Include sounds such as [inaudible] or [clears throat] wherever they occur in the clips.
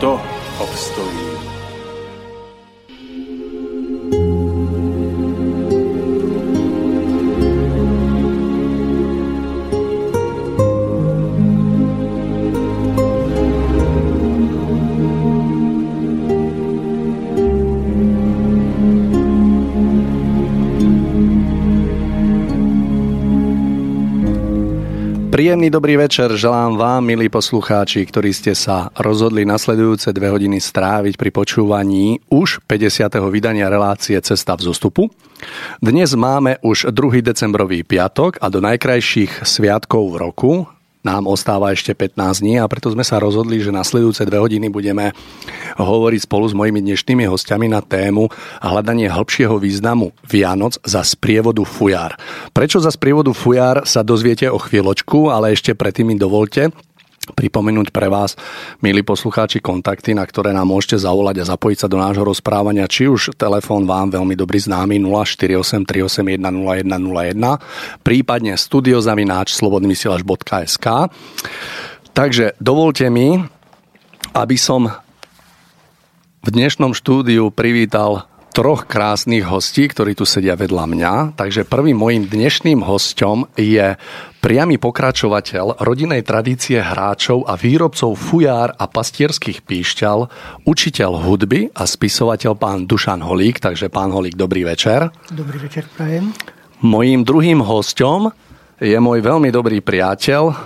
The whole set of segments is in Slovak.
とップストリーム Príjemný dobrý večer želám vám, milí poslucháči, ktorí ste sa rozhodli nasledujúce dve hodiny stráviť pri počúvaní už 50. vydania relácie Cesta v zostupu. Dnes máme už 2. decembrový piatok a do najkrajších sviatkov v roku nám ostáva ešte 15 dní a preto sme sa rozhodli, že nasledujúce dve hodiny budeme hovoriť spolu s mojimi dnešnými hostiami na tému hľadanie hĺbšieho významu Vianoc za sprievodu Fujar. Prečo za sprievodu Fujar sa dozviete o chvíľočku, ale ešte predtým mi dovolte, pripomenúť pre vás, milí poslucháči, kontakty, na ktoré nám môžete zavolať a zapojiť sa do nášho rozprávania, či už telefón vám veľmi dobrý známy 048 381 0101, prípadne studiozavináč slobodnyvysielač.sk. Takže dovolte mi, aby som v dnešnom štúdiu privítal troch krásnych hostí, ktorí tu sedia vedľa mňa. Takže prvým mojim dnešným hostom je priamy pokračovateľ rodinej tradície hráčov a výrobcov fujár a pastierských píšťal, učiteľ hudby a spisovateľ pán Dušan Holík. Takže pán Holík, dobrý večer. Dobrý večer, prajem. Mojím druhým hostom je môj veľmi dobrý priateľ,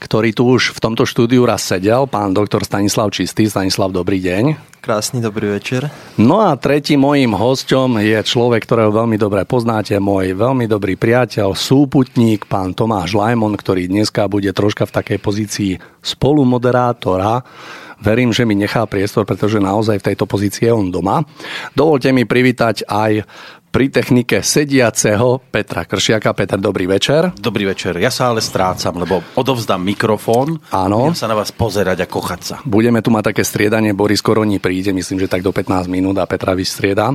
ktorý tu už v tomto štúdiu raz sedel, pán doktor Stanislav Čistý. Stanislav, dobrý deň. Krásny dobrý večer. No a tretí mojím hostom je človek, ktorého veľmi dobre poznáte, môj veľmi dobrý priateľ, súputník, pán Tomáš Lajmon, ktorý dneska bude troška v takej pozícii spolumoderátora. Verím, že mi nechá priestor, pretože naozaj v tejto pozícii je on doma. Dovolte mi privítať aj pri technike sediaceho Petra Kršiaka. Peter, dobrý večer. Dobrý večer. Ja sa ale strácam, lebo odovzdám mikrofón. Áno. Budem sa na vás pozerať a kochať sa. Budeme tu mať také striedanie. Boris Koroní príde, myslím, že tak do 15 minút a Petra vystrieda.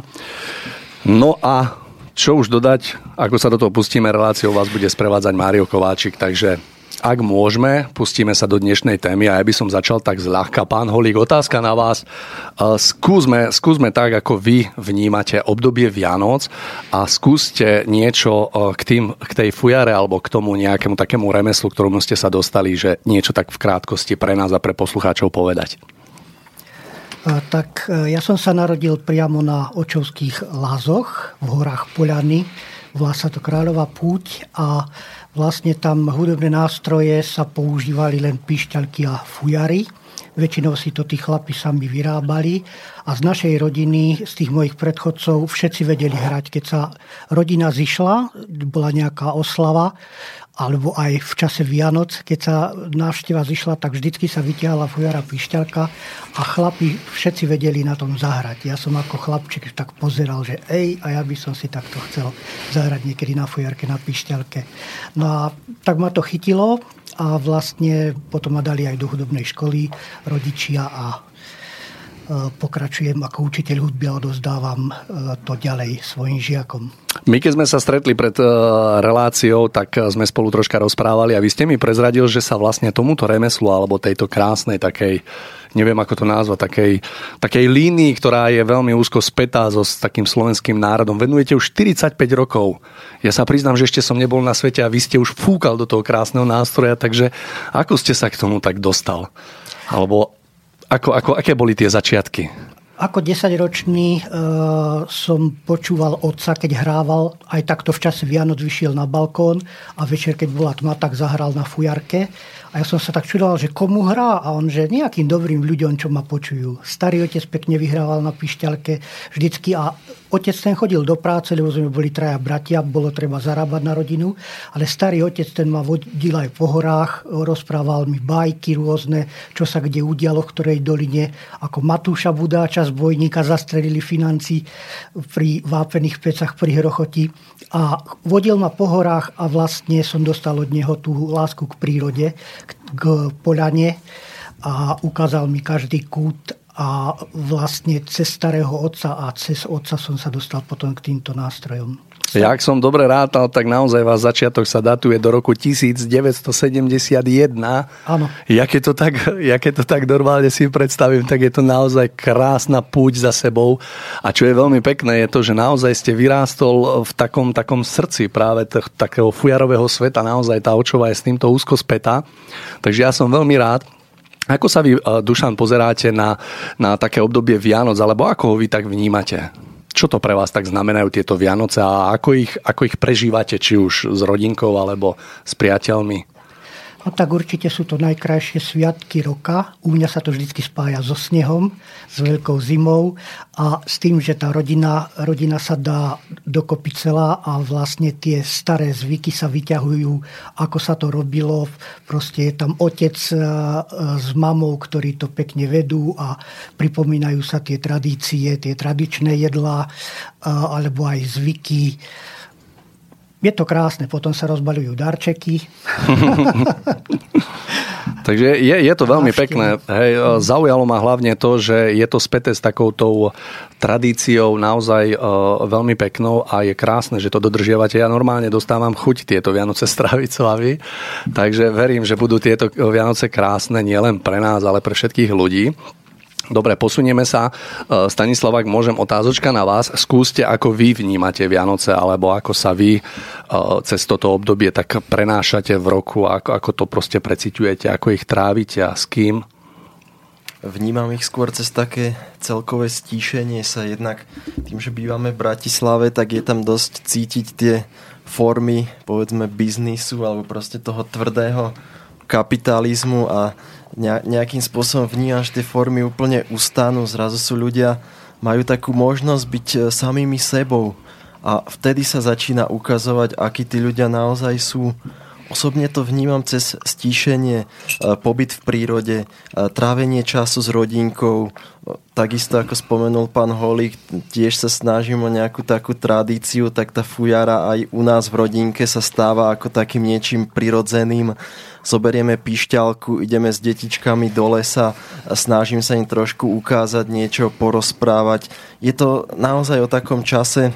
No a čo už dodať, ako sa do toho pustíme, reláciou vás bude sprevádzať Mário Kováčik, takže ak môžeme, pustíme sa do dnešnej témy a ja by som začal tak zľahka. Pán Holík, otázka na vás. Skúsme, skúsme tak, ako vy vnímate obdobie Vianoc a skúste niečo k, tým, k tej fujare alebo k tomu nejakému takému remeslu, ktorému ste sa dostali, že niečo tak v krátkosti pre nás a pre poslucháčov povedať. Tak e, ja som sa narodil priamo na Očovských lázoch v horách Poliany. Volá sa to Kráľová púť a Vlastne tam hudobné nástroje sa používali len pišťalky a fujary. Väčšinou si to tí chlapi sami vyrábali a z našej rodiny, z tých mojich predchodcov, všetci vedeli hrať. Keď sa rodina zišla, bola nejaká oslava alebo aj v čase Vianoc, keď sa návšteva zišla, tak vždycky sa vytiahla fujara pišťalka a chlapi všetci vedeli na tom zahrať. Ja som ako chlapček tak pozeral, že ej, a ja by som si takto chcel zahrať niekedy na fujarke, na pišťalke. No a tak ma to chytilo a vlastne potom ma dali aj do hudobnej školy rodičia a pokračujem ako učiteľ hudby a odozdávam e, to ďalej svojim žiakom. My keď sme sa stretli pred e, reláciou, tak sme spolu troška rozprávali a vy ste mi prezradil, že sa vlastne tomuto remeslu alebo tejto krásnej takej neviem ako to nazvať, takej, takej línii, ktorá je veľmi úzko spätá so s takým slovenským národom. Venujete už 45 rokov. Ja sa priznám, že ešte som nebol na svete a vy ste už fúkal do toho krásneho nástroja, takže ako ste sa k tomu tak dostal? Alebo ako, ako, aké boli tie začiatky? Ako desaťročný e, som počúval otca, keď hrával, aj takto v čase Vianoc vyšiel na balkón a večer, keď bola tma, tak zahral na fujarke. A ja som sa tak čudoval, že komu hrá? A on, že nejakým dobrým ľuďom, čo ma počujú. Starý otec pekne vyhrával na pišťalke vždycky a otec ten chodil do práce, lebo sme boli traja bratia, bolo treba zarábať na rodinu, ale starý otec ten ma vodil aj po horách, rozprával mi bajky rôzne, čo sa kde udialo v ktorej doline, ako Matúša Budáča z bojníka zastrelili financí pri vápených pecach pri Hrochoti a vodil ma po horách a vlastne som dostal od neho tú lásku k prírode, k poľane a ukázal mi každý kút a vlastne cez starého otca a cez otca som sa dostal potom k týmto nástrojom. Ja, ak som dobre rátal, tak naozaj vás začiatok sa datuje do roku 1971. Áno. Ja keď to tak, ja keď to tak normálne si predstavím, tak je to naozaj krásna púť za sebou. A čo je veľmi pekné, je to, že naozaj ste vyrástol v takom, takom srdci práve t- takého fujarového sveta. Naozaj tá očova je s týmto úzko spätá. Takže ja som veľmi rád, ako sa vy, Dušan, pozeráte na, na také obdobie Vianoc, alebo ako ho vy tak vnímate? Čo to pre vás tak znamenajú tieto Vianoce a ako ich, ako ich prežívate, či už s rodinkou alebo s priateľmi? No tak určite sú to najkrajšie sviatky roka. U mňa sa to vždy spája so snehom, s veľkou zimou a s tým, že tá rodina, rodina sa dá dokopy celá a vlastne tie staré zvyky sa vyťahujú, ako sa to robilo. Proste je tam otec e, s mamou, ktorí to pekne vedú a pripomínajú sa tie tradície, tie tradičné jedlá alebo aj zvyky je to krásne, potom sa rozbalujú darčeky. [laughs] Takže je, je to veľmi pekné. Hej, zaujalo ma hlavne to, že je to späté s takoutou tradíciou naozaj uh, veľmi peknou a je krásne, že to dodržiavate. Ja normálne dostávam chuť tieto Vianoce stráviť s vami, takže verím, že budú tieto Vianoce krásne nielen pre nás, ale pre všetkých ľudí. Dobre, posunieme sa. E, Stanislavák, môžem otázočka na vás. Skúste, ako vy vnímate Vianoce, alebo ako sa vy e, cez toto obdobie tak prenášate v roku, ako, ako to proste preciťujete, ako ich trávite a s kým? Vnímam ich skôr cez také celkové stíšenie sa. Jednak tým, že bývame v Bratislave, tak je tam dosť cítiť tie formy, povedzme, biznisu alebo proste toho tvrdého kapitalizmu a nejakým spôsobom vnímam, tie formy úplne ustanú, zrazu sú ľudia, majú takú možnosť byť e, samými sebou a vtedy sa začína ukazovať, akí tí ľudia naozaj sú. Osobne to vnímam cez stíšenie, e, pobyt v prírode, e, trávenie času s rodinkou, takisto ako spomenul pán Holík, tiež sa snažím o nejakú takú tradíciu, tak tá fujara aj u nás v rodinke sa stáva ako takým niečím prirodzeným zoberieme píšťalku, ideme s detičkami do lesa, snažím sa im trošku ukázať niečo, porozprávať. Je to naozaj o takom čase,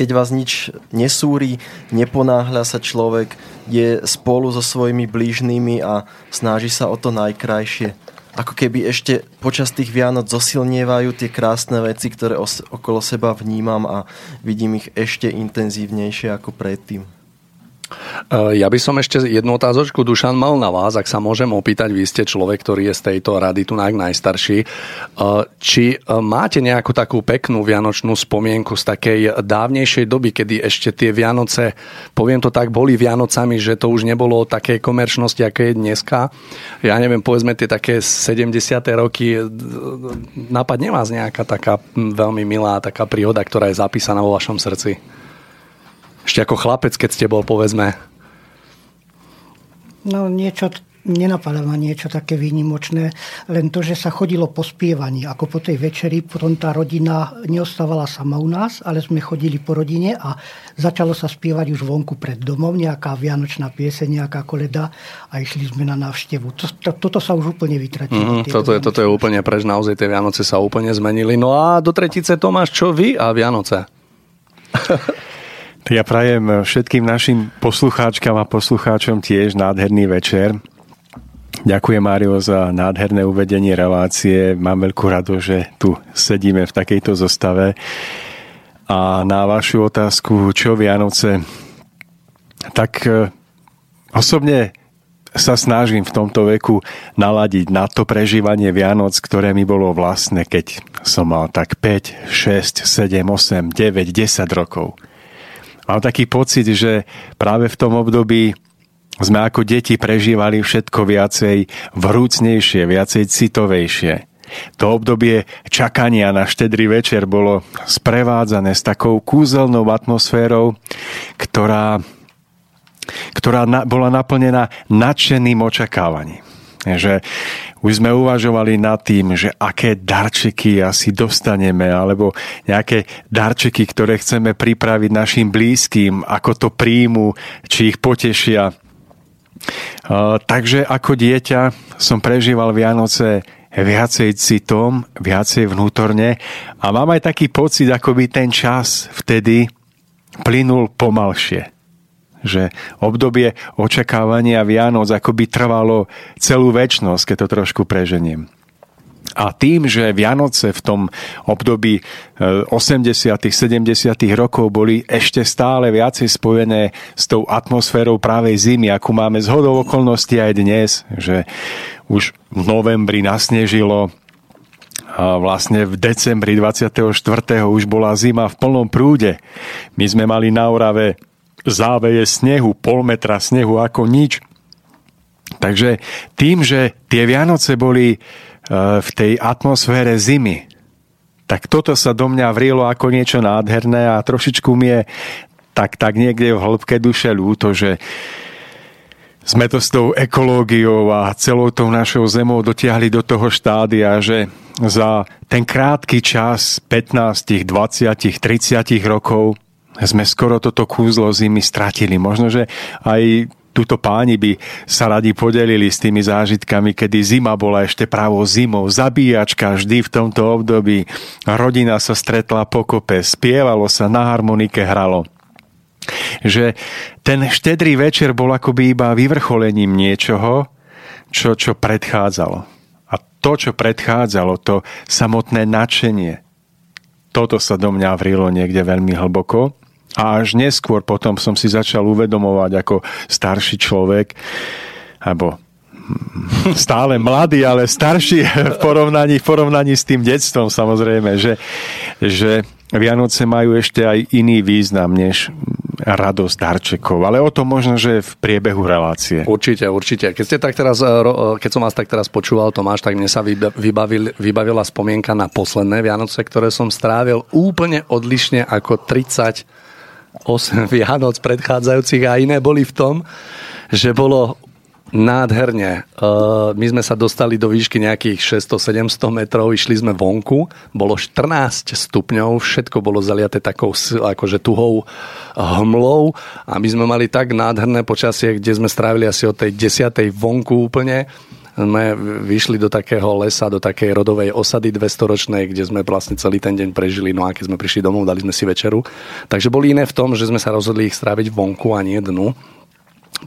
keď vás nič nesúri, neponáhľa sa človek, je spolu so svojimi blížnymi a snaží sa o to najkrajšie. Ako keby ešte počas tých Vianoc zosilnievajú tie krásne veci, ktoré okolo seba vnímam a vidím ich ešte intenzívnejšie ako predtým. Eh, ja by som ešte jednu otázočku, Dušan, mal na vás, ak sa môžem opýtať, vy ste človek, ktorý je z tejto rady tu najstarší. Eh, či eh, máte nejakú takú peknú vianočnú spomienku z takej dávnejšej doby, kedy ešte tie Vianoce, poviem to tak, boli Vianocami, že to už nebolo o takej komerčnosti, ako je dneska. Ja neviem, povedzme tie také 70. roky, napadne vás nejaká taká veľmi milá taká príhoda, ktorá je zapísaná vo vašom srdci? Ešte ako chlapec, keď ste bol, povedzme. No niečo, nenapadá ma niečo také výnimočné, len to, že sa chodilo po spievaní, ako po tej večeri, potom tá rodina neostávala sama u nás, ale sme chodili po rodine a začalo sa spievať už vonku pred domom, nejaká vianočná pieseň, nejaká koleda a išli sme na návštevu. To, to, toto sa už úplne vytratilo. Mm, toto, je, toto je úplne preč, naozaj tie Vianoce sa úplne zmenili. No a do tretice Tomáš, čo vy a Vianoce? [laughs] Ja prajem všetkým našim poslucháčkam a poslucháčom tiež nádherný večer. Ďakujem, Mário, za nádherné uvedenie relácie. Mám veľkú rado, že tu sedíme v takejto zostave. A na vašu otázku, čo Vianoce, tak e, osobne sa snažím v tomto veku naladiť na to prežívanie Vianoc, ktoré mi bolo vlastné, keď som mal tak 5, 6, 7, 8, 9, 10 rokov. Mám taký pocit, že práve v tom období sme ako deti prežívali všetko viacej vrúcnejšie, viacej citovejšie. To obdobie čakania na štedrý večer bolo sprevádzané s takou kúzelnou atmosférou, ktorá ktorá na, bola naplnená nadšeným očakávaním. Že už sme uvažovali nad tým, že aké darčeky asi dostaneme, alebo nejaké darčeky, ktoré chceme pripraviť našim blízkym, ako to príjmu, či ich potešia. Takže ako dieťa som prežíval Vianoce viacej citom, viacej vnútorne a mám aj taký pocit, ako by ten čas vtedy plynul pomalšie že obdobie očakávania Vianoc by trvalo celú väčnosť, keď to trošku preženiem. A tým, že Vianoce v tom období 80. E, 70. rokov boli ešte stále viacej spojené s tou atmosférou práve zimy, akú máme z okolností aj dnes, že už v novembri nasnežilo, a vlastne v decembri 24. už bola zima v plnom prúde. My sme mali na Orave záveje snehu, pol metra snehu ako nič. Takže tým, že tie Vianoce boli e, v tej atmosfére zimy, tak toto sa do mňa vrilo ako niečo nádherné a trošičku mi je tak, tak niekde v hĺbke duše ľúto, že sme to s tou ekológiou a celou tou našou zemou dotiahli do toho štádia, že za ten krátky čas 15, 20, 30 rokov sme skoro toto kúzlo zimy stratili. Možno, že aj túto páni by sa radi podelili s tými zážitkami, kedy zima bola ešte právo zimou, zabíjačka vždy v tomto období. Rodina sa stretla pokope, spievalo sa, na harmonike hralo. Že ten štedrý večer bol akoby iba vyvrcholením niečoho, čo, čo predchádzalo. A to, čo predchádzalo, to samotné nadšenie, toto sa do mňa vrilo niekde veľmi hlboko. A až neskôr potom som si začal uvedomovať ako starší človek, alebo stále mladý, ale starší [laughs] v porovnaní, v porovnaní s tým detstvom samozrejme, že, že Vianoce majú ešte aj iný význam než radosť darčekov, ale o tom možno, že v priebehu relácie. Určite, určite. Keď, ste tak teraz, eh, eh, keď som vás tak teraz počúval, Tomáš, tak mne sa vybavil, vybavila spomienka na posledné Vianoce, ktoré som strávil úplne odlišne ako 30 8 [laughs] Vianoc predchádzajúcich a iné boli v tom, že bolo nádherne. My sme sa dostali do výšky nejakých 600-700 metrov, išli sme vonku, bolo 14 stupňov, všetko bolo zaliaté takou akože tuhou hmlou a my sme mali tak nádherné počasie, kde sme strávili asi od tej 10. vonku úplne sme vyšli do takého lesa, do takej rodovej osady 200-ročnej, kde sme vlastne celý ten deň prežili. No a keď sme prišli domov, dali sme si večeru. Takže boli iné v tom, že sme sa rozhodli ich stráviť vonku a nie dnu.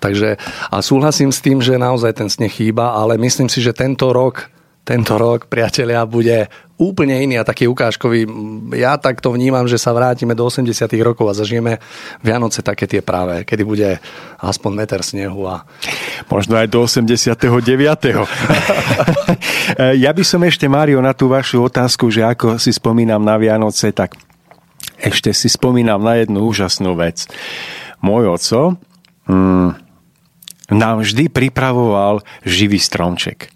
Takže a súhlasím s tým, že naozaj ten sneh chýba, ale myslím si, že tento rok tento rok, priatelia, bude úplne iný a taký ukážkový. Ja tak to vnímam, že sa vrátime do 80 rokov a zažijeme Vianoce také tie práve, kedy bude aspoň meter snehu. A... Možno aj do 89. [laughs] ja by som ešte, Mário, na tú vašu otázku, že ako si spomínam na Vianoce, tak ešte si spomínam na jednu úžasnú vec. Môj oco mm, nám vždy pripravoval živý stromček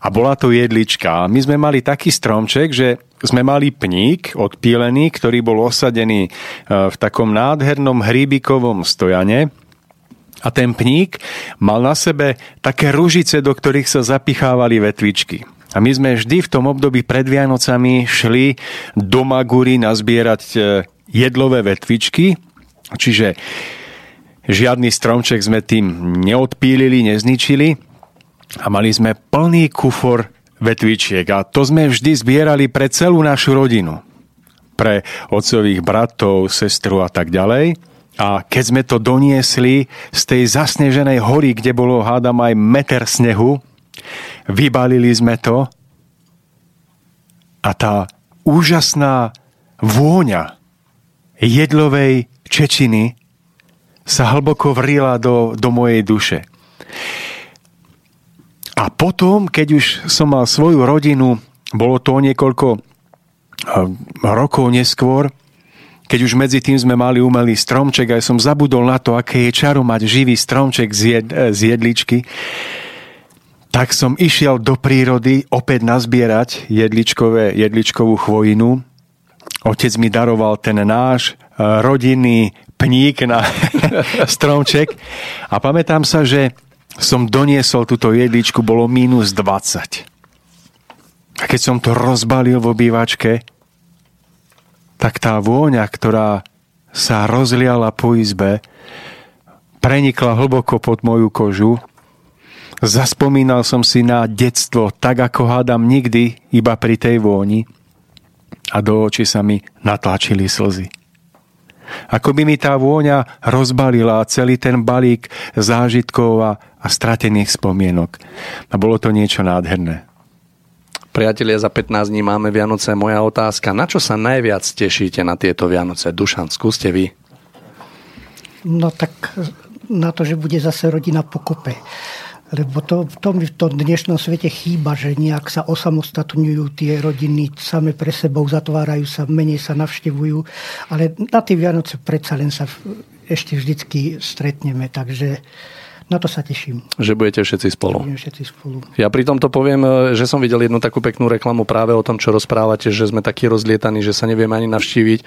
a bola to jedlička. My sme mali taký stromček, že sme mali pník odpílený, ktorý bol osadený e, v takom nádhernom hríbikovom stojane. A ten pník mal na sebe také ružice, do ktorých sa zapichávali vetvičky. A my sme vždy v tom období pred Vianocami šli do Magúry nazbierať e, jedlové vetvičky, čiže žiadny stromček sme tým neodpílili, nezničili, a mali sme plný kufor vetvičiek a to sme vždy zbierali pre celú našu rodinu. Pre otcových bratov, sestru a tak ďalej. A keď sme to doniesli z tej zasneženej hory, kde bolo, hádam, aj meter snehu, vybalili sme to a tá úžasná vôňa jedlovej čečiny sa hlboko vrila do, do mojej duše. A potom, keď už som mal svoju rodinu, bolo to niekoľko rokov neskôr, keď už medzi tým sme mali umelý stromček a som zabudol na to, aké je čaro mať živý stromček z, jed, z jedličky, tak som išiel do prírody opäť nazbierať jedličkové, jedličkovú chvojinu. Otec mi daroval ten náš e, rodinný pník na [laughs] stromček a pamätám sa, že som doniesol túto jedličku, bolo minus 20. A keď som to rozbalil v obývačke, tak tá vôňa, ktorá sa rozliala po izbe, prenikla hlboko pod moju kožu. Zaspomínal som si na detstvo, tak ako hádam nikdy, iba pri tej vôni. A do očí sa mi natlačili slzy. Ako by mi tá vôňa rozbalila celý ten balík zážitkov a, a stratených spomienok. A bolo to niečo nádherné. Priatelia, za 15 dní máme Vianoce. Moja otázka, na čo sa najviac tešíte na tieto Vianoce? Dušan, skúste vy. No tak na to, že bude zase rodina pokope. Lebo to, to mi v tom dnešnom svete chýba, že nejak sa osamostatňujú tie rodiny, same pre sebou zatvárajú sa, menej sa navštevujú. Ale na tie Vianoce predsa len sa ešte vždycky stretneme. Takže na to sa teším. Že budete všetci spolu. Budeme všetci spolu. Ja pri tomto poviem, e, že som videl jednu takú peknú reklamu práve o tom, čo rozprávate, že sme takí rozlietaní, že sa nevieme ani navštíviť,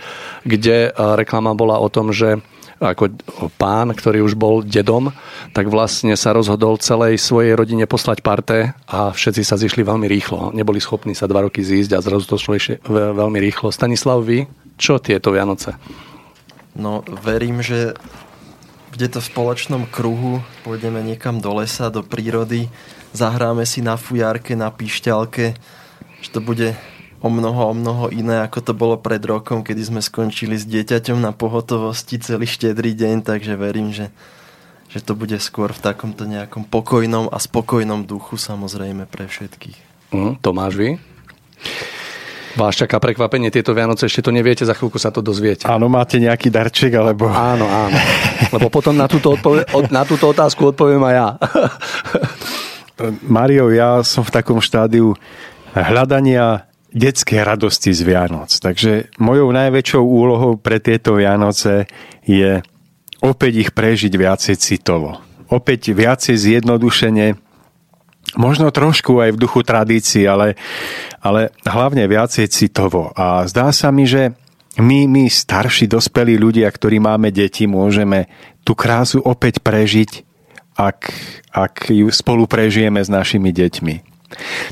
kde e, reklama bola o tom, že ako pán, ktorý už bol dedom, tak vlastne sa rozhodol celej svojej rodine poslať parte a všetci sa zišli veľmi rýchlo. Neboli schopní sa dva roky zísť a zrazu to šlo veľmi rýchlo. Stanislav, vy, čo tieto Vianoce? No, verím, že bude to v spoločnom kruhu, pôjdeme niekam do lesa, do prírody, zahráme si na fujárke, na píšťalke, že to bude o mnoho, o mnoho iné, ako to bolo pred rokom, kedy sme skončili s dieťaťom na pohotovosti celý štedrý deň, takže verím, že, že to bude skôr v takomto nejakom pokojnom a spokojnom duchu samozrejme pre všetkých. Mm, Tomáš, vy? Vás čaká prekvapenie tieto Vianoce, ešte to neviete, za chvíľku sa to dozviete. Áno, máte nejaký darček, alebo... Áno, áno. Lebo potom na túto, odpovie, na túto otázku odpoviem aj ja. Mario, ja som v takom štádiu hľadania detskej radosti z Vianoc. Takže mojou najväčšou úlohou pre tieto Vianoce je opäť ich prežiť viacej citovo. Opäť viacej zjednodušene možno trošku aj v duchu tradícií, ale, ale hlavne viacej citovo. A zdá sa mi, že my, my starší, dospelí ľudia, ktorí máme deti, môžeme tú krásu opäť prežiť, ak, ak ju spolu prežijeme s našimi deťmi.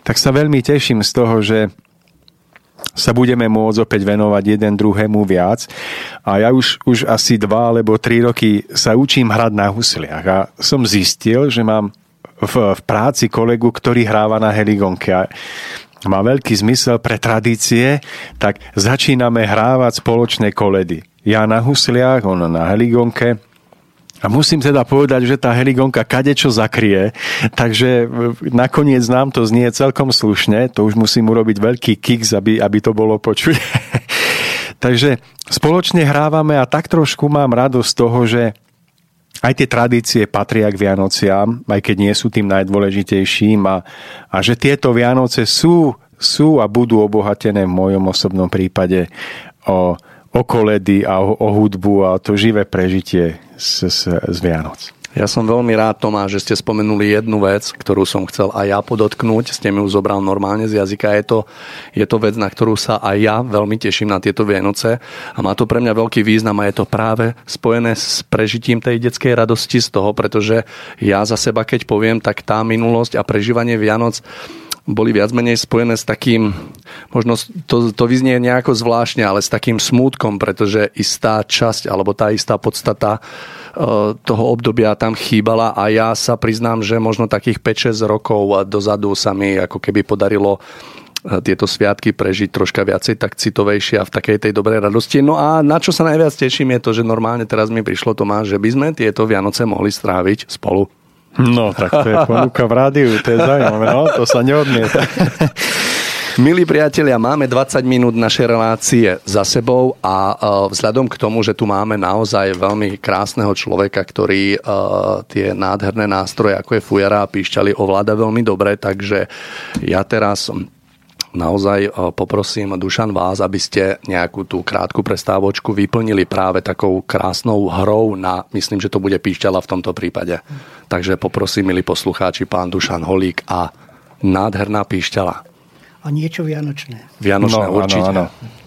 Tak sa veľmi teším z toho, že sa budeme môcť opäť venovať jeden druhému viac. A ja už, už asi dva alebo tri roky sa učím hrať na husliach a som zistil, že mám v, v práci kolegu, ktorý hráva na heligonke. A má veľký zmysel pre tradície, tak začíname hrávať spoločné koledy. Ja na husliach, on na heligonke. A musím teda povedať, že tá heligonka kadečo zakrie, takže nakoniec nám to znie celkom slušne, to už musím urobiť veľký kiks, aby, aby to bolo počuť. [laughs] takže spoločne hrávame a tak trošku mám radosť toho, že aj tie tradície patria k Vianociam, aj keď nie sú tým najdôležitejším a, a že tieto Vianoce sú, sú a budú obohatené v mojom osobnom prípade o, o koledy a o, o hudbu a to živé prežitie z, z, z Vianoc. Ja som veľmi rád, Tomáš, že ste spomenuli jednu vec, ktorú som chcel aj ja podotknúť. Ste mi ju zobral normálne z jazyka. Je to, je to vec, na ktorú sa aj ja veľmi teším na tieto Vianoce. A má to pre mňa veľký význam a je to práve spojené s prežitím tej detskej radosti z toho, pretože ja za seba, keď poviem, tak tá minulosť a prežívanie Vianoc boli viac menej spojené s takým, možno to, to vyznie nejako zvláštne, ale s takým smútkom, pretože istá časť alebo tá istá podstata Eh, toho obdobia tam chýbala a ja sa priznám, že možno takých 5-6 rokov dozadu sa mi ako keby podarilo eh, tieto sviatky prežiť troška viacej tak citovejšie a v takej tej dobrej radosti. No a na čo sa najviac teším je to, že normálne teraz mi prišlo Tomáš, že by sme tieto Vianoce mohli stráviť spolu. No, tak to je ponuka v rádiu, to je zaujímavé, no, to sa neodmieta. [laughs] Milí priatelia, máme 20 minút našej relácie za sebou a vzhľadom k tomu, že tu máme naozaj veľmi krásneho človeka, ktorý tie nádherné nástroje, ako je fujara a píšťali, ovláda veľmi dobre, takže ja teraz naozaj poprosím, Dušan, vás, aby ste nejakú tú krátku prestávočku vyplnili práve takou krásnou hrou na, myslím, že to bude píšťala v tomto prípade. Takže poprosím, milí poslucháči, pán Dušan Holík a nádherná píšťala a niečo vianočné. Vianočné, no, určite. Áno, áno.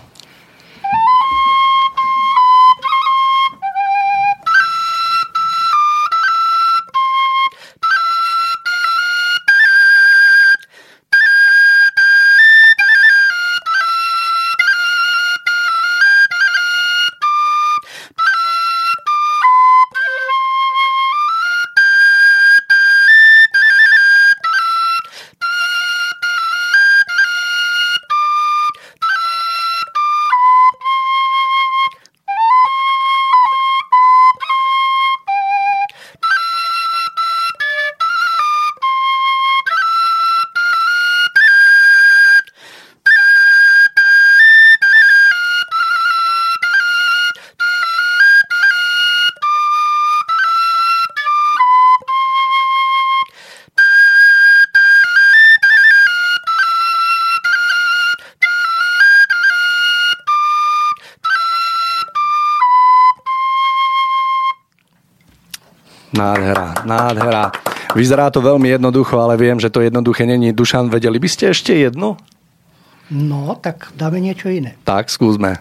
Nádhera, nádhera. Vyzerá to veľmi jednoducho, ale viem, že to jednoduché není. Dušan, vedeli by ste ešte jednu? No, tak dáme niečo iné. Tak, skúsme.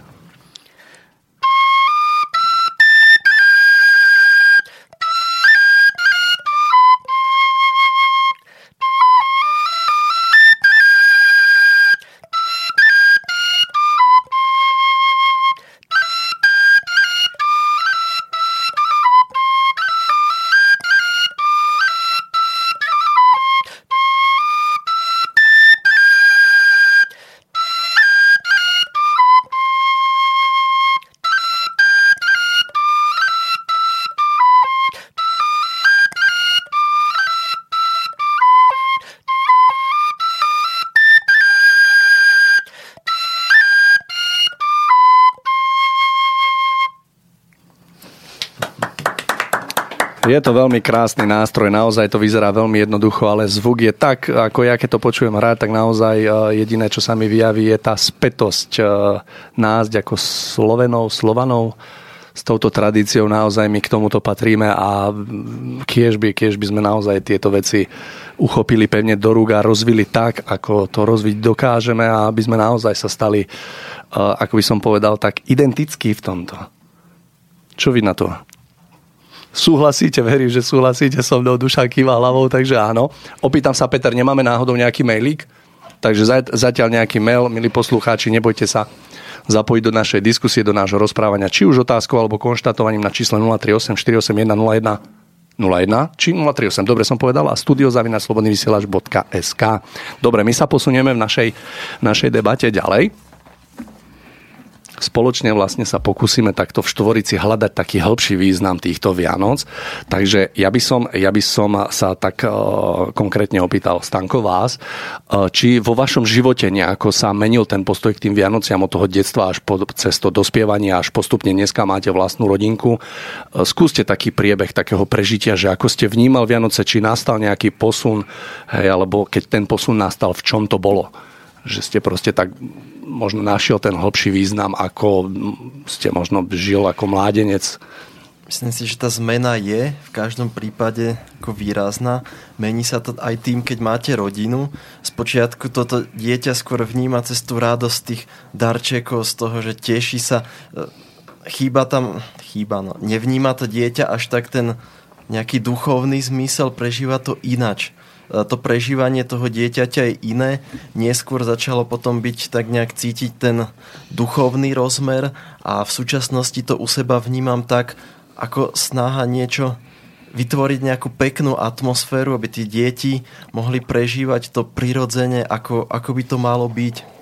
[laughs] Je to veľmi krásny nástroj, naozaj to vyzerá veľmi jednoducho, ale zvuk je tak, ako ja keď to počujem hrať, tak naozaj e, jediné, čo sa mi vyjaví, je tá spätosť e, nás ako Slovenov, Slovanov s touto tradíciou naozaj my k tomuto patríme a kiež by, kiež by sme naozaj tieto veci uchopili pevne do rúk a rozvili tak, ako to rozviť dokážeme a aby sme naozaj sa stali, e, ako by som povedal, tak identickí v tomto. Čo vy na to? Súhlasíte, verím, že súhlasíte so mnou, duša kýva hlavou, takže áno. Opýtam sa, Peter, nemáme náhodou nejaký mailík? Takže zatiaľ nejaký mail, milí poslucháči, nebojte sa zapojiť do našej diskusie, do nášho rozprávania, či už otázkou alebo konštatovaním na čísle 038 481 01 01 či 038, dobre som povedal, a studiozavinaslobodnyvysielač.sk Dobre, my sa posunieme v našej, našej debate ďalej spoločne vlastne sa pokúsime takto v Štvorici hľadať taký hĺbší význam týchto Vianoc. Takže ja by som, ja by som sa tak uh, konkrétne opýtal Stanko vás, uh, či vo vašom živote nejako sa menil ten postoj k tým Vianociam od toho detstva až po cez to dospievanie, až postupne dneska máte vlastnú rodinku. Uh, skúste taký priebeh takého prežitia, že ako ste vnímal Vianoce, či nastal nejaký posun, hej, alebo keď ten posun nastal, v čom to bolo? Že ste proste tak možno našiel ten hlbší význam, ako ste možno žil ako mládenec? Myslím si, že tá zmena je v každom prípade ako výrazná. Mení sa to aj tým, keď máte rodinu. Spočiatku toto dieťa skôr vníma cez tú radosť tých darčekov, z toho, že teší sa. Chýba tam, chýba, no. Nevníma to dieťa až tak ten nejaký duchovný zmysel, prežíva to inač. E, to prežívanie toho dieťaťa je iné. Neskôr začalo potom byť tak nejak cítiť ten duchovný rozmer a v súčasnosti to u seba vnímam tak, ako snaha niečo vytvoriť nejakú peknú atmosféru, aby tí deti mohli prežívať to prirodzene, ako, ako by to malo byť.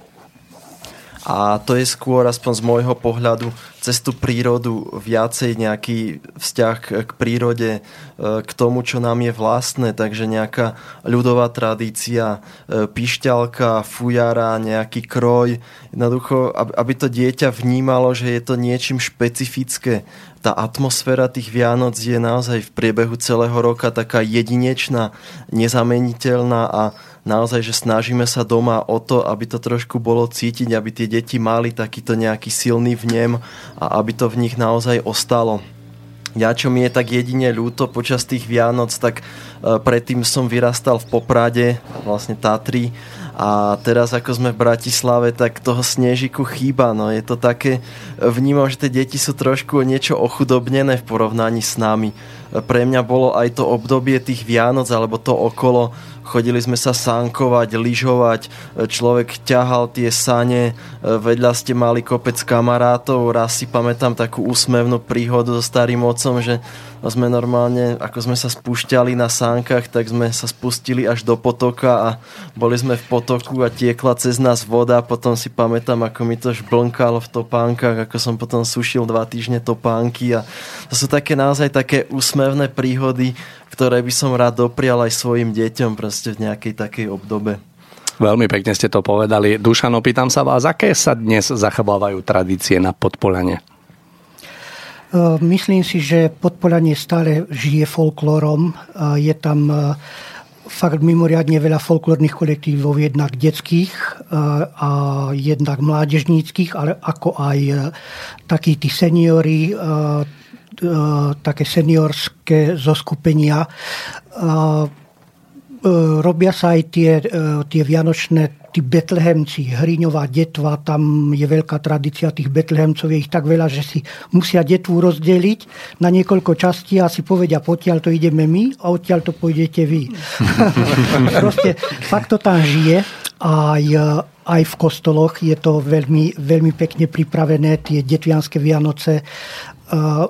A to je skôr, aspoň z môjho pohľadu, cez tú prírodu viacej nejaký vzťah k prírode, e, k tomu, čo nám je vlastné, takže nejaká ľudová tradícia, e, pišťalka, fujara, nejaký kroj, jednoducho, aby to dieťa vnímalo, že je to niečím špecifické. Tá atmosféra tých Vianoc je naozaj v priebehu celého roka taká jedinečná, nezameniteľná a naozaj, že snažíme sa doma o to, aby to trošku bolo cítiť, aby tie deti mali takýto nejaký silný vnem a aby to v nich naozaj ostalo. Ja, čo mi je tak jedine ľúto počas tých Vianoc, tak e, predtým som vyrastal v Poprade, vlastne Tatry, a teraz ako sme v Bratislave, tak toho snežiku chýba. No je to také, vnímam, že tie deti sú trošku niečo ochudobnené v porovnaní s nami. Pre mňa bolo aj to obdobie tých Vianoc, alebo to okolo. Chodili sme sa sánkovať, lyžovať, človek ťahal tie sane, vedľa ste mali kopec kamarátov, raz si pamätám takú úsmevnú príhodu so starým otcom, že sme normálne, ako sme sa spúšťali na sánkach, tak sme sa spustili až do potoka a boli sme v potoku a tiekla cez nás voda, potom si pamätám, ako mi to žblnkalo v topánkach, ako som potom sušil dva týždne topánky a to sú také naozaj také úsmevné príhody, ktoré by som rád doprial aj svojim deťom proste v nejakej takej obdobe. Veľmi pekne ste to povedali. Dušan, opýtam sa vás, aké sa dnes zachovávajú tradície na Podpolane? E, myslím si, že Podpolanie stále žije folklórom. E, je tam e, fakt mimoriadne veľa folklórnych kolektívov, jednak detských a jednak mládežníckých, ale ako aj takí tí seniory, také seniorské zoskupenia. E, robia sa aj tie, e, tie vianočné tí betlehemci, Hriňová detva, tam je veľká tradícia tých betlehemcov, je ich tak veľa, že si musia detvu rozdeliť na niekoľko častí a si povedia, potiaľ to ideme my a odtiaľ to pôjdete vy. [laughs] [laughs] Proste fakt to tam žije. Aj, aj v kostoloch je to veľmi, veľmi pekne pripravené, tie detvianské Vianoce.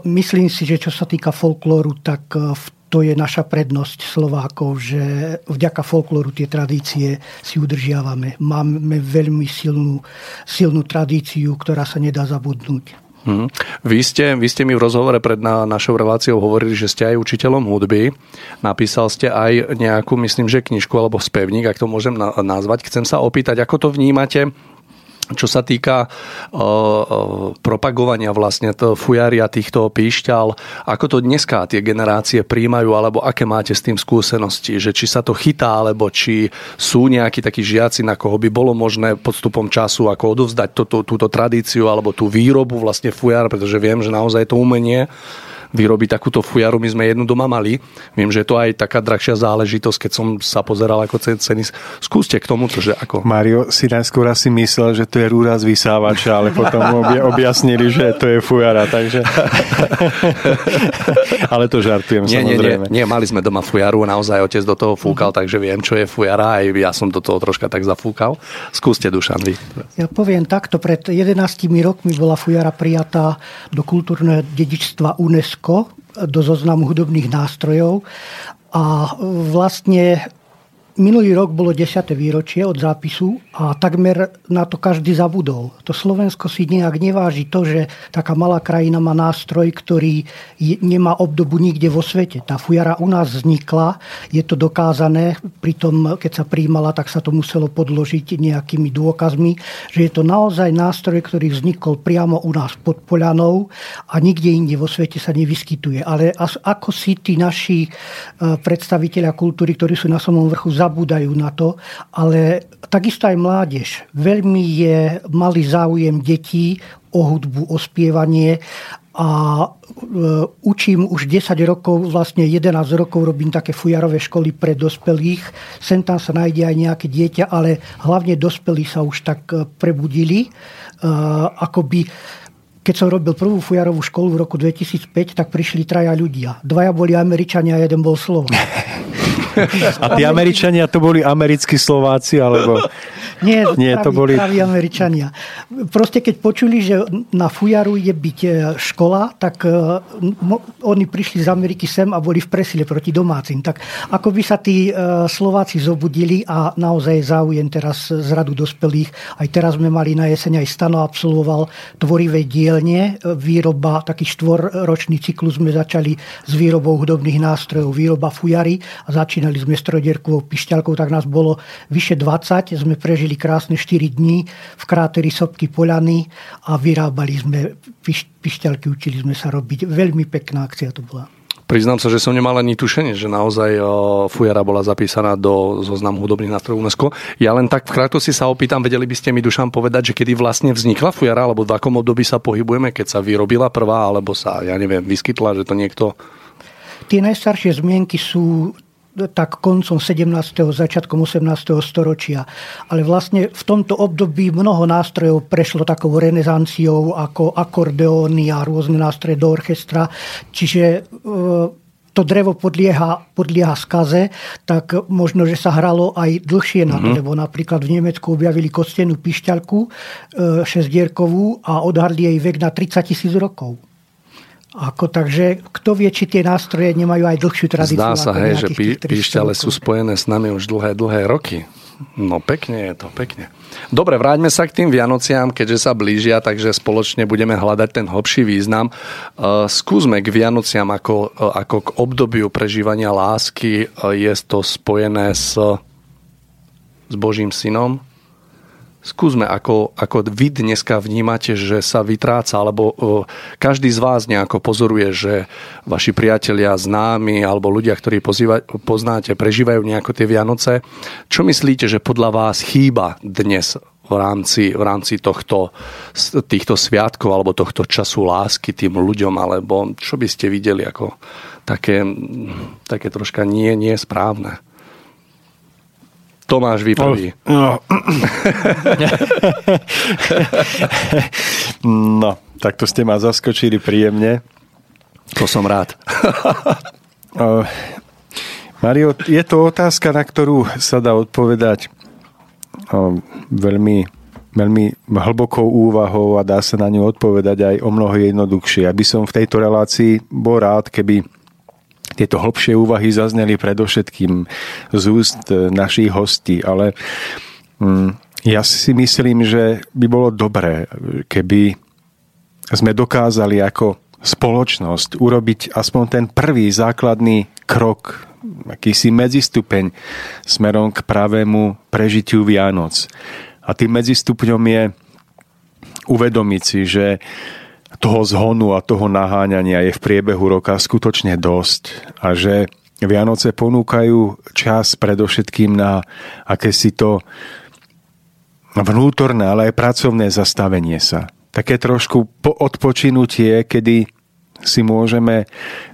Myslím si, že čo sa týka folklóru, tak e, to je naša prednosť Slovákov, že vďaka folklóru tie tradície si udržiavame. Máme veľmi silnú, silnú tradíciu, ktorá sa nedá zabudnúť. Hmm. Vy, ste, vy ste mi v rozhovore pred na, našou reláciou hovorili, že ste aj učiteľom hudby. Napísal ste aj nejakú, myslím, že knižku alebo spevník, ak to môžem na, nazvať. Chcem sa opýtať, ako to vnímate čo sa týka propagovania vlastne to fujaria týchto píšťal, ako to dneska tie generácie príjmajú, alebo aké máte s tým skúsenosti, že či sa to chytá, alebo či sú nejakí takí žiaci, na koho by bolo možné podstupom času ako odovzdať toto, túto tradíciu alebo tú výrobu vlastne fujar, pretože viem, že naozaj to umenie vyrobiť takúto fujaru. My sme jednu doma mali. Viem, že je to aj taká drahšia záležitosť, keď som sa pozeral ako ceny. Skúste k tomu, že ako. Mario si najskôr asi myslel, že to je rúra z vysávača, ale potom [laughs] objasnili, že to je fujara, takže... [laughs] ale to žartujem nie, samozrejme. Nie, nie, nie, mali sme doma fujaru, naozaj otec do toho fúkal, takže viem, čo je fujara, aj ja som do toho troška tak zafúkal. Skúste, Dušan, vy. Ja poviem takto, pred 11 rokmi bola fujara prijatá do kultúrneho dedičstva UNESCO Slovensko do zoznamu hudobných nástrojov a vlastne Minulý rok bolo 10. výročie od zápisu a takmer na to každý zabudol. To Slovensko si nejak neváži to, že taká malá krajina má nástroj, ktorý nemá obdobu nikde vo svete. Tá fujara u nás vznikla, je to dokázané, pritom keď sa príjmala, tak sa to muselo podložiť nejakými dôkazmi, že je to naozaj nástroj, ktorý vznikol priamo u nás pod Poľanou a nikde inde vo svete sa nevyskytuje. Ale ako si tí naši e, predstaviteľia kultúry, ktorí sú na samom vrchu, zabúdajú na to, ale takisto aj mládež. Veľmi je malý záujem detí o hudbu, o spievanie a e, učím už 10 rokov, vlastne 11 rokov robím také fujarové školy pre dospelých. Sem tam sa nájde aj nejaké dieťa, ale hlavne dospelí sa už tak e, prebudili. E, akoby keď som robil prvú fujarovú školu v roku 2005, tak prišli traja ľudia. Dvaja boli Američania a jeden bol Slovak. [laughs] A tí Američania to boli americkí Slováci, alebo... Nie, Nie, to boli... praví Američania. Proste keď počuli, že na Fujaru je byť e, škola, tak e, oni prišli z Ameriky sem a boli v presile proti domácim. Tak ako by sa tí e, Slováci zobudili a naozaj záujem teraz z radu dospelých. Aj teraz sme mali na jeseň, aj Stano absolvoval tvorivé dielne, výroba, taký štvorročný cyklus sme začali s výrobou hudobných nástrojov, výroba fujary a začínali sme strojderkovou pišťalkou, tak nás bolo vyše 20. Sme prežili krásne 4 dní v kráteri Sopky Poľany a vyrábali sme piš, pišťalky, učili sme sa robiť. Veľmi pekná akcia to bola. Priznám sa, že som nemal ani tušenie, že naozaj Fujara bola zapísaná do zoznamu hudobných nástrojov UNESCO. Ja len tak v krátkosti sa opýtam, vedeli by ste mi dušám povedať, že kedy vlastne vznikla Fujara, alebo v akom období sa pohybujeme, keď sa vyrobila prvá, alebo sa, ja neviem, vyskytla, že to niekto Tie najstaršie zmienky sú tak koncom 17. začiatkom 18. storočia. Ale vlastne v tomto období mnoho nástrojov prešlo takou renesanciou ako akordeóny a rôzne nástroje do orchestra. Čiže e, to drevo podlieha, podlieha skaze, tak možno, že sa hralo aj dlhšie na to, mm-hmm. lebo napríklad v Nemecku objavili kostenú pišťalku e, šesdierkovú a odhadli jej vek na 30 tisíc rokov. Ako, takže kto vie, či tie nástroje nemajú aj dlhšiu tradíciu. Zdá sa, hej, že pí, píšťale sú spojené s nami už dlhé, dlhé roky. No pekne je to, pekne. Dobre, vráťme sa k tým Vianociám, keďže sa blížia, takže spoločne budeme hľadať ten hlbší význam. Uh, skúsme k Vianociam ako, uh, ako k obdobiu prežívania lásky. Uh, je to spojené s, s Božím synom, Skúsme, ako, ako vy dneska vnímate, že sa vytráca, alebo uh, každý z vás nejako pozoruje, že vaši priatelia, známi alebo ľudia, ktorí pozýva, poznáte, prežívajú nejako tie Vianoce. Čo myslíte, že podľa vás chýba dnes v rámci, v rámci tohto, týchto sviatkov alebo tohto času lásky tým ľuďom, alebo čo by ste videli ako také, také troška nie, nie správne? Tomáš vypraví. No. [laughs] no, tak to ste ma zaskočili príjemne. To som rád. [laughs] Mario, je to otázka, na ktorú sa dá odpovedať veľmi, veľmi hlbokou úvahou a dá sa na ňu odpovedať aj o mnoho jednoduchšie. Aby som v tejto relácii bol rád, keby tieto hlbšie úvahy zazneli predovšetkým z úst e, našich hostí, ale mm, ja si myslím, že by bolo dobré, keby sme dokázali ako spoločnosť urobiť aspoň ten prvý základný krok, akýsi medzistupeň smerom k pravému prežitiu Vianoc. A tým medzistupňom je uvedomiť si, že toho zhonu a toho naháňania je v priebehu roka skutočne dosť a že Vianoce ponúkajú čas predovšetkým na akési to vnútorné, ale aj pracovné zastavenie sa. Také trošku odpočinutie, kedy si môžeme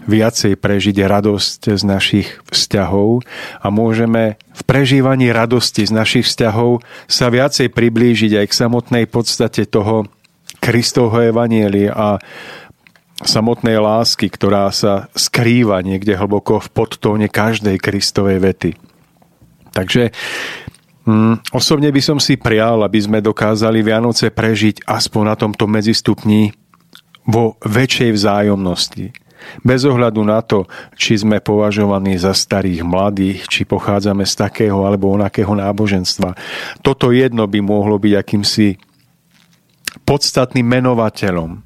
viacej prežiť radosť z našich vzťahov a môžeme v prežívaní radosti z našich vzťahov sa viacej priblížiť aj k samotnej podstate toho, Kristovho evanielie a samotnej lásky, ktorá sa skrýva niekde hlboko v podtóne každej Kristovej vety. Takže mm, osobne by som si prial, aby sme dokázali Vianoce prežiť aspoň na tomto medzistupni vo väčšej vzájomnosti. Bez ohľadu na to, či sme považovaní za starých mladých, či pochádzame z takého alebo onakého náboženstva. Toto jedno by mohlo byť akýmsi podstatným menovateľom,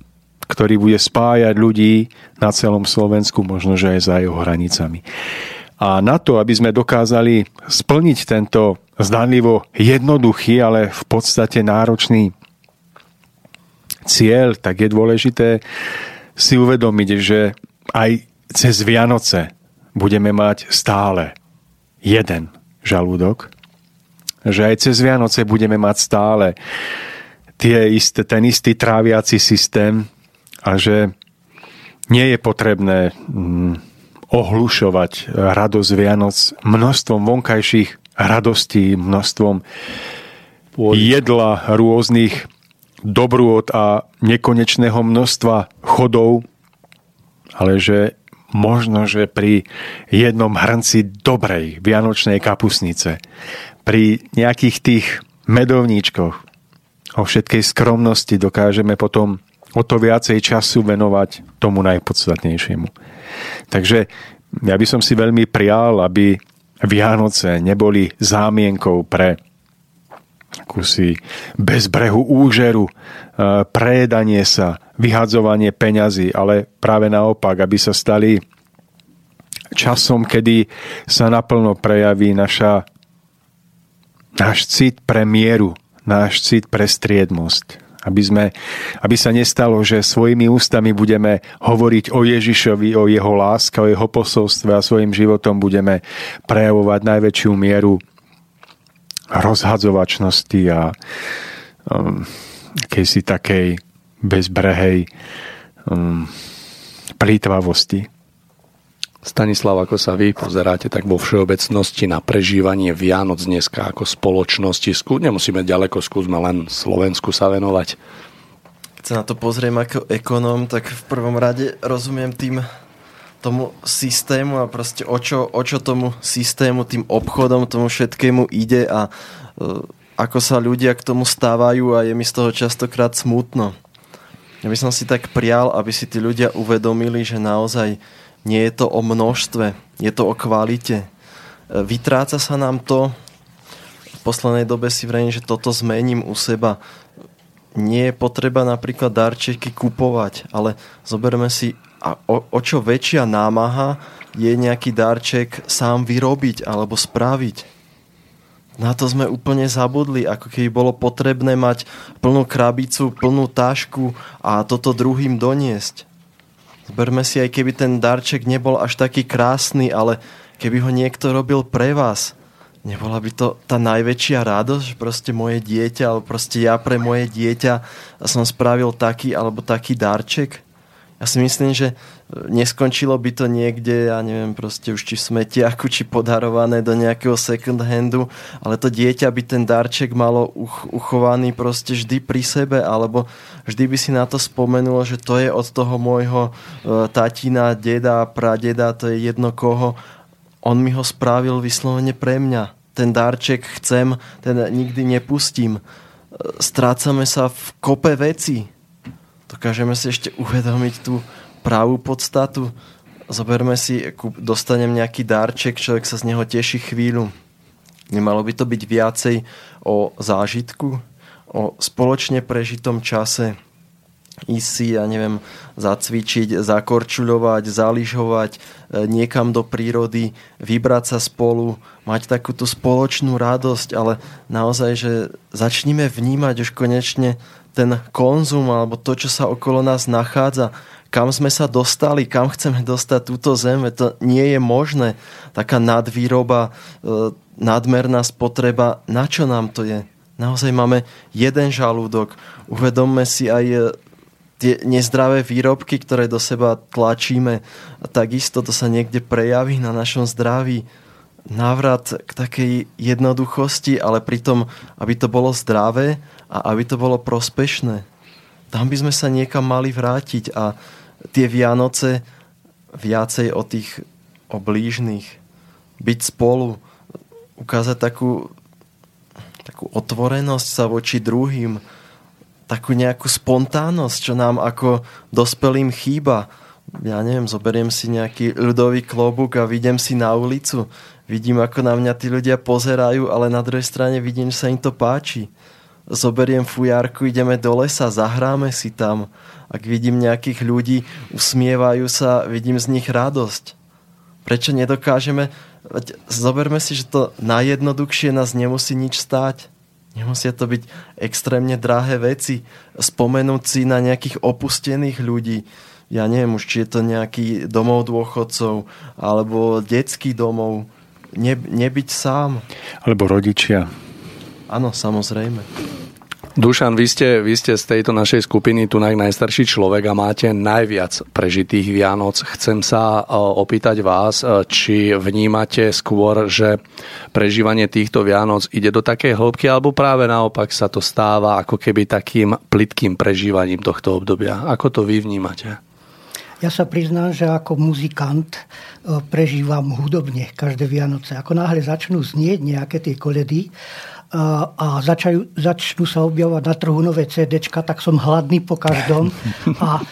ktorý bude spájať ľudí na celom Slovensku, možno že aj za jeho hranicami. A na to, aby sme dokázali splniť tento zdanlivo jednoduchý, ale v podstate náročný cieľ, tak je dôležité si uvedomiť, že aj cez Vianoce budeme mať stále jeden žalúdok, že aj cez Vianoce budeme mať stále tie isté, ten istý tráviaci systém a že nie je potrebné mm, ohlušovať radosť Vianoc množstvom vonkajších radostí, množstvom jedla rôznych dobrôd a nekonečného množstva chodov, ale že možno, že pri jednom hrnci dobrej vianočnej kapusnice, pri nejakých tých medovníčkoch, o všetkej skromnosti dokážeme potom o to viacej času venovať tomu najpodstatnejšiemu. Takže ja by som si veľmi prial, aby Vianoce neboli zámienkou pre kusy bezbrehu úžeru, e, prejedanie sa, vyhadzovanie peňazí, ale práve naopak, aby sa stali časom, kedy sa naplno prejaví naša, náš cit pre mieru, náš cit pre striednosť. Aby, sme, aby sa nestalo, že svojimi ústami budeme hovoriť o Ježišovi, o jeho láske, o jeho posolstve a svojim životom budeme prejavovať najväčšiu mieru rozhadzovačnosti a um, akejsi takej bezbrehej um, plýtvavosti. Stanislav, ako sa vy pozeráte tak vo všeobecnosti na prežívanie Vianoc dneska ako spoločnosti? Skú, nemusíme ďaleko, skúsme len Slovensku sa venovať. Keď sa na to pozriem ako ekonóm, tak v prvom rade rozumiem tým tomu systému a proste o čo, o čo tomu systému, tým obchodom, tomu všetkému ide a uh, ako sa ľudia k tomu stávajú a je mi z toho častokrát smutno. Ja by som si tak prial, aby si tí ľudia uvedomili, že naozaj nie je to o množstve, je to o kvalite. E, vytráca sa nám to, v poslednej dobe si vrejím, že toto zmením u seba. Nie je potreba napríklad darčeky kupovať, ale zoberme si, a o, o čo väčšia námaha je nejaký darček sám vyrobiť alebo spraviť. Na to sme úplne zabudli, ako keby bolo potrebné mať plnú krabicu, plnú tašku a toto druhým doniesť. Zberme si, aj keby ten darček nebol až taký krásny, ale keby ho niekto robil pre vás, nebola by to tá najväčšia radosť, že proste moje dieťa, alebo proste ja pre moje dieťa som spravil taký alebo taký darček? Ja si myslím, že neskončilo by to niekde, ja neviem, proste už či smetiaku, či podarované do nejakého second handu, ale to dieťa by ten darček malo uch- uchovaný proste vždy pri sebe, alebo vždy by si na to spomenulo, že to je od toho môjho e, tatina, deda, pradeda, to je jedno koho. On mi ho spravil vyslovene pre mňa. Ten darček chcem, ten nikdy nepustím. E, strácame sa v kope veci dokážeme si ešte uvedomiť tú pravú podstatu. Zoberme si, dostanem nejaký darček, človek sa z neho teší chvíľu. Nemalo by to byť viacej o zážitku, o spoločne prežitom čase, ísť si, ja neviem, zacvičiť, zakorčuľovať, zaližovať e, niekam do prírody, vybrať sa spolu, mať takúto spoločnú radosť, ale naozaj, že začníme vnímať už konečne ten konzum alebo to, čo sa okolo nás nachádza, kam sme sa dostali, kam chceme dostať túto zem, to nie je možné. Taká nadvýroba, e, nadmerná spotreba, na čo nám to je? Naozaj máme jeden žalúdok. Uvedomme si aj e, tie nezdravé výrobky, ktoré do seba tlačíme a takisto to sa niekde prejaví na našom zdraví. Návrat k takej jednoduchosti, ale pritom, aby to bolo zdravé, a aby to bolo prospešné. Tam by sme sa niekam mali vrátiť a tie Vianoce viacej o tých o blížnych, byť spolu, ukázať takú, takú otvorenosť sa voči druhým, takú nejakú spontánnosť, čo nám ako dospelým chýba. Ja neviem, zoberiem si nejaký ľudový klobúk a vidím si na ulicu, vidím, ako na mňa tí ľudia pozerajú, ale na druhej strane vidím, že sa im to páči zoberiem fujárku, ideme do lesa, zahráme si tam. Ak vidím nejakých ľudí, usmievajú sa, vidím z nich radosť. Prečo nedokážeme... Zoberme si, že to najjednoduchšie nás nemusí nič stáť. Nemusia to byť extrémne drahé veci. Spomenúť si na nejakých opustených ľudí. Ja neviem už, či je to nejaký domov dôchodcov alebo detský domov. Ne, nebyť sám. Alebo rodičia. Áno, samozrejme. Dušan, vy ste, vy ste z tejto našej skupiny tu najstarší človek a máte najviac prežitých Vianoc. Chcem sa e, opýtať vás, e, či vnímate skôr, že prežívanie týchto Vianoc ide do takej hĺbky, alebo práve naopak sa to stáva ako keby takým plitkým prežívaním tohto obdobia. Ako to vy vnímate? Ja sa priznám, že ako muzikant e, prežívam hudobne každé Vianoce. Ako náhle začnú znieť nejaké tie koledy, a začajú, začnú sa objavovať na trhu nové CD, tak som hladný po každom a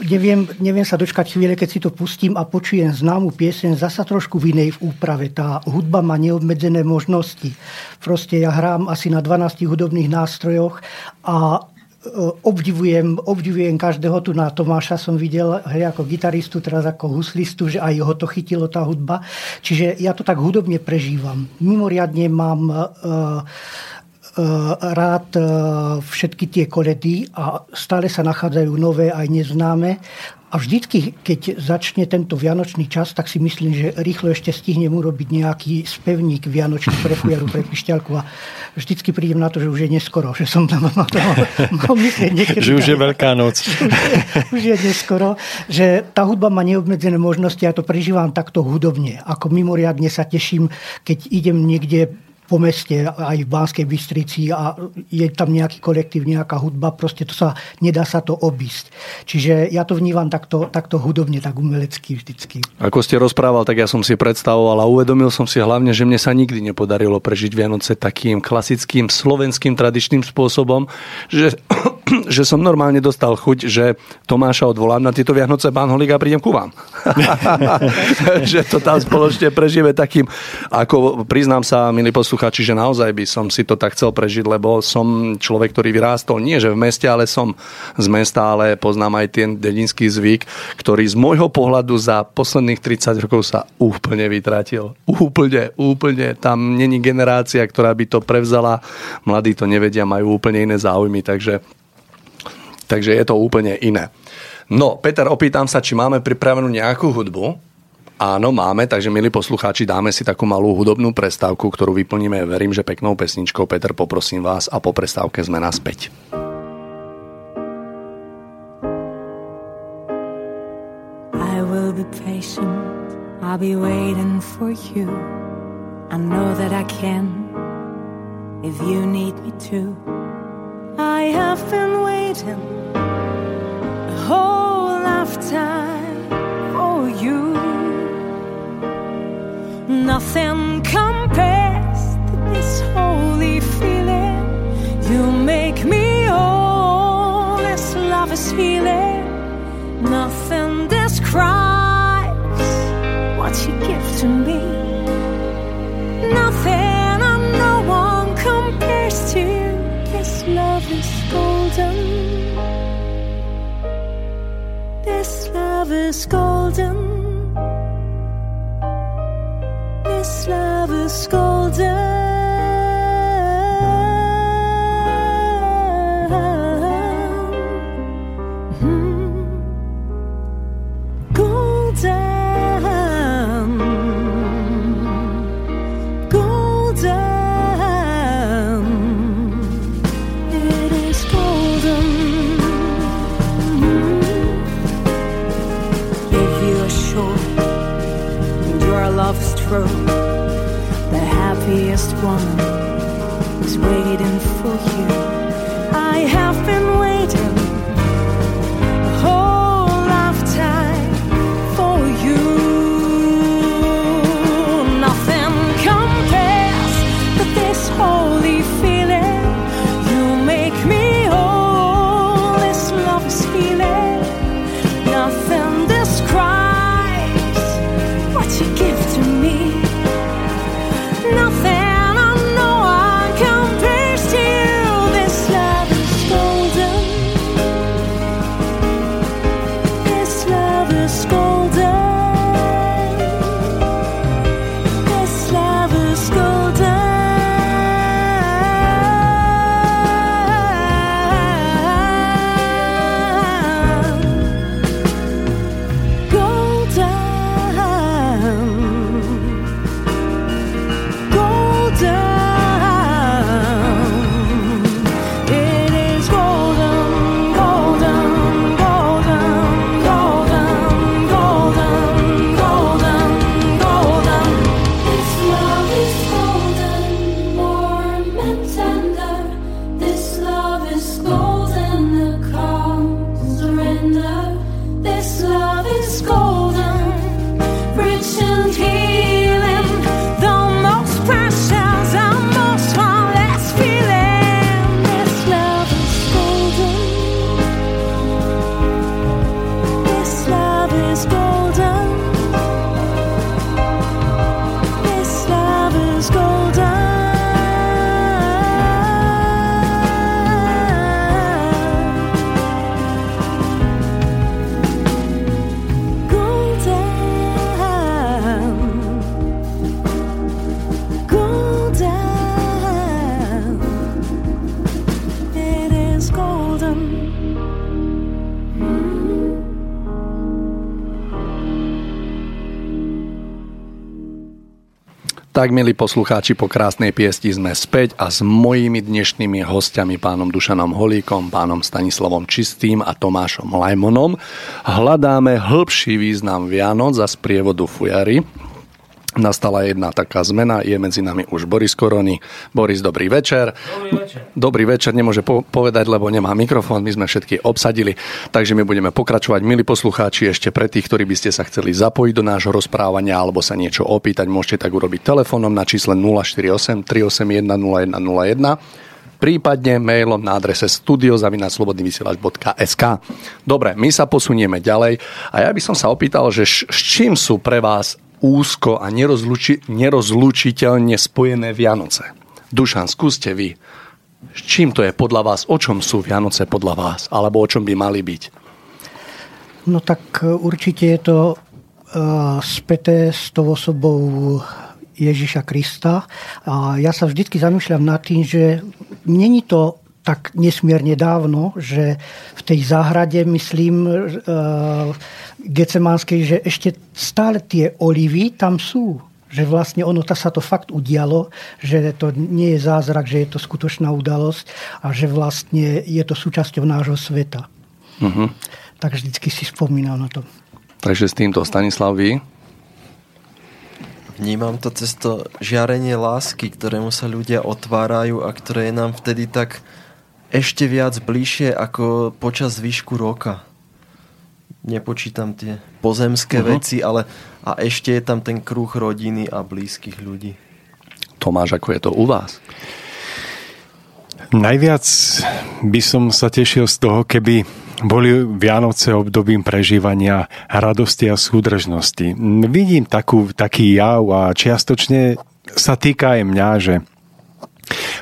neviem, neviem sa dočkať chvíle, keď si to pustím a počujem známu piesen zasa trošku v inej v úprave. Tá hudba má neobmedzené možnosti. Proste ja hrám asi na 12 hudobných nástrojoch a obdivujem, obdivujem každého tu na Tomáša som videl hej, ako gitaristu, teraz ako huslistu, že aj ho to chytilo tá hudba. Čiže ja to tak hudobne prežívam. Mimoriadne mám uh, rád všetky tie koledy a stále sa nachádzajú nové aj neznáme a vždycky, keď začne tento vianočný čas, tak si myslím, že rýchlo ešte stihnem urobiť nejaký spevník vianočný pre fujaru, pre pišťalku a vždycky prídem na to, že už je neskoro, že som tam mal, mal myslieť niekedy. Že už je Veľká noc. [laughs] už je neskoro, že tá hudba má neobmedzené možnosti a ja to prežívam takto hudobne. Ako mimoriadne sa teším, keď idem niekde po meste, aj v Banskej Bystrici a je tam nejaký kolektív, nejaká hudba, proste to sa, nedá sa to obísť. Čiže ja to vnívam takto, takto hudobne, tak umelecky vždycky. Ako ste rozprával, tak ja som si predstavoval a uvedomil som si hlavne, že mne sa nikdy nepodarilo prežiť Vianoce takým klasickým slovenským tradičným spôsobom, že [clears throat] že som normálne dostal chuť, že Tomáša odvolám na tieto Vianoce pán Holík a prídem ku vám. [laughs] že to tam spoločne prežijeme takým, ako priznám sa, milí posluchači, že naozaj by som si to tak chcel prežiť, lebo som človek, ktorý vyrástol nie že v meste, ale som z mesta, ale poznám aj ten dedinský zvyk, ktorý z môjho pohľadu za posledných 30 rokov sa úplne vytratil. Úplne, úplne. Tam není generácia, ktorá by to prevzala. Mladí to nevedia, majú úplne iné záujmy, takže Takže je to úplne iné. No, Peter, opýtam sa, či máme pripravenú nejakú hudbu. Áno, máme, takže milí poslucháči, dáme si takú malú hudobnú prestávku, ktorú vyplníme, verím, že peknou pesničkou. Peter, poprosím vás a po prestávke sme naspäť. I will be patient, I'll be waiting for you. I know that I can, if you need me to. I have been waiting whole lifetime for you. Nothing compares to this holy feeling. You make me whole. This love is healing. Nothing describes what you give to me. Love is golden. This love is golden. Tak, milí poslucháči, po krásnej piesti sme späť a s mojimi dnešnými hostiami, pánom Dušanom Holíkom, pánom Stanislavom Čistým a Tomášom Lajmonom, hľadáme hĺbší význam Vianoc za sprievodu Fujary, nastala jedna taká zmena. Je medzi nami už Boris Korony. Boris, dobrý večer. Dobrý večer. Dobrý večer, nemôže po- povedať, lebo nemá mikrofón. My sme všetky obsadili, takže my budeme pokračovať. Milí poslucháči, ešte pre tých, ktorí by ste sa chceli zapojiť do nášho rozprávania alebo sa niečo opýtať, môžete tak urobiť telefónom na čísle 048 381 0101 prípadne mailom na adrese studiozavinaclobodnyvysielač.sk Dobre, my sa posunieme ďalej a ja by som sa opýtal, že s čím sú pre vás úzko a nerozluči, nerozlučiteľne spojené Vianoce. Dušan, skúste vy. S čím to je podľa vás? O čom sú Vianoce podľa vás? Alebo o čom by mali byť? No tak e, určite je to uh, späté s tou osobou Ježiša Krista. A ja sa vždycky zamýšľam nad tým, že není to tak nesmierne dávno, že v tej záhrade, myslím, uh, Gecemánskej, že ešte stále tie olivy tam sú. Že vlastne ono sa to fakt udialo, že to nie je zázrak, že je to skutočná udalosť a že vlastne je to súčasťou nášho sveta. Uh-huh. Tak vždycky si spomínam na to. Takže s týmto Stanislav, vy? Vnímam to cez to žiarenie lásky, ktorému sa ľudia otvárajú a ktoré je nám vtedy tak ešte viac bližšie ako počas výšku roka. Nepočítam tie pozemské uh-huh. veci, ale a ešte je tam ten kruh rodiny a blízkych ľudí. Tomáš, ako je to u vás? Najviac by som sa tešil z toho, keby boli Vianoce obdobím prežívania radosti a súdržnosti. Vidím takú, taký jav a čiastočne sa týka aj mňa, že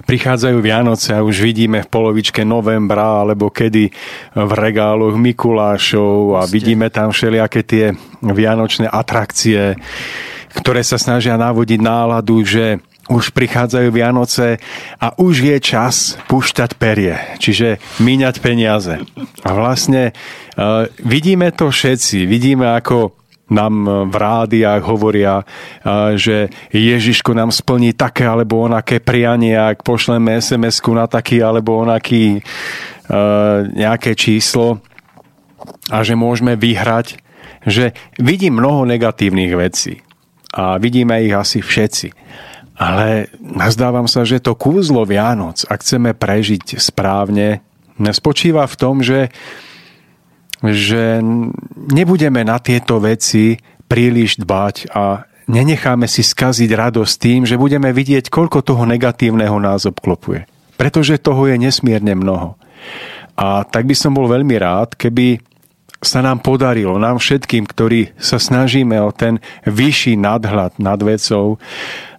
Prichádzajú Vianoce a už vidíme v polovičke novembra alebo kedy v regáloch Mikulášov a vidíme tam všelijaké tie vianočné atrakcie, ktoré sa snažia navodiť náladu, že už prichádzajú Vianoce a už je čas púšťať perie, čiže míňať peniaze. A vlastne uh, vidíme to všetci, vidíme ako nám e, v rádiách hovoria, e, že Ježiško nám splní také alebo onaké prianie, ak pošleme sms na taký alebo onaký e, nejaké číslo a že môžeme vyhrať, že vidím mnoho negatívnych vecí a vidíme ich asi všetci. Ale nazdávam sa, že to kúzlo Vianoc, ak chceme prežiť správne, spočíva v tom, že že nebudeme na tieto veci príliš dbať a nenecháme si skaziť radosť tým, že budeme vidieť, koľko toho negatívneho nás obklopuje. Pretože toho je nesmierne mnoho. A tak by som bol veľmi rád, keby sa nám podarilo, nám všetkým, ktorí sa snažíme o ten vyšší nadhľad nad vecou,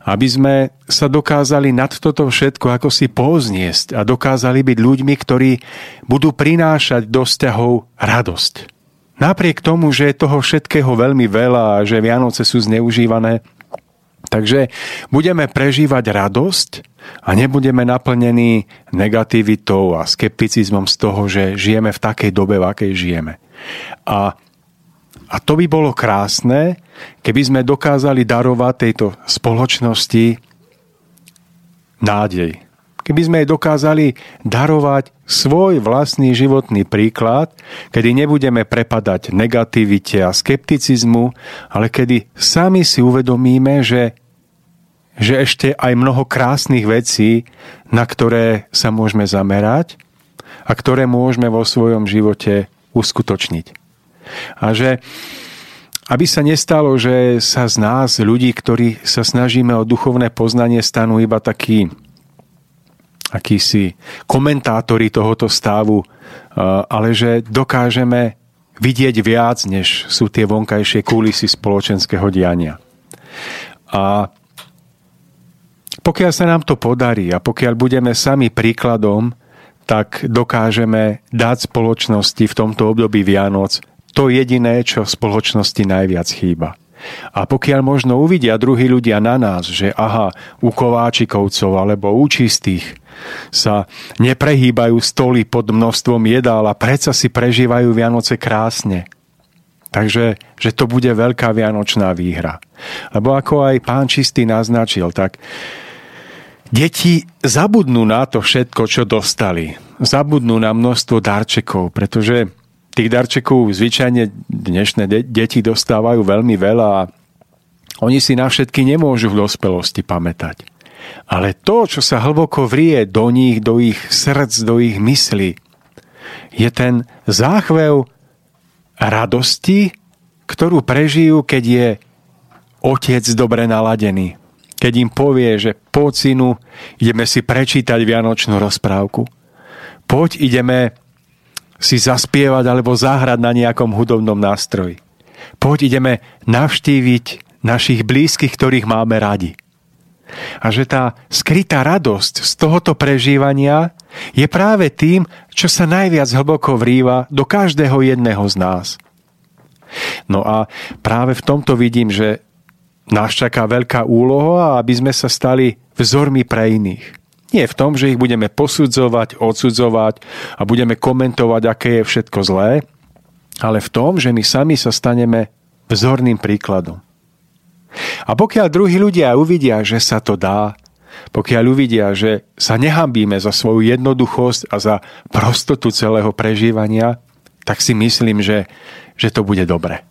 aby sme sa dokázali nad toto všetko ako si pozniesť a dokázali byť ľuďmi, ktorí budú prinášať do vzťahov radosť. Napriek tomu, že je toho všetkého veľmi veľa a že Vianoce sú zneužívané, takže budeme prežívať radosť a nebudeme naplnení negativitou a skepticizmom z toho, že žijeme v takej dobe, v akej žijeme. A a to by bolo krásne, keby sme dokázali darovať tejto spoločnosti nádej. Keby sme jej dokázali darovať svoj vlastný životný príklad, kedy nebudeme prepadať negativite a skepticizmu, ale kedy sami si uvedomíme, že, že ešte aj mnoho krásnych vecí, na ktoré sa môžeme zamerať a ktoré môžeme vo svojom živote uskutočniť. A že aby sa nestalo, že sa z nás, ľudí, ktorí sa snažíme o duchovné poznanie, stanú iba takí akýsi komentátori tohoto stavu, ale že dokážeme vidieť viac, než sú tie vonkajšie kulisy spoločenského diania. A pokiaľ sa nám to podarí a pokiaľ budeme sami príkladom, tak dokážeme dať spoločnosti v tomto období Vianoc to jediné, čo v spoločnosti najviac chýba. A pokiaľ možno uvidia druhí ľudia na nás, že aha, u kováčikovcov alebo u čistých sa neprehýbajú stoly pod množstvom jedál a predsa si prežívajú Vianoce krásne, Takže že to bude veľká vianočná výhra. Lebo ako aj pán Čistý naznačil, tak deti zabudnú na to všetko, čo dostali. Zabudnú na množstvo darčekov, pretože tých darčekov zvyčajne dnešné de- deti dostávajú veľmi veľa a oni si na všetky nemôžu v dospelosti pamätať. Ale to, čo sa hlboko vrie do nich, do ich srdc, do ich mysli, je ten záchvev radosti, ktorú prežijú, keď je otec dobre naladený. Keď im povie, že po synu, ideme si prečítať Vianočnú rozprávku. Poď, ideme si zaspievať alebo zahrať na nejakom hudobnom nástroji. Poď, ideme navštíviť našich blízkych, ktorých máme radi. A že tá skrytá radosť z tohoto prežívania je práve tým, čo sa najviac hlboko vrýva do každého jedného z nás. No a práve v tomto vidím, že nás čaká veľká úloha, aby sme sa stali vzormi pre iných. Nie v tom, že ich budeme posudzovať, odsudzovať a budeme komentovať, aké je všetko zlé, ale v tom, že my sami sa staneme vzorným príkladom. A pokiaľ druhí ľudia uvidia, že sa to dá, pokiaľ uvidia, že sa nehambíme za svoju jednoduchosť a za prostotu celého prežívania, tak si myslím, že že to bude dobre.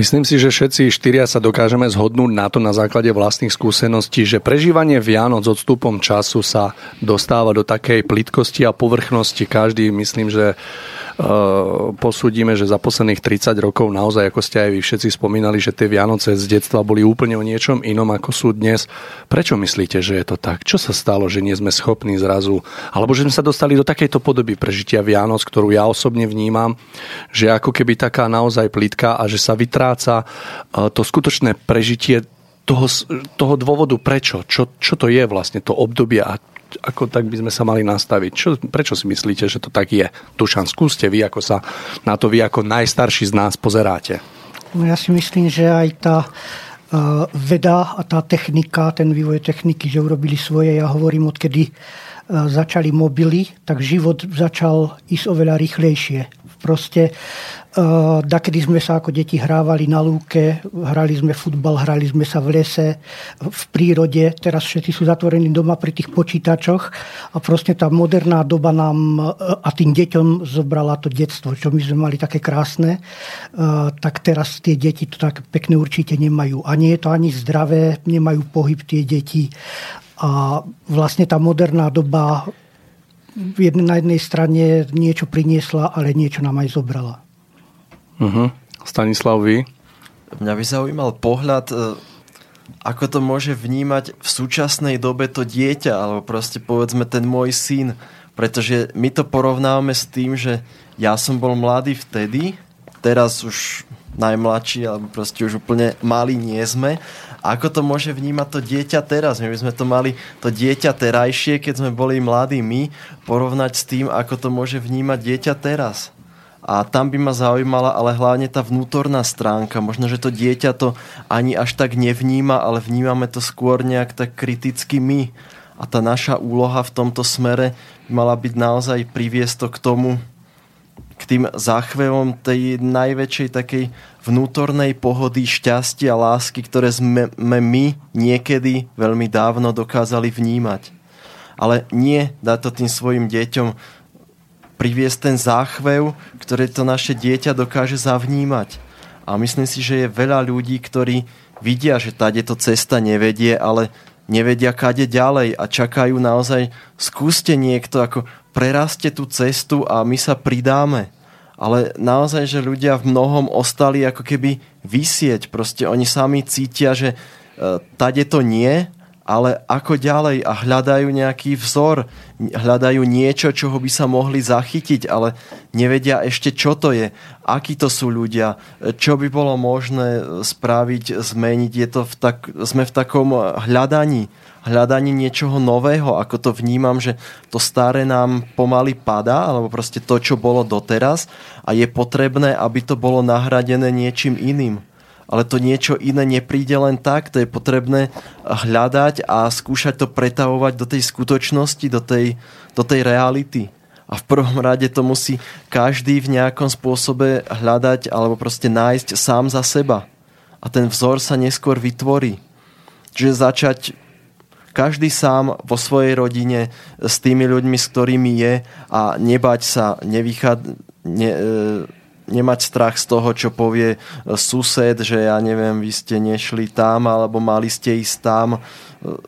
Myslím si, že všetci štyria sa dokážeme zhodnúť na to na základe vlastných skúseností, že prežívanie Vianoc odstupom času sa dostáva do takej plitkosti a povrchnosti. Každý, myslím, že posúdime, že za posledných 30 rokov naozaj, ako ste aj vy všetci spomínali, že tie Vianoce z detstva boli úplne o niečom inom, ako sú dnes. Prečo myslíte, že je to tak? Čo sa stalo, že nie sme schopní zrazu, alebo že sme sa dostali do takejto podoby prežitia Vianoc, ktorú ja osobne vnímam, že ako keby taká naozaj plitka a že sa vytráca eh, to skutočné prežitie toho, toho dôvodu prečo, čo, čo to je vlastne to obdobie a ako tak by sme sa mali nastaviť. Čo, prečo si myslíte, že to tak je? Dušan, skúste vy, ako sa na to vy ako najstarší z nás pozeráte. No ja si myslím, že aj tá e, veda a tá technika, ten vývoj techniky, že urobili svoje. Ja hovorím, odkedy e, začali mobily, tak život začal ísť oveľa rýchlejšie. Proste dakedy sme sa ako deti hrávali na lúke, hrali sme futbal, hrali sme sa v lese, v prírode. Teraz všetci sú zatvorení doma pri tých počítačoch a proste tá moderná doba nám uh, a tým deťom zobrala to detstvo, čo my sme mali také krásne. Uh, tak teraz tie deti to tak pekné určite nemajú. A nie je to ani zdravé, nemajú pohyb tie deti. A vlastne tá moderná doba na jednej strane niečo priniesla, ale niečo nám aj zobrala. Uh-huh. Stanislav, vy? Mňa by zaujímal pohľad, e, ako to môže vnímať v súčasnej dobe to dieťa, alebo proste povedzme ten môj syn. Pretože my to porovnávame s tým, že ja som bol mladý vtedy, teraz už najmladší, alebo proste už úplne malý nie sme. Ako to môže vnímať to dieťa teraz? My by sme to mali, to dieťa terajšie, keď sme boli mladí my, porovnať s tým, ako to môže vnímať dieťa teraz. A tam by ma zaujímala ale hlavne tá vnútorná stránka. Možno, že to dieťa to ani až tak nevníma, ale vnímame to skôr nejak tak kriticky my. A tá naša úloha v tomto smere mala byť naozaj priviesť to k tomu, k tým záchvevom tej najväčšej takej vnútornej pohody, šťastia lásky, ktoré sme my niekedy veľmi dávno dokázali vnímať. Ale nie dať to tým svojim deťom priviesť ten záchvev, ktoré to naše dieťa dokáže zavnímať. A myslím si, že je veľa ľudí, ktorí vidia, že tade to cesta nevedie, ale nevedia kade ďalej a čakajú naozaj, skúste niekto, ako preraste tú cestu a my sa pridáme. Ale naozaj, že ľudia v mnohom ostali ako keby vysieť. Proste oni sami cítia, že e, tade to nie ale ako ďalej? A hľadajú nejaký vzor, hľadajú niečo, čoho by sa mohli zachytiť, ale nevedia ešte, čo to je, akí to sú ľudia, čo by bolo možné spraviť, zmeniť. Je to v tak, sme v takom hľadaní, hľadaní niečoho nového, ako to vnímam, že to staré nám pomaly padá, alebo proste to, čo bolo doteraz a je potrebné, aby to bolo nahradené niečím iným ale to niečo iné nepríde len tak, to je potrebné hľadať a skúšať to pretavovať do tej skutočnosti, do tej, do tej reality. A v prvom rade to musí každý v nejakom spôsobe hľadať alebo proste nájsť sám za seba. A ten vzor sa neskôr vytvorí. Čiže začať každý sám vo svojej rodine s tými ľuďmi, s ktorými je a nebať sa, nevychad, ne, e, nemať strach z toho, čo povie sused, že ja neviem, vy ste nešli tam alebo mali ste ísť tam.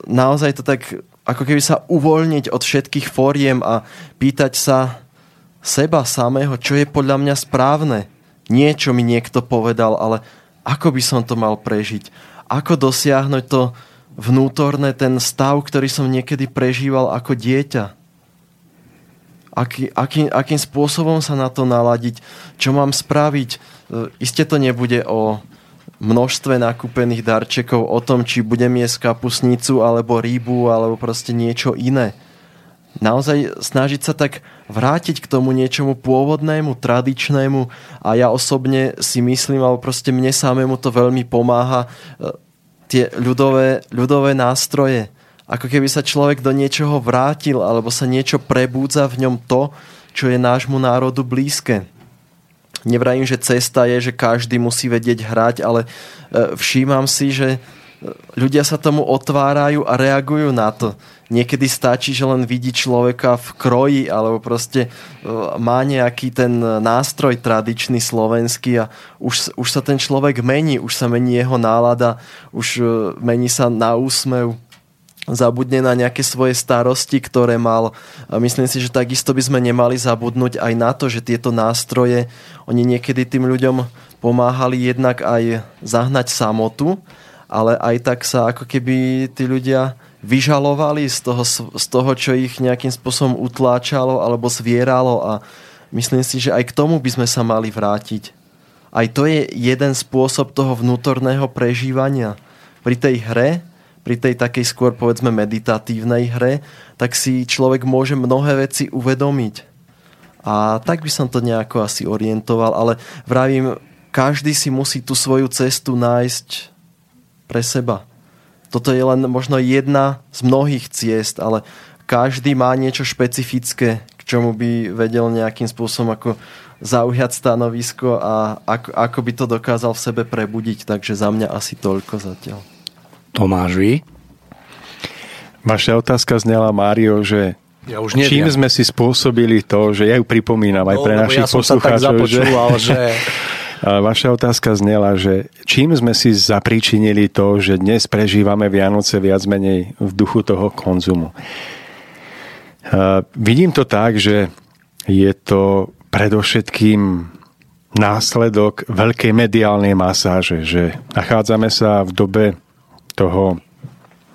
Naozaj to tak ako keby sa uvoľniť od všetkých fóriem a pýtať sa seba samého, čo je podľa mňa správne. Nie, čo mi niekto povedal, ale ako by som to mal prežiť. Ako dosiahnuť to vnútorné, ten stav, ktorý som niekedy prežíval ako dieťa. Aký, aký, akým spôsobom sa na to naladiť, čo mám spraviť. E, Isté to nebude o množstve nakúpených darčekov o tom, či budem jesť kapusnicu alebo rýbu alebo proste niečo iné. Naozaj snažiť sa tak vrátiť k tomu niečomu pôvodnému, tradičnému a ja osobne si myslím, alebo proste mne samému to veľmi pomáha, e, tie ľudové, ľudové nástroje. Ako keby sa človek do niečoho vrátil alebo sa niečo prebúdza v ňom to, čo je nášmu národu blízke Nevrajím, že cesta je, že každý musí vedieť hrať, ale e, všímam si, že e, ľudia sa tomu otvárajú a reagujú na to. Niekedy stačí, že len vidí človeka v kroji alebo proste e, má nejaký ten nástroj tradičný slovenský a už, už sa ten človek mení, už sa mení jeho nálada, už mení sa na úsmev zabudne na nejaké svoje starosti, ktoré mal. Myslím si, že takisto by sme nemali zabudnúť aj na to, že tieto nástroje, oni niekedy tým ľuďom pomáhali jednak aj zahnať samotu, ale aj tak sa ako keby tí ľudia vyžalovali z toho, z toho, čo ich nejakým spôsobom utláčalo alebo zvieralo a myslím si, že aj k tomu by sme sa mali vrátiť. Aj to je jeden spôsob toho vnútorného prežívania. Pri tej hre pri tej takej skôr povedzme meditatívnej hre, tak si človek môže mnohé veci uvedomiť. A tak by som to nejako asi orientoval, ale vravím, každý si musí tú svoju cestu nájsť pre seba. Toto je len možno jedna z mnohých ciest, ale každý má niečo špecifické, k čomu by vedel nejakým spôsobom ako zaujať stanovisko a ako, ako by to dokázal v sebe prebudiť. Takže za mňa asi toľko zatiaľ. Tomáš, vy? Vaša otázka znela, Mário, že ja už neviem. čím sme si spôsobili to, že ja ju pripomínam aj no, pre našich ja poslucháčov, započúval, že... [laughs] A vaša otázka znela, že čím sme si zapríčinili to, že dnes prežívame Vianoce viac menej v duchu toho konzumu. Vidím to tak, že je to predovšetkým následok veľkej mediálnej masáže, že nachádzame sa v dobe toho,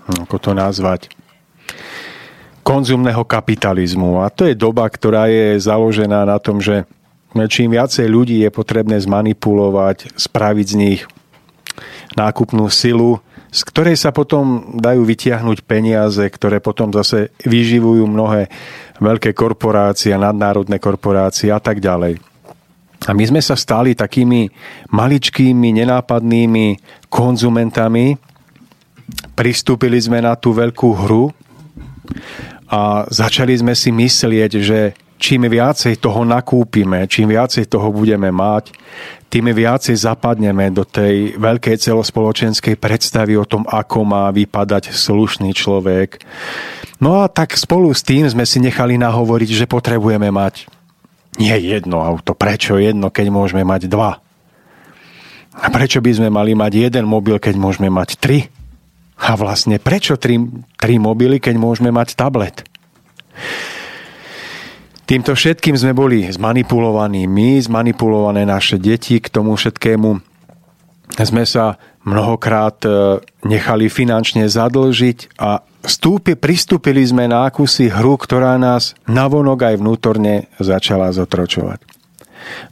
ako to nazvať, konzumného kapitalizmu. A to je doba, ktorá je založená na tom, že čím viacej ľudí je potrebné zmanipulovať, spraviť z nich nákupnú silu, z ktorej sa potom dajú vytiahnuť peniaze, ktoré potom zase vyživujú mnohé veľké korporácie, nadnárodné korporácie a tak ďalej. A my sme sa stali takými maličkými, nenápadnými konzumentami, pristúpili sme na tú veľkú hru a začali sme si myslieť, že čím viacej toho nakúpime, čím viacej toho budeme mať, tým viacej zapadneme do tej veľkej celospoločenskej predstavy o tom, ako má vypadať slušný človek. No a tak spolu s tým sme si nechali nahovoriť, že potrebujeme mať nie jedno auto. Prečo jedno, keď môžeme mať dva? A prečo by sme mali mať jeden mobil, keď môžeme mať tri? A vlastne prečo tri, tri mobily, keď môžeme mať tablet? Týmto všetkým sme boli zmanipulovaní my, zmanipulované naše deti, k tomu všetkému sme sa mnohokrát e, nechali finančne zadlžiť a stúpi, pristúpili sme na akúsi hru, ktorá nás navonok aj vnútorne začala zotročovať.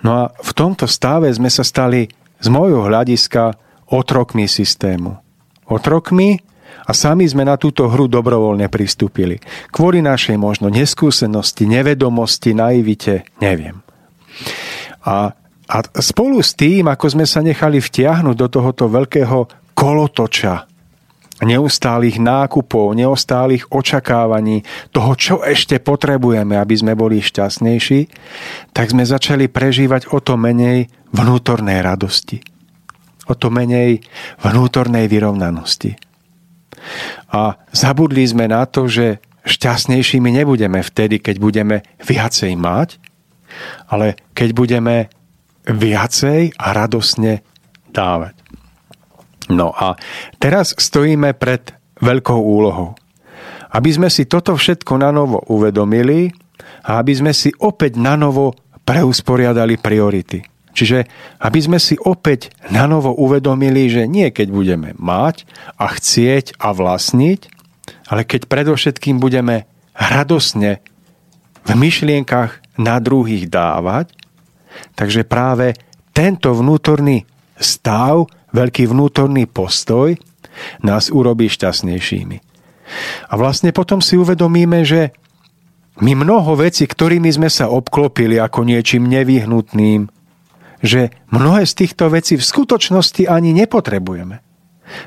No a v tomto stave sme sa stali z môjho hľadiska otrokmi systému otrokmi a sami sme na túto hru dobrovoľne pristúpili. Kvôli našej možno neskúsenosti, nevedomosti, naivite, neviem. A, a spolu s tým, ako sme sa nechali vtiahnuť do tohoto veľkého kolotoča neustálých nákupov, neustálých očakávaní toho, čo ešte potrebujeme, aby sme boli šťastnejší, tak sme začali prežívať o to menej vnútornej radosti. O to menej vnútornej vyrovnanosti. A zabudli sme na to, že šťastnejšími nebudeme vtedy, keď budeme viacej mať, ale keď budeme viacej a radosne dávať. No a teraz stojíme pred veľkou úlohou. Aby sme si toto všetko na novo uvedomili a aby sme si opäť na novo preusporiadali priority. Čiže aby sme si opäť na novo uvedomili, že nie keď budeme mať a chcieť a vlastniť, ale keď predovšetkým budeme radosne v myšlienkach na druhých dávať, takže práve tento vnútorný stav veľký vnútorný postoj nás urobí šťastnejšími. A vlastne potom si uvedomíme, že my mnoho vecí, ktorými sme sa obklopili ako niečím nevyhnutným, že mnohé z týchto vecí v skutočnosti ani nepotrebujeme.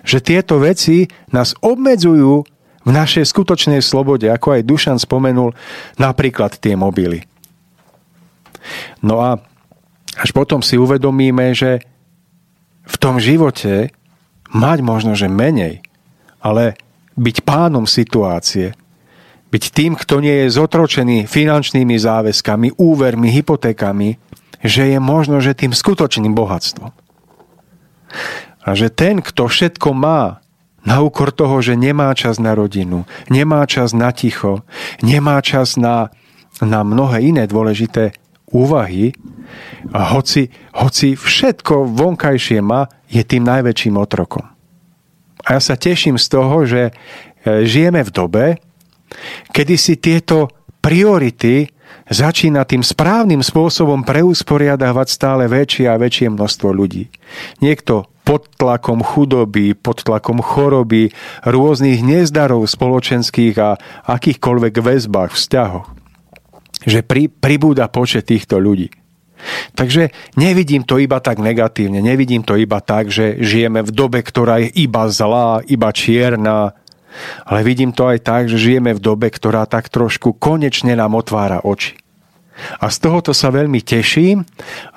Že tieto veci nás obmedzujú v našej skutočnej slobode, ako aj Dušan spomenul, napríklad tie mobily. No a až potom si uvedomíme, že v tom živote mať možno, že menej, ale byť pánom situácie, byť tým, kto nie je zotročený finančnými záväzkami, úvermi, hypotékami, že je možno, že tým skutočným bohatstvom. A že ten, kto všetko má, na úkor toho, že nemá čas na rodinu, nemá čas na ticho, nemá čas na, na mnohé iné dôležité úvahy, a hoci, hoci všetko vonkajšie má, je tým najväčším otrokom. A ja sa teším z toho, že e, žijeme v dobe, kedy si tieto priority začína tým správnym spôsobom preusporiadávať stále väčšie a väčšie množstvo ľudí. Niekto pod tlakom chudoby, pod tlakom choroby, rôznych nezdarov spoločenských a akýchkoľvek väzbách, vzťahoch. Že pri, pribúda počet týchto ľudí. Takže nevidím to iba tak negatívne, nevidím to iba tak, že žijeme v dobe, ktorá je iba zlá, iba čierna, ale vidím to aj tak, že žijeme v dobe, ktorá tak trošku konečne nám otvára oči. A z tohoto sa veľmi teším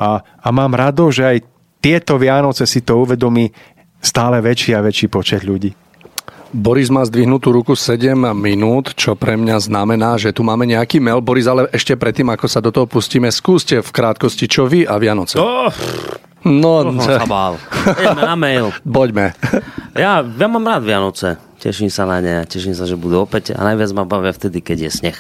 a, a mám rado, že aj tieto Vianoce si to uvedomí stále väčší a väčší počet ľudí. Boris má zdvihnutú ruku 7 minút, čo pre mňa znamená, že tu máme nejaký mail. Boris, ale ešte predtým, ako sa do toho pustíme, skúste v krátkosti, čo vy a Vianoce. Oh. No, no sa bál. [laughs] Ideme na mail. Poďme. Ja, ja mám rád Vianoce. Teším sa na ne, teším sa, že budú opäť a najviac ma bavia vtedy, keď je sneh.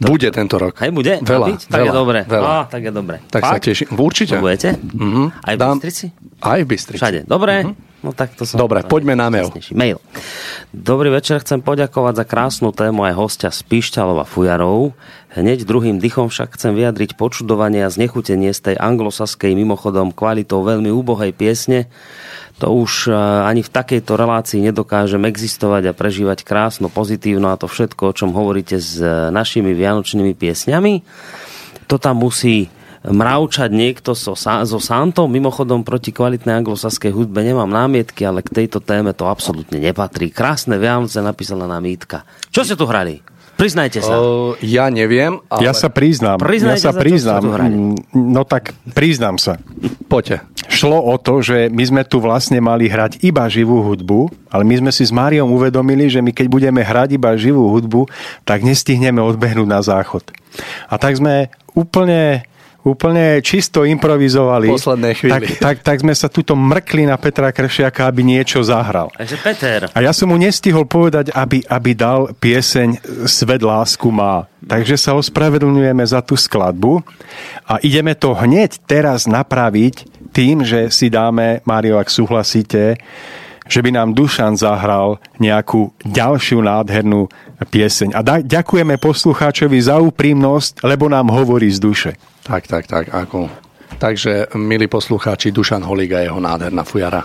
To... Bude tento rok. Hej, bude? Veľa, byť? Tak veľa, je dobre. Veľa. Á, tak je dobre. Tak Fakt? sa teším. Určite. Budete? Mm-hmm. Aj v Dám... Bystrici? Aj v Bystrici. Všade. Dobre. Mm-hmm. No tak to som... Dobre, poďme na mail. Mail. Dobrý večer, chcem poďakovať za krásnu tému aj hostia z Pišťalova Fujarov. Hneď druhým dychom však chcem vyjadriť počudovanie a znechutenie z tej anglosaskej mimochodom kvalitou veľmi úbohej piesne. To už e, ani v takejto relácii nedokážem existovať a prežívať krásno, pozitívno a to všetko, o čom hovoríte s našimi vianočnými piesňami. To tam musí mravčať niekto so, so Santom. Mimochodom, proti kvalitnej anglosaskej hudbe nemám námietky, ale k tejto téme to absolútne nepatrí. Krásne Vianoce napísala nám Mítka. Čo ste tu hrali? Priznajte sa. Uh, ja neviem. Ale... Ja sa priznám. Priznajte ja sa, sa priznám. Mm, no tak priznám sa. Poďte. Šlo o to, že my sme tu vlastne mali hrať iba živú hudbu, ale my sme si s Máriom uvedomili, že my keď budeme hrať iba živú hudbu, tak nestihneme odbehnúť na záchod. A tak sme úplne úplne čisto improvizovali. Posledné chvíli. Tak, tak, tak sme sa tuto mrkli na Petra Kršiaka, aby niečo zahral. Takže Peter. A ja som mu nestihol povedať, aby, aby dal pieseň Svet lásku má. Takže sa ospravedlňujeme za tú skladbu a ideme to hneď teraz napraviť tým, že si dáme, Mário, ak súhlasíte, že by nám Dušan zahral nejakú ďalšiu nádhernú pieseň. A da- ďakujeme poslucháčovi za úprimnosť, lebo nám hovorí z duše. Tak, tak, tak. Ako. Takže, milí poslucháči, Dušan Holiga, jeho nádherná fujara.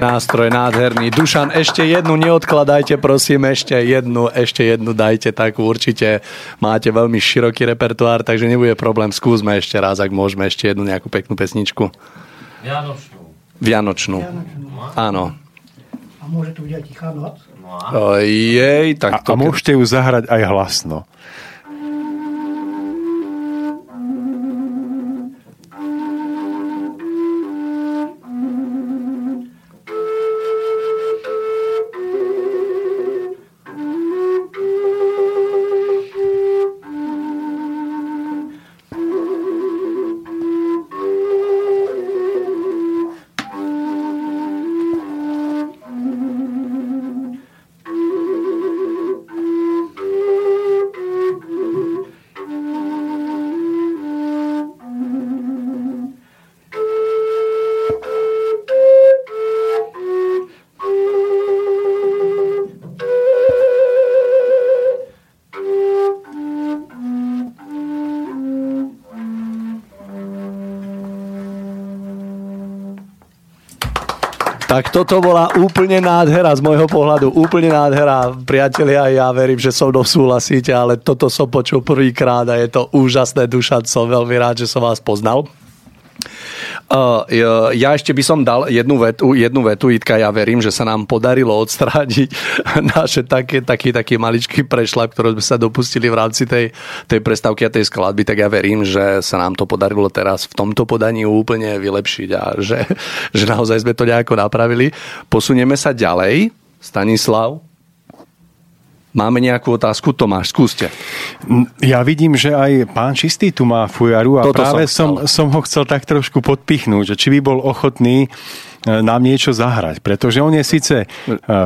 Nástroj nádherný. Dušan, ešte jednu neodkladajte, prosím, ešte jednu, ešte jednu dajte, tak určite máte veľmi široký repertoár, takže nebude problém, skúsme ešte raz, ak môžeme ešte jednu nejakú peknú pesničku. Vianočnú. Vianočnú. Vianočnú. Áno. A môže to byť aj Tichá noc? No jej, A, tak a môžete ju zahrať aj hlasno. Tak toto bola úplne nádhera z môjho pohľadu. Úplne nádhera. Priatelia, ja verím, že so mnou súhlasíte, ale toto som počul prvýkrát a je to úžasné. Dušan, som veľmi rád, že som vás poznal. Ja ešte by som dal jednu vetu, jednu vetu, Itka, ja verím, že sa nám podarilo odstrániť [laughs] naše také, taký, taký maličký prešlap, ktorý sme sa dopustili v rámci tej, tej prestávky a tej skladby, tak ja verím, že sa nám to podarilo teraz v tomto podaní úplne vylepšiť a že, [laughs] že naozaj sme to nejako napravili. Posunieme sa ďalej. Stanislav, Máme nejakú otázku? Tomáš, skúste. Ja vidím, že aj pán Čistý tu má fujaru a Toto práve som som, som ho chcel tak trošku podpichnúť, že či by bol ochotný e, nám niečo zahrať. Pretože on je síce e,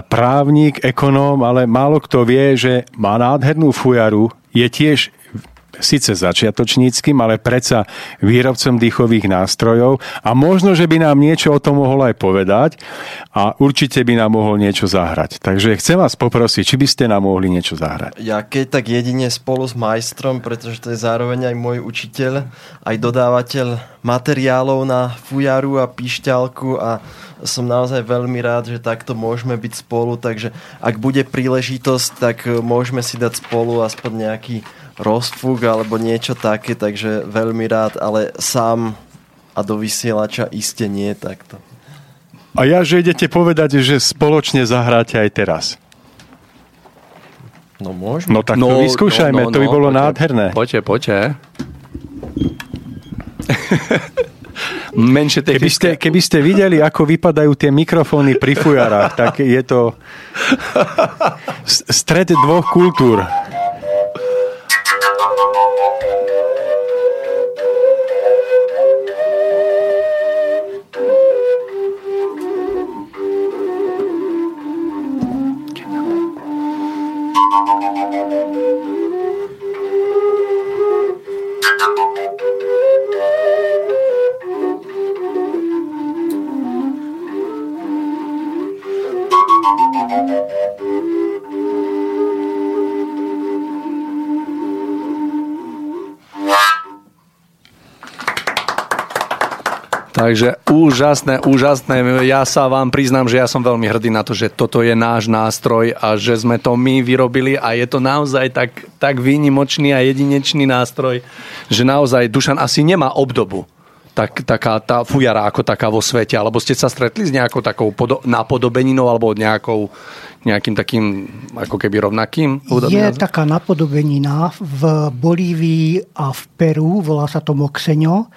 právnik, ekonóm, ale málo kto vie, že má nádhernú fujaru, je tiež síce začiatočníckým, ale predsa výrobcom dýchových nástrojov a možno, že by nám niečo o tom mohol aj povedať a určite by nám mohol niečo zahrať. Takže chcem vás poprosiť, či by ste nám mohli niečo zahrať. Ja keď tak jedine spolu s majstrom, pretože to je zároveň aj môj učiteľ, aj dodávateľ materiálov na fujaru a píšťalku a som naozaj veľmi rád, že takto môžeme byť spolu, takže ak bude príležitosť, tak môžeme si dať spolu aspoň nejaký rozfúk alebo niečo také, takže veľmi rád, ale sám a do vysielača iste nie takto. A ja, že idete povedať, že spoločne zahráte aj teraz. No môžeme. No tak to vyskúšajme, to by bolo poďte, nádherné. Poďte, poďte. Menšie Keby ste, keby ste videli, ako vypadajú tie mikrofóny pri fujarách, tak je to [laughs] stred dvoch kultúr. Takže úžasné, úžasné. Ja sa vám priznám, že ja som veľmi hrdý na to, že toto je náš nástroj a že sme to my vyrobili a je to naozaj tak, tak výnimočný a jedinečný nástroj, že naozaj Dušan asi nemá obdobu. Tak, taká tá fujara ako taká vo svete, alebo ste sa stretli s nejakou takou podo- napodobeninou alebo nejakou, nejakým takým ako keby rovnakým? Je taká napodobenina v Bolívii a v Peru, volá sa to Moxeňo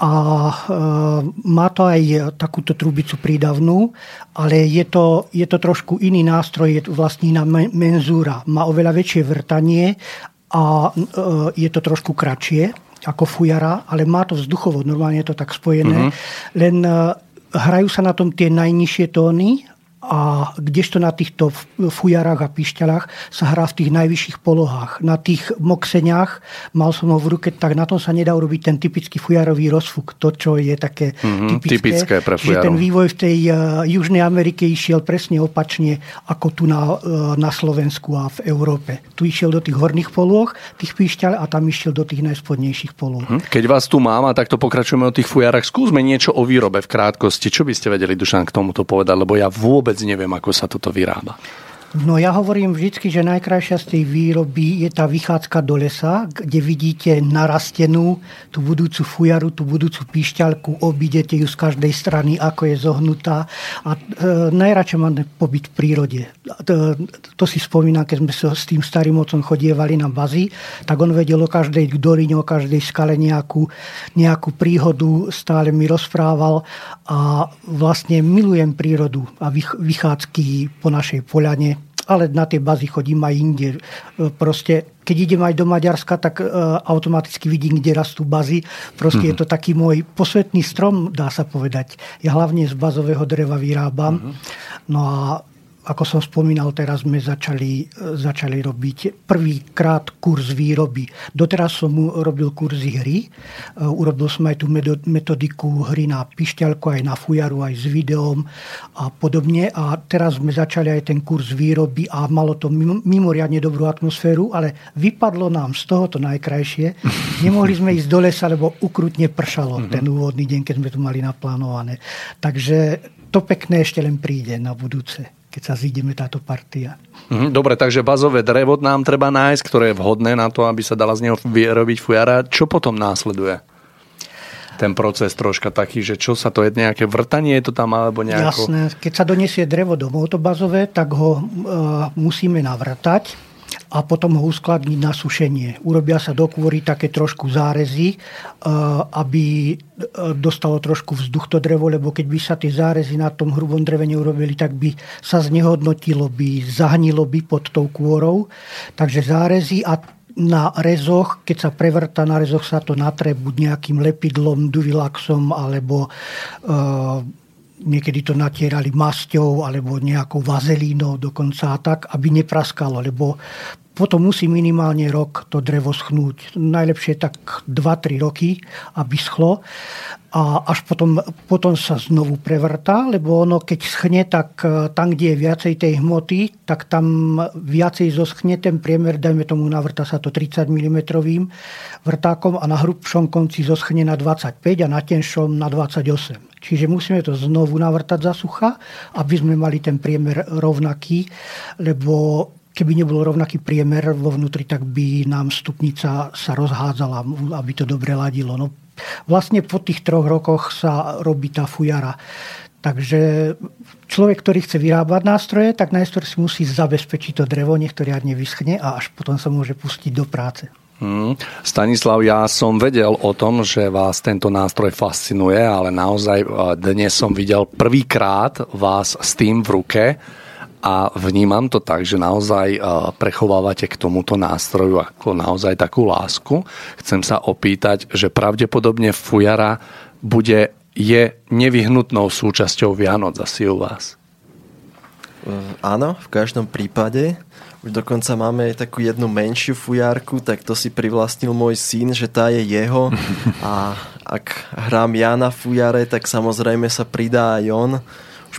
a e, má to aj takúto trubicu prídavnú, ale je to, je to trošku iný nástroj, je to vlastne iná menzúra. Má oveľa väčšie vrtanie a e, je to trošku kratšie ako fujara, ale má to vzduchovod, normálne je to tak spojené. Mhm. Mm-hmm. Len e, hrajú sa na tom tie najnižšie tóny a kdežto na týchto fujarách a pišťalách sa hrá v tých najvyšších polohách. Na tých mokseňách, mal som ho v ruke, tak na tom sa nedá urobiť ten typický fujarový rozfuk. To, čo je také mm-hmm, typické. typické pre fujarov. Že ten vývoj v tej uh, Južnej Amerike išiel presne opačne ako tu na, uh, na Slovensku a v Európe. Tu išiel do tých horných polôh, tých pišťal a tam išiel do tých najspodnejších polôh. Mm, keď vás tu mám a takto pokračujeme o tých fujarách, skúsme niečo o výrobe v krátkosti. Čo by ste vedeli, Dušan, k tomuto povedať? Lebo ja vôbec neviem, ako sa toto vyrába. No ja hovorím vždy, že najkrajšia z tej výroby je tá vychádzka do lesa, kde vidíte narastenú tú budúcu fujaru, tú budúcu píšťalku, obídete ju z každej strany, ako je zohnutá. A e, najradšej máme pobyt v prírode. To, to si spomínam, keď sme s tým starým otcom chodievali na bazy, tak on vedel o každej dorině, o každej skale nejakú, nejakú príhodu, stále mi rozprával a vlastne milujem prírodu a vychádzky po našej poľane ale na tie bazy chodím aj inde. E, proste, keď idem aj do Maďarska, tak e, automaticky vidím, kde rastú bazy. Proste mm-hmm. je to taký môj posvetný strom, dá sa povedať. Ja hlavne z bazového dreva vyrábam. Mm-hmm. No a ako som spomínal, teraz sme začali, začali robiť prvýkrát kurz výroby. Doteraz som robil kurzy hry. Urobil som aj tú metodiku hry na pišťalku, aj na fujaru, aj s videom a podobne. A teraz sme začali aj ten kurz výroby a malo to mimoriadne dobrú atmosféru, ale vypadlo nám z toho to najkrajšie. [laughs] Nemohli sme ísť do lesa, lebo ukrutne pršalo mm-hmm. ten úvodný deň, keď sme tu mali naplánované. Takže to pekné ešte len príde na budúce keď sa zídeme táto partia. Mhm, dobre, takže bazové drevo nám treba nájsť, ktoré je vhodné na to, aby sa dala z neho vyrobiť fujara. Čo potom následuje? ten proces troška taký, že čo sa to je, nejaké vrtanie je to tam alebo nejako... Jasné, keď sa donesie drevo domov to bazové, tak ho e, musíme navrtať a potom ho uskladniť na sušenie. Urobia sa do kôry také trošku zárezy, e, aby e, dostalo trošku vzduch to drevo, lebo keď by sa tie zárezy na tom hrubom dreve neurobili, tak by sa znehodnotilo, by zahnilo by pod tou kôrou. Takže zárezy a na rezoch, keď sa prevrta na rezoch, sa to natre buď nejakým lepidlom, duvilaxom alebo e, niekedy to natierali masťou alebo nejakou vazelínou dokonca tak, aby nepraskalo, lebo potom musí minimálne rok to drevo schnúť. Najlepšie tak 2-3 roky, aby schlo. A až potom, potom sa znovu prevrtá, lebo ono keď schne, tak e, tam, kde je viacej tej hmoty, tak tam viacej zoschne ten priemer, dajme tomu, navrta sa to 30 mm vrtákom a na hrubšom konci zoschne na 25 a na tenšom na 28. Čiže musíme to znovu navrtať za sucha, aby sme mali ten priemer rovnaký, lebo keby nebol rovnaký priemer vo vnútri, tak by nám stupnica sa rozhádzala, aby to dobre ladilo. No, vlastne po tých troch rokoch sa robí tá fujara. Takže človek, ktorý chce vyrábať nástroje, tak najskôr si musí zabezpečiť to drevo, nech to riadne vyschne a až potom sa môže pustiť do práce. Hmm. Stanislav, ja som vedel o tom, že vás tento nástroj fascinuje, ale naozaj dnes som videl prvýkrát vás s tým v ruke a vnímam to tak, že naozaj prechovávate k tomuto nástroju ako naozaj takú lásku. Chcem sa opýtať, že pravdepodobne fujara bude, je nevyhnutnou súčasťou Vianoc asi u vás. E, áno, v každom prípade. Už dokonca máme takú jednu menšiu fujárku, tak to si privlastnil môj syn, že tá je jeho. [laughs] A ak hrám ja na fujare, tak samozrejme sa pridá aj on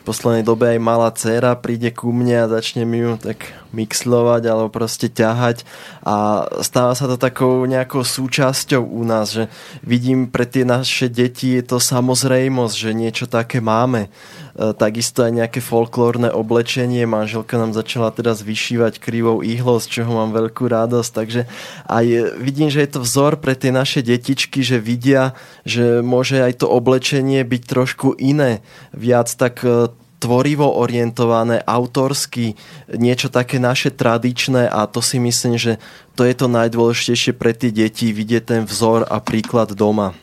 v poslednej dobe aj malá dcera príde ku mne a začne mi ju tak mixlovať alebo proste ťahať a stáva sa to takou nejakou súčasťou u nás, že vidím pre tie naše deti je to samozrejmosť, že niečo také máme. E, takisto aj nejaké folklórne oblečenie. Manželka nám začala teraz vyšívať krivou ihlo, z čoho mám veľkú radosť. Takže aj vidím, že je to vzor pre tie naše detičky, že vidia, že môže aj to oblečenie byť trošku iné. Viac tak e, tvorivo orientované, autorsky, niečo také naše tradičné a to si myslím, že to je to najdôležitejšie pre tie deti, vidieť ten vzor a príklad doma.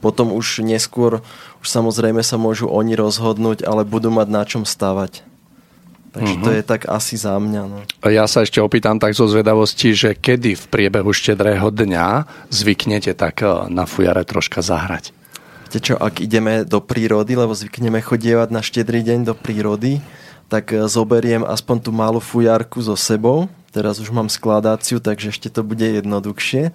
Potom už neskôr už samozrejme sa môžu oni rozhodnúť, ale budú mať na čom stavať. Takže uh-huh. to mhm. je tak asi za mňa. No. Ja sa ešte opýtam tak zo zvedavosti, že kedy v priebehu štedrého dňa zvyknete tak eh, na fujare troška zahrať? Viete čo, ak ideme do prírody, lebo zvykneme chodievať na štedrý deň do prírody tak e, zoberiem aspoň tú malú fujarku so sebou. Teraz už mám skladáciu, takže ešte to bude jednoduchšie.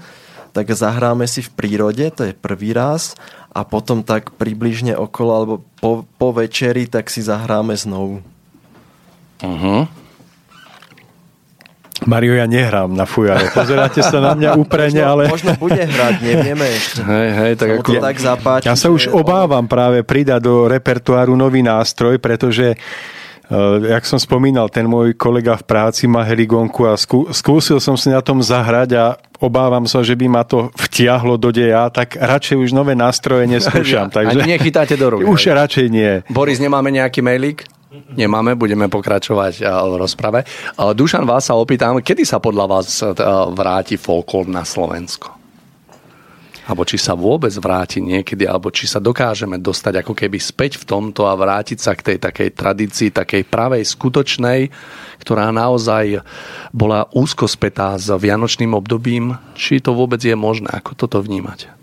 Tak zahráme si v prírode, to je prvý raz. A potom tak približne okolo, alebo po, po večeri, tak si zahráme znovu. Uh-huh. Mario, ja nehrám na fujare. Pozeráte sa na mňa [laughs] úprene, ale... Možno bude hrať, nevieme ešte. Hej, hej, tak ako... to tak zapáči, ja sa už obávam práve pridať do repertoáru nový nástroj, pretože Uh, jak som spomínal, ten môj kolega v práci má heligonku a skú, skúsil som si na tom zahrať a obávam sa, že by ma to vtiahlo do deja, tak radšej už nové nástroje neskúšam. [laughs] Takže... Ani nechytáte do rúk. [laughs] Už radšej nie. Boris, nemáme nejaký mailík? Nemáme, budeme pokračovať v rozprave. Dušan, vás sa opýtam, kedy sa podľa vás vráti folklór na Slovensko? alebo či sa vôbec vráti niekedy, alebo či sa dokážeme dostať ako keby späť v tomto a vrátiť sa k tej takej tradícii, takej pravej, skutočnej, ktorá naozaj bola úzko spätá s vianočným obdobím. Či to vôbec je možné? Ako toto vnímať?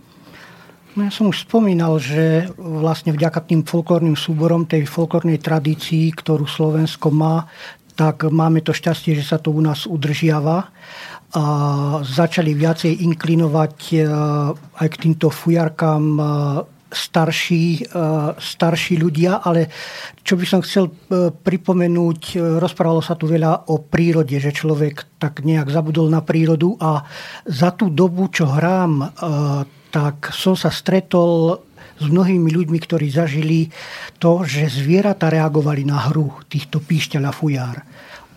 No ja som už spomínal, že vlastne vďaka tým folklórnym súborom, tej folklórnej tradícii, ktorú Slovensko má, tak máme to šťastie, že sa to u nás udržiava. A začali viacej inklinovať e, aj k týmto fujarkám e, starší, e, starší ľudia, ale čo by som chcel pripomenúť, rozprávalo sa tu veľa o prírode, že človek tak nejak zabudol na prírodu. A za tú dobu, čo hrám, tak som sa stretol s mnohými ľuďmi, ktorí zažili to, že zvieratá reagovali na hru týchto píšťaľa fujár.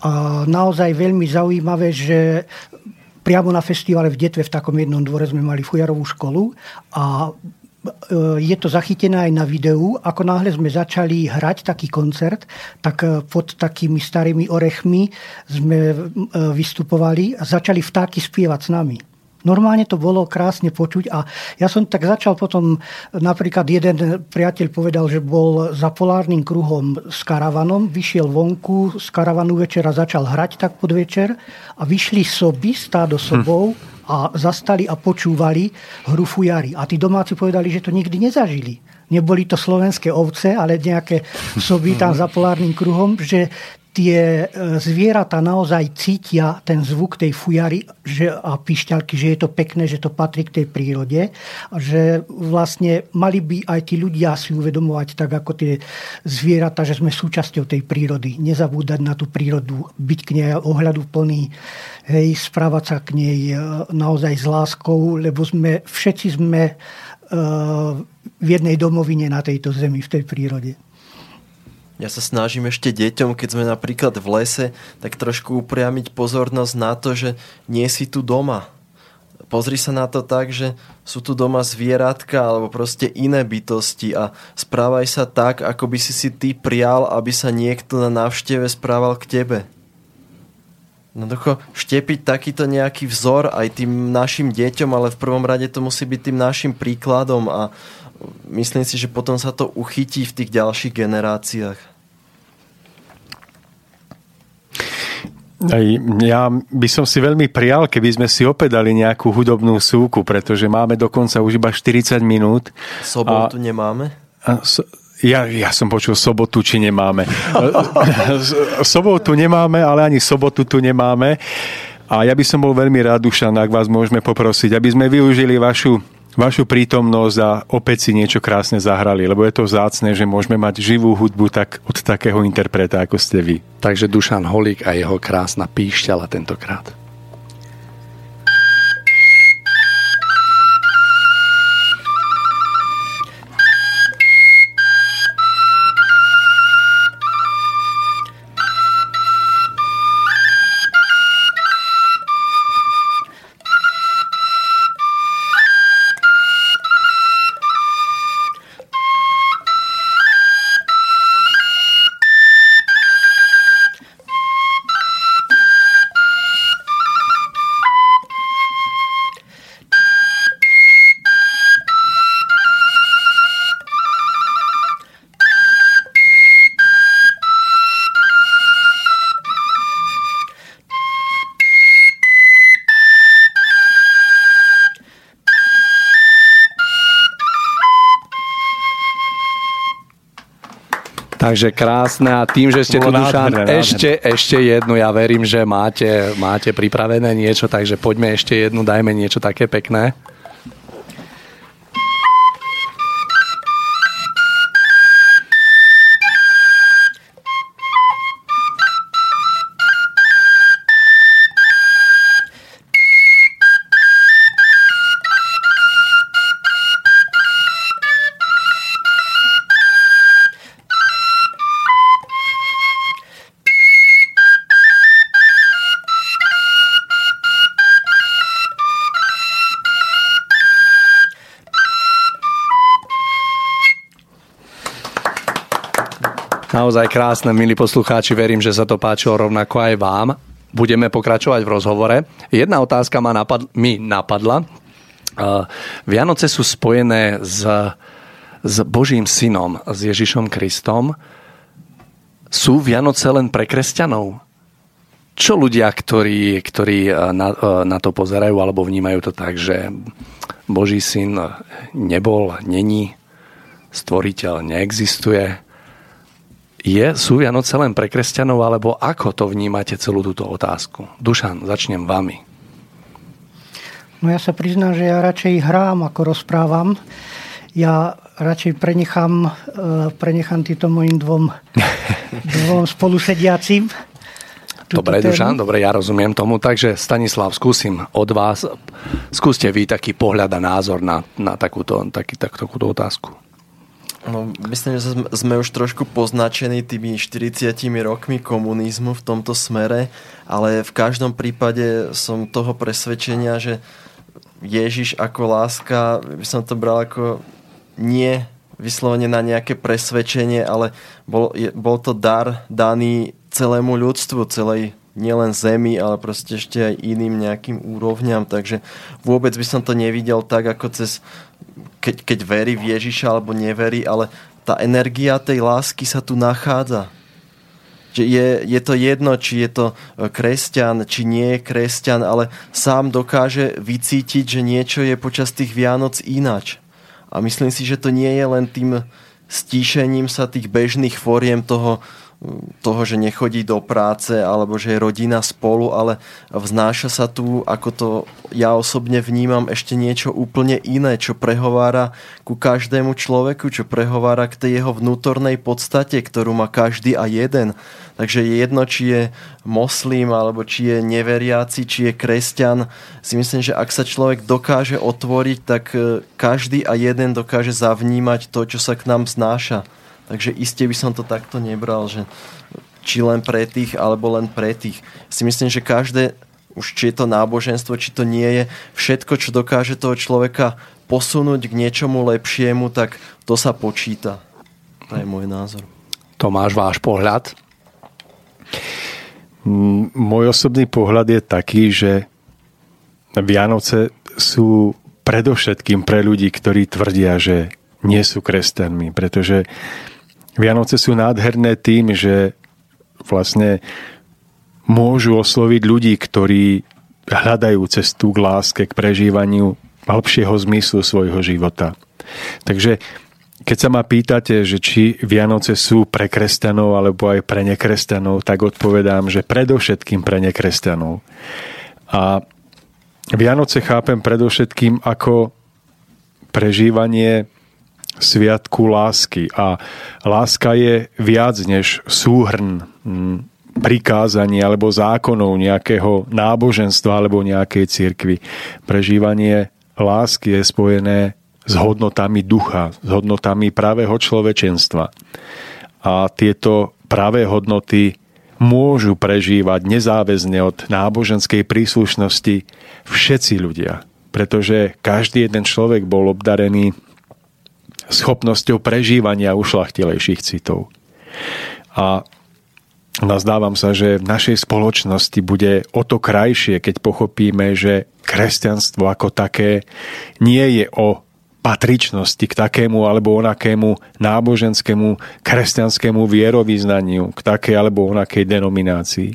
A naozaj veľmi zaujímavé, že priamo na festivale v Detve v takom jednom dvore sme mali fujarovú školu a e, je to zachytené aj na videu. Ako náhle sme začali hrať taký koncert, tak e, pod takými starými orechmi sme e, vystupovali a začali vtáky spievať s nami. Normálne to bolo krásne počuť a ja som tak začal potom, napríklad jeden priateľ povedal, že bol za polárnym kruhom s karavanom, vyšiel vonku z karavanu večera, začal hrať tak pod večer a vyšli soby, stádo sobou a zastali a počúvali hru fujary. A tí domáci povedali, že to nikdy nezažili neboli to slovenské ovce, ale nejaké soby tam za polárnym kruhom, že tie e, zvieratá naozaj cítia ten zvuk tej fujary že, a pišťalky, že je to pekné, že to patrí k tej prírode a že vlastne mali by aj tí ľudia si uvedomovať tak ako tie zvieratá, že sme súčasťou tej prírody. Nezabúdať na tú prírodu, byť k nej ohľadu plný, hej, správať sa k nej e, naozaj s láskou, lebo sme, všetci sme uh, v jednej domovine na tejto zemi, v tej prírode. Ja sa snažím ešte deťom, keď sme napríklad v lese, tak trošku upriamiť pozornosť na to, že nie si tu doma. Pozri sa na to tak, že sú tu doma zvieratka alebo proste iné bytosti a správaj sa tak, ako by si si ty prial, aby sa niekto na návšteve správal k tebe. Jednoducho štepiť takýto nejaký vzor aj tým našim deťom, ale v prvom rade to musí byť tým našim príkladom a myslím si, že potom sa to uchytí v tých ďalších generáciách. Aj ja by som si veľmi prijal, keby sme si opäť dali nejakú hudobnú súku, pretože máme dokonca už iba 40 minút. Sobotu a, nemáme? A, so, ja, ja som počul sobotu, či nemáme. [laughs] sobotu nemáme, ale ani sobotu tu nemáme. A ja by som bol veľmi rád, Dušan, ak vás môžeme poprosiť, aby sme využili vašu vašu prítomnosť a opäť si niečo krásne zahrali, lebo je to vzácne, že môžeme mať živú hudbu tak od takého interpreta, ako ste vy. Takže Dušan Holík a jeho krásna píšťala tentokrát. Takže krásne a tým, že ste tu, Dušan, ešte, ešte jednu, ja verím, že máte, máte pripravené niečo, takže poďme ešte jednu, dajme niečo také pekné. Naozaj krásne, milí poslucháči, verím, že sa to páčilo rovnako aj vám. Budeme pokračovať v rozhovore. Jedna otázka ma napad- mi napadla. Vianoce sú spojené s, s Božím synom, s Ježišom Kristom. Sú Vianoce len pre kresťanov? Čo ľudia, ktorí, ktorí na, na to pozerajú alebo vnímajú to tak, že Boží syn nebol, není, stvoriteľ neexistuje, je, sú Vianoce len pre kresťanov, alebo ako to vnímate celú túto otázku? Dušan, začnem vami. No ja sa priznám, že ja radšej hrám, ako rozprávam. Ja radšej prenechám, e, prenechám týmto mojim dvom, [laughs] dvom spolusediacim. Dobre, tému. Dušan, dobre, ja rozumiem tomu. Takže Stanislav, skúsim od vás, skúste vy taký pohľad a názor na, na takúto, taký, tak, takúto otázku. No, myslím, že sme už trošku poznačení tými 40 rokmi komunizmu v tomto smere, ale v každom prípade som toho presvedčenia, že Ježiš ako láska, by som to bral ako nie vyslovene na nejaké presvedčenie, ale bol, je, bol to dar daný celému ľudstvu, celej nielen zemi, ale proste ešte aj iným nejakým úrovňam, takže vôbec by som to nevidel tak, ako cez keď, keď verí v Ježiša alebo neverí, ale tá energia tej lásky sa tu nachádza. Je, je to jedno, či je to e, kresťan, či nie je kresťan, ale sám dokáže vycítiť, že niečo je počas tých Vianoc ináč. A myslím si, že to nie je len tým stíšením sa tých bežných fóriem toho, toho, že nechodí do práce alebo že je rodina spolu, ale vznáša sa tu, ako to ja osobne vnímam, ešte niečo úplne iné, čo prehovára ku každému človeku, čo prehovára k tej jeho vnútornej podstate, ktorú má každý a jeden. Takže je jedno, či je moslim, alebo či je neveriaci, či je kresťan. Si myslím, že ak sa človek dokáže otvoriť, tak e, každý a jeden dokáže zavnímať to, čo sa k nám znáša. Takže iste by som to takto nebral, že či len pre tých, alebo len pre tých. Si myslím, že každé, už či je to náboženstvo, či to nie je, všetko, čo dokáže toho človeka posunúť k niečomu lepšiemu, tak to sa počíta. To je môj názor. Tomáš, váš pohľad? Môj osobný pohľad je taký, že Vianoce sú predovšetkým pre ľudí, ktorí tvrdia, že nie sú kresťanmi, pretože Vianoce sú nádherné tým, že vlastne môžu osloviť ľudí, ktorí hľadajú cestu k láske, k prežívaniu hĺbšieho zmyslu svojho života. Takže keď sa ma pýtate, že či Vianoce sú pre kresťanov alebo aj pre nekresťanov, tak odpovedám, že predovšetkým pre nekresťanov. A Vianoce chápem predovšetkým ako prežívanie sviatku lásky. A láska je viac než súhrn mm, prikázaní alebo zákonov nejakého náboženstva alebo nejakej cirkvi. Prežívanie lásky je spojené s hodnotami ducha, s hodnotami pravého človečenstva. A tieto pravé hodnoty môžu prežívať nezáväzne od náboženskej príslušnosti všetci ľudia. Pretože každý jeden človek bol obdarený schopnosťou prežívania ušlachtilejších citov. A nazdávam sa, že v našej spoločnosti bude o to krajšie, keď pochopíme, že kresťanstvo ako také nie je o patričnosti k takému alebo onakému náboženskému kresťanskému vierovýznaniu, k takej alebo onakej denominácii,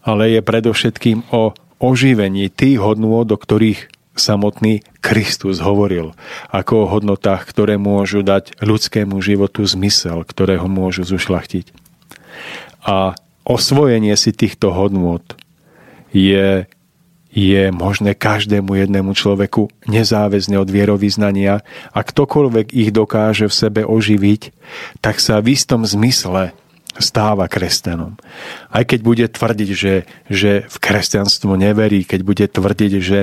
ale je predovšetkým o oživení tých hodnôt, do ktorých samotný Kristus hovoril, ako o hodnotách, ktoré môžu dať ľudskému životu zmysel, ktoré ho môžu zušlachtiť. A osvojenie si týchto hodnot je, je možné každému jednému človeku nezáväzne od vierovýznania a ktokoľvek ich dokáže v sebe oživiť, tak sa v istom zmysle stáva kresťanom. Aj keď bude tvrdiť, že, že v kresťanstvo neverí, keď bude tvrdiť, že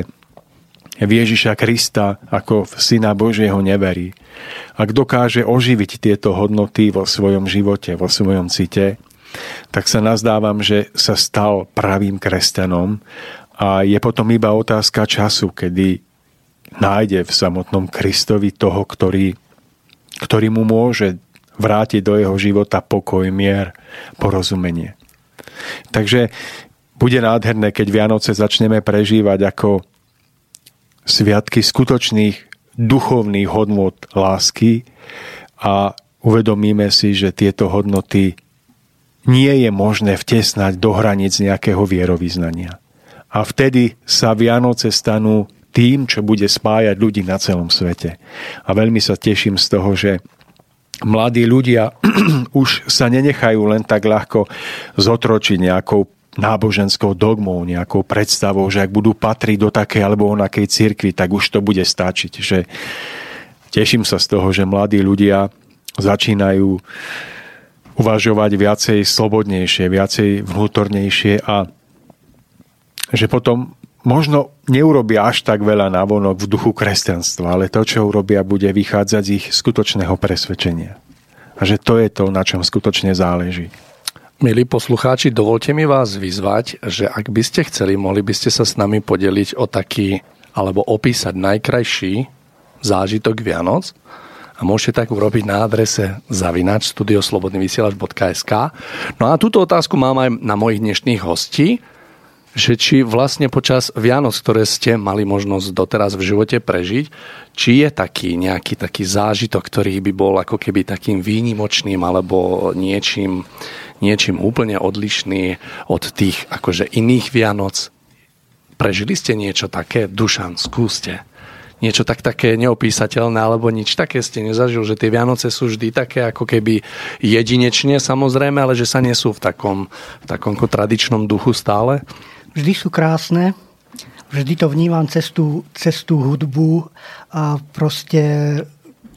v Ježiša Krista ako v Syna Božieho neverí. Ak dokáže oživiť tieto hodnoty vo svojom živote, vo svojom cite, tak sa nazdávam, že sa stal pravým kresťanom a je potom iba otázka času, kedy nájde v samotnom Kristovi toho, ktorý, ktorý mu môže vrátiť do jeho života pokoj, mier, porozumenie. Takže bude nádherné, keď Vianoce začneme prežívať ako sviatky skutočných duchovných hodnot lásky a uvedomíme si, že tieto hodnoty nie je možné vtesnať do hraníc nejakého vierovýznania. A vtedy sa Vianoce stanú tým, čo bude spájať ľudí na celom svete. A veľmi sa teším z toho, že mladí ľudia [clears throat] už sa nenechajú len tak ľahko zotročiť nejakou náboženskou dogmou, nejakou predstavou, že ak budú patriť do takej alebo onakej cirkvi, tak už to bude stačiť. Že teším sa z toho, že mladí ľudia začínajú uvažovať viacej slobodnejšie, viacej vnútornejšie a že potom možno neurobia až tak veľa návonok v duchu kresťanstva, ale to, čo urobia, bude vychádzať z ich skutočného presvedčenia. A že to je to, na čom skutočne záleží. Milí poslucháči, dovolte mi vás vyzvať, že ak by ste chceli, mohli by ste sa s nami podeliť o taký, alebo opísať najkrajší zážitok Vianoc. A môžete tak urobiť na adrese zavinač studioslobodnyvysielač.sk No a túto otázku mám aj na mojich dnešných hostí, že či vlastne počas Vianoc, ktoré ste mali možnosť doteraz v živote prežiť, či je taký nejaký taký zážitok, ktorý by bol ako keby takým výnimočným alebo niečím, niečím úplne odlišný od tých akože iných Vianoc. Prežili ste niečo také? Dušan, skúste. Niečo tak také neopísateľné alebo nič také ste nezažil, že tie Vianoce sú vždy také ako keby jedinečne samozrejme, ale že sa nesú v takom, v takom tradičnom duchu stále? Vždy sú krásne, vždy to vnímam cez tú, hudbu a proste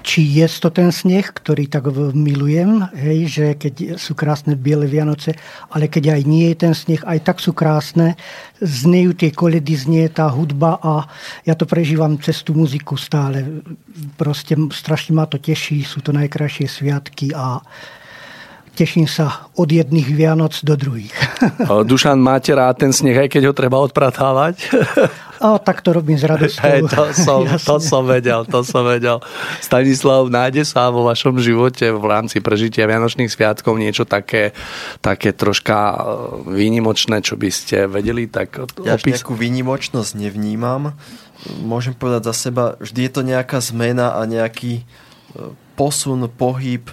či je to ten sneh, ktorý tak milujem, hej, že keď sú krásne biele Vianoce, ale keď aj nie je ten sneh, aj tak sú krásne, znejú tie koledy, znie tá hudba a ja to prežívam cez tú muziku stále. Proste strašne ma to teší, sú to najkrajšie sviatky a teším sa od jedných Vianoc do druhých. Dušan, máte rád ten sneh, aj keď ho treba odpratávať? [laughs] A tak to robím s radosťou. Hey, to, som, [laughs] to som vedel, to som vedel. Stanislav, nájde sa vo vašom živote v rámci prežitia Vianočných sviatkov niečo také, také troška e, výnimočné, čo by ste vedeli tak ja opis... nejakú výnimočnosť nevnímam. Môžem povedať za seba, vždy je to nejaká zmena a nejaký e, posun, pohyb,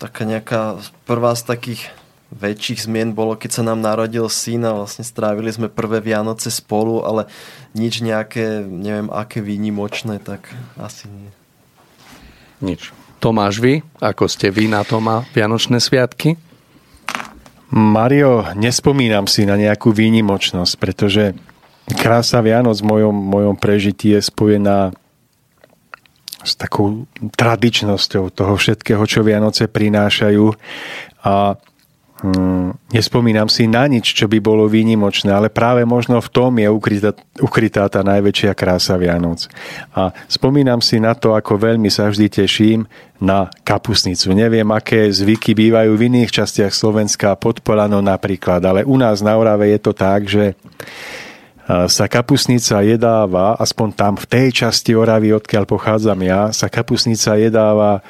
taká nejaká prvá z takých väčších zmien bolo, keď sa nám narodil syn a vlastne strávili sme prvé Vianoce spolu, ale nič nejaké, neviem, aké výnimočné, tak asi nie. Nič. Tomáš, vy? Ako ste vy na to má Vianočné sviatky? Mario, nespomínam si na nejakú výnimočnosť, pretože krása Vianoc v mojom, mojom prežití je spojená s takou tradičnosťou toho všetkého, čo Vianoce prinášajú a mm, nespomínam si na nič, čo by bolo výnimočné, ale práve možno v tom je ukrytá, ukrytá tá najväčšia krása Vianoc. A spomínam si na to, ako veľmi sa vždy teším na kapusnicu. Neviem, aké zvyky bývajú v iných častiach Slovenska, pod Polanou napríklad, ale u nás na Orave je to tak, že sa kapusnica jedáva, aspoň tam v tej časti Oravy, odkiaľ pochádzam ja, sa kapusnica jedáva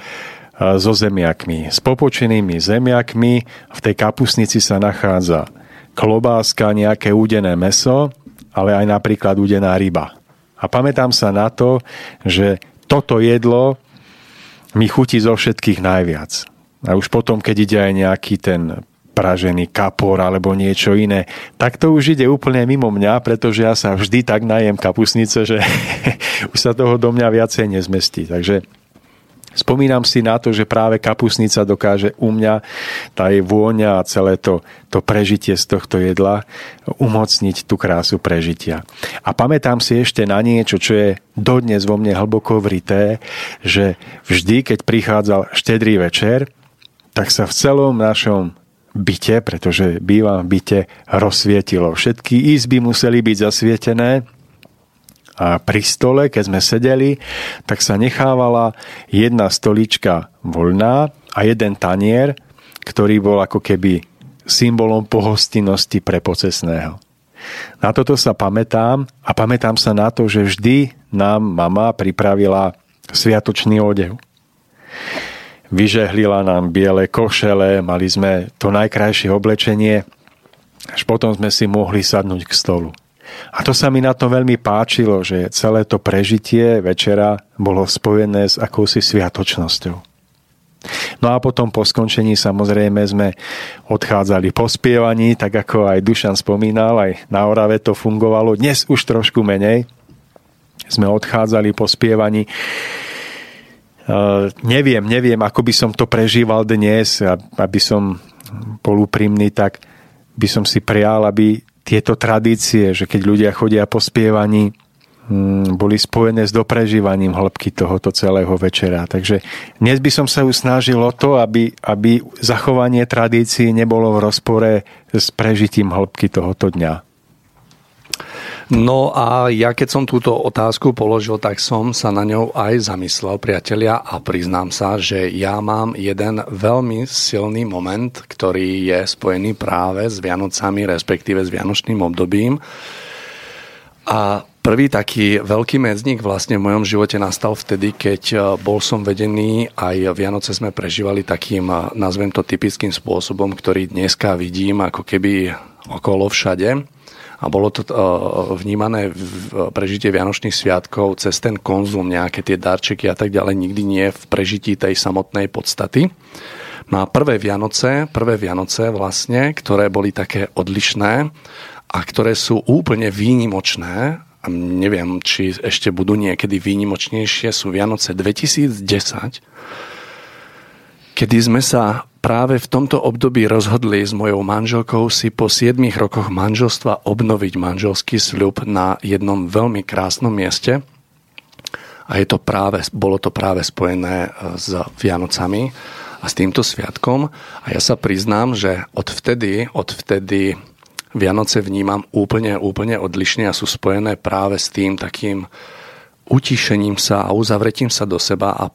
so zemiakmi, s popočenými zemiakmi. V tej kapusnici sa nachádza klobáska, nejaké údené meso, ale aj napríklad údená ryba. A pamätám sa na to, že toto jedlo mi chutí zo všetkých najviac. A už potom, keď ide aj nejaký ten pražený kapor alebo niečo iné. Tak to už ide úplne mimo mňa, pretože ja sa vždy tak najem kapusnice, že [laughs] už sa toho do mňa viacej nezmestí. Takže Spomínam si na to, že práve kapusnica dokáže u mňa, tá jej vôňa a celé to, to prežitie z tohto jedla umocniť tú krásu prežitia. A pamätám si ešte na niečo, čo je dodnes vo mne hlboko vrité, že vždy, keď prichádzal štedrý večer, tak sa v celom našom byte, pretože bývam v byte, rozsvietilo. Všetky izby museli byť zasvietené, a pri stole, keď sme sedeli, tak sa nechávala jedna stolička voľná a jeden tanier, ktorý bol ako keby symbolom pohostinnosti pre pocesného. Na toto sa pamätám a pamätám sa na to, že vždy nám mama pripravila sviatočný odev. Vyžehlila nám biele košele, mali sme to najkrajšie oblečenie, až potom sme si mohli sadnúť k stolu. A to sa mi na to veľmi páčilo, že celé to prežitie večera bolo spojené s akousi sviatočnosťou. No a potom po skončení samozrejme sme odchádzali po spievaní, tak ako aj Dušan spomínal, aj na Orave to fungovalo. Dnes už trošku menej. Sme odchádzali po spievaní. Uh, neviem, neviem, ako by som to prežíval dnes, aby som bol úprimný, tak by som si prial, aby tieto tradície, že keď ľudia chodia po spievaní, mm, boli spojené s doprežívaním hĺbky tohoto celého večera. Takže dnes by som sa už snažil o to, aby, aby zachovanie tradícií nebolo v rozpore s prežitím hĺbky tohoto dňa. No a ja keď som túto otázku položil, tak som sa na ňou aj zamyslel, priatelia, a priznám sa, že ja mám jeden veľmi silný moment, ktorý je spojený práve s Vianocami, respektíve s Vianočným obdobím. A prvý taký veľký medzník vlastne v mojom živote nastal vtedy, keď e, bol som vedený, aj Vianoce sme prežívali takým, e, nazvem to typickým spôsobom, ktorý dneska vidím ako keby okolo všade a bolo to uh, vnímané v prežitie Vianočných sviatkov cez ten konzum, nejaké tie darčeky a tak ďalej, nikdy nie v prežití tej samotnej podstaty. No a prvé Vianoce, prvé Vianoce vlastne, ktoré boli také odlišné a ktoré sú úplne výnimočné, a neviem, či ešte budú niekedy výnimočnejšie, sú Vianoce 2010, kedy sme sa práve v tomto období rozhodli s mojou manželkou si po 7 rokoch manželstva obnoviť manželský sľub na jednom veľmi krásnom mieste. A je to práve, bolo to práve spojené e, s Vianocami a s týmto sviatkom. A ja sa priznám, že odvtedy, odvtedy Vianoce vnímam úplne, úplne odlišne a sú spojené práve s tým takým utišením sa a uzavretím sa do seba a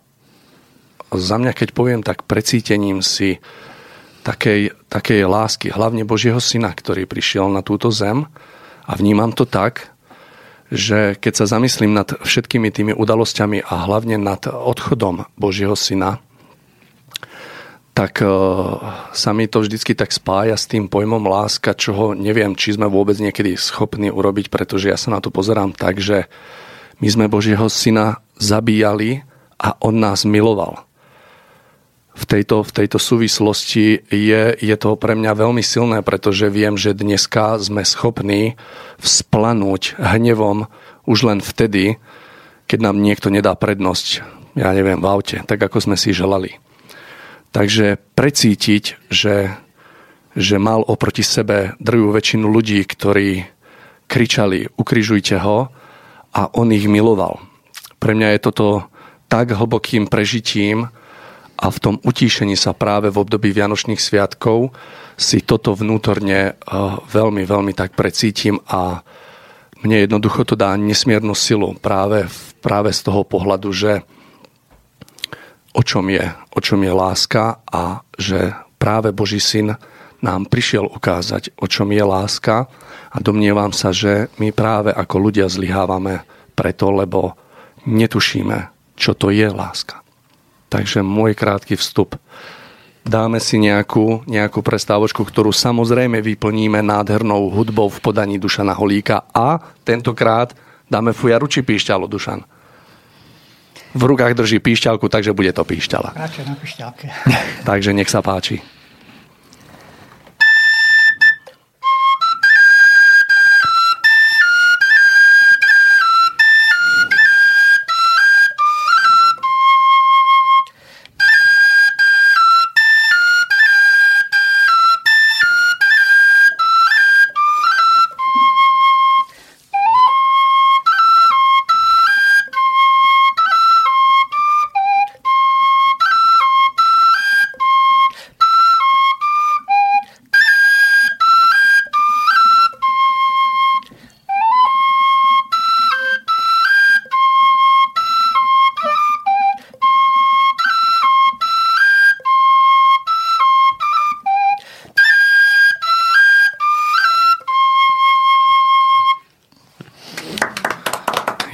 za mňa, keď poviem tak precítením si takej, takej lásky, hlavne Božieho Syna, ktorý prišiel na túto zem a vnímam to tak, že keď sa zamyslím nad všetkými tými udalosťami a hlavne nad odchodom Božieho Syna, tak e, sa mi to vždycky tak spája s tým pojmom láska, čoho neviem, či sme vôbec niekedy schopní urobiť, pretože ja sa na to pozerám tak, že my sme Božieho Syna zabíjali a On nás miloval v tejto, v tejto súvislosti je, je to pre mňa veľmi silné, pretože viem, že dneska sme schopní vzplanúť hnevom už len vtedy, keď nám niekto nedá prednosť, ja neviem, v aute, tak ako sme si želali. Takže precítiť, že, že mal oproti sebe drvú väčšinu ľudí, ktorí kričali, ukrižujte ho a on ich miloval. Pre mňa je toto tak hlbokým prežitím, a v tom utíšení sa práve v období Vianočných sviatkov si toto vnútorne eh, veľmi, veľmi tak precítim a mne jednoducho to dá nesmiernu silu práve, práve z toho pohľadu, že o čom je, o čom je láska a že práve Boží syn nám prišiel ukázať, o čom je láska a domnievam sa, že my práve ako ľudia zlyhávame preto, lebo netušíme, čo to je láska. Takže môj krátky vstup. Dáme si nejakú, nejakú prestávočku, ktorú samozrejme vyplníme nádhernou hudbou v podaní Dušana Holíka a tentokrát dáme fujaru či píšťalo, Dušan? V rukách drží píšťalku, takže bude to píšťala. Radšej na píšťalke. [laughs] takže nech sa páči.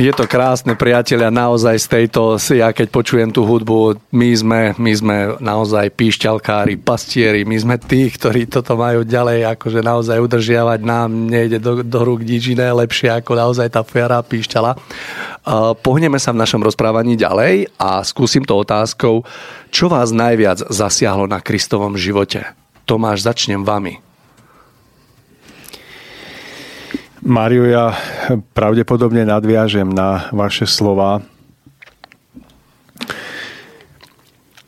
Je to krásne, priatelia, naozaj z tejto, ja keď počujem tú hudbu, my sme, my sme naozaj píšťalkári, pastieri, my sme tí, ktorí toto majú ďalej, akože naozaj udržiavať nám, nejde do, do rúk nič iné lepšie ako naozaj tá fiara píšťala. Pohneme sa v našom rozprávaní ďalej a skúsim to otázkou, čo vás najviac zasiahlo na Kristovom živote? Tomáš, začnem vami. Mário, ja pravdepodobne nadviažem na vaše slova.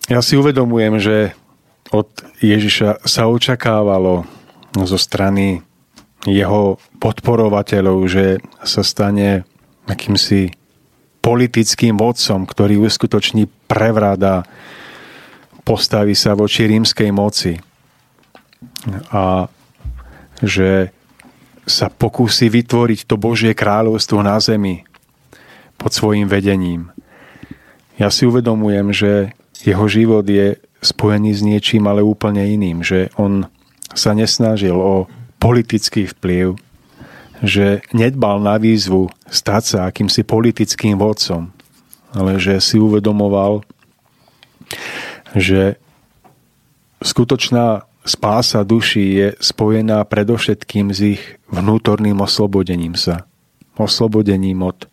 Ja si uvedomujem, že od Ježiša sa očakávalo zo strany jeho podporovateľov, že sa stane akýmsi politickým vodcom, ktorý uskutoční prevrat a postaví sa voči rímskej moci. A že sa pokúsi vytvoriť to Božie kráľovstvo na zemi pod svojim vedením. Ja si uvedomujem, že jeho život je spojený s niečím, ale úplne iným, že on sa nesnažil o politický vplyv, že nedbal na výzvu stať sa akýmsi politickým vodcom, ale že si uvedomoval, že skutočná spása duší je spojená predovšetkým s ich vnútorným oslobodením sa. Oslobodením od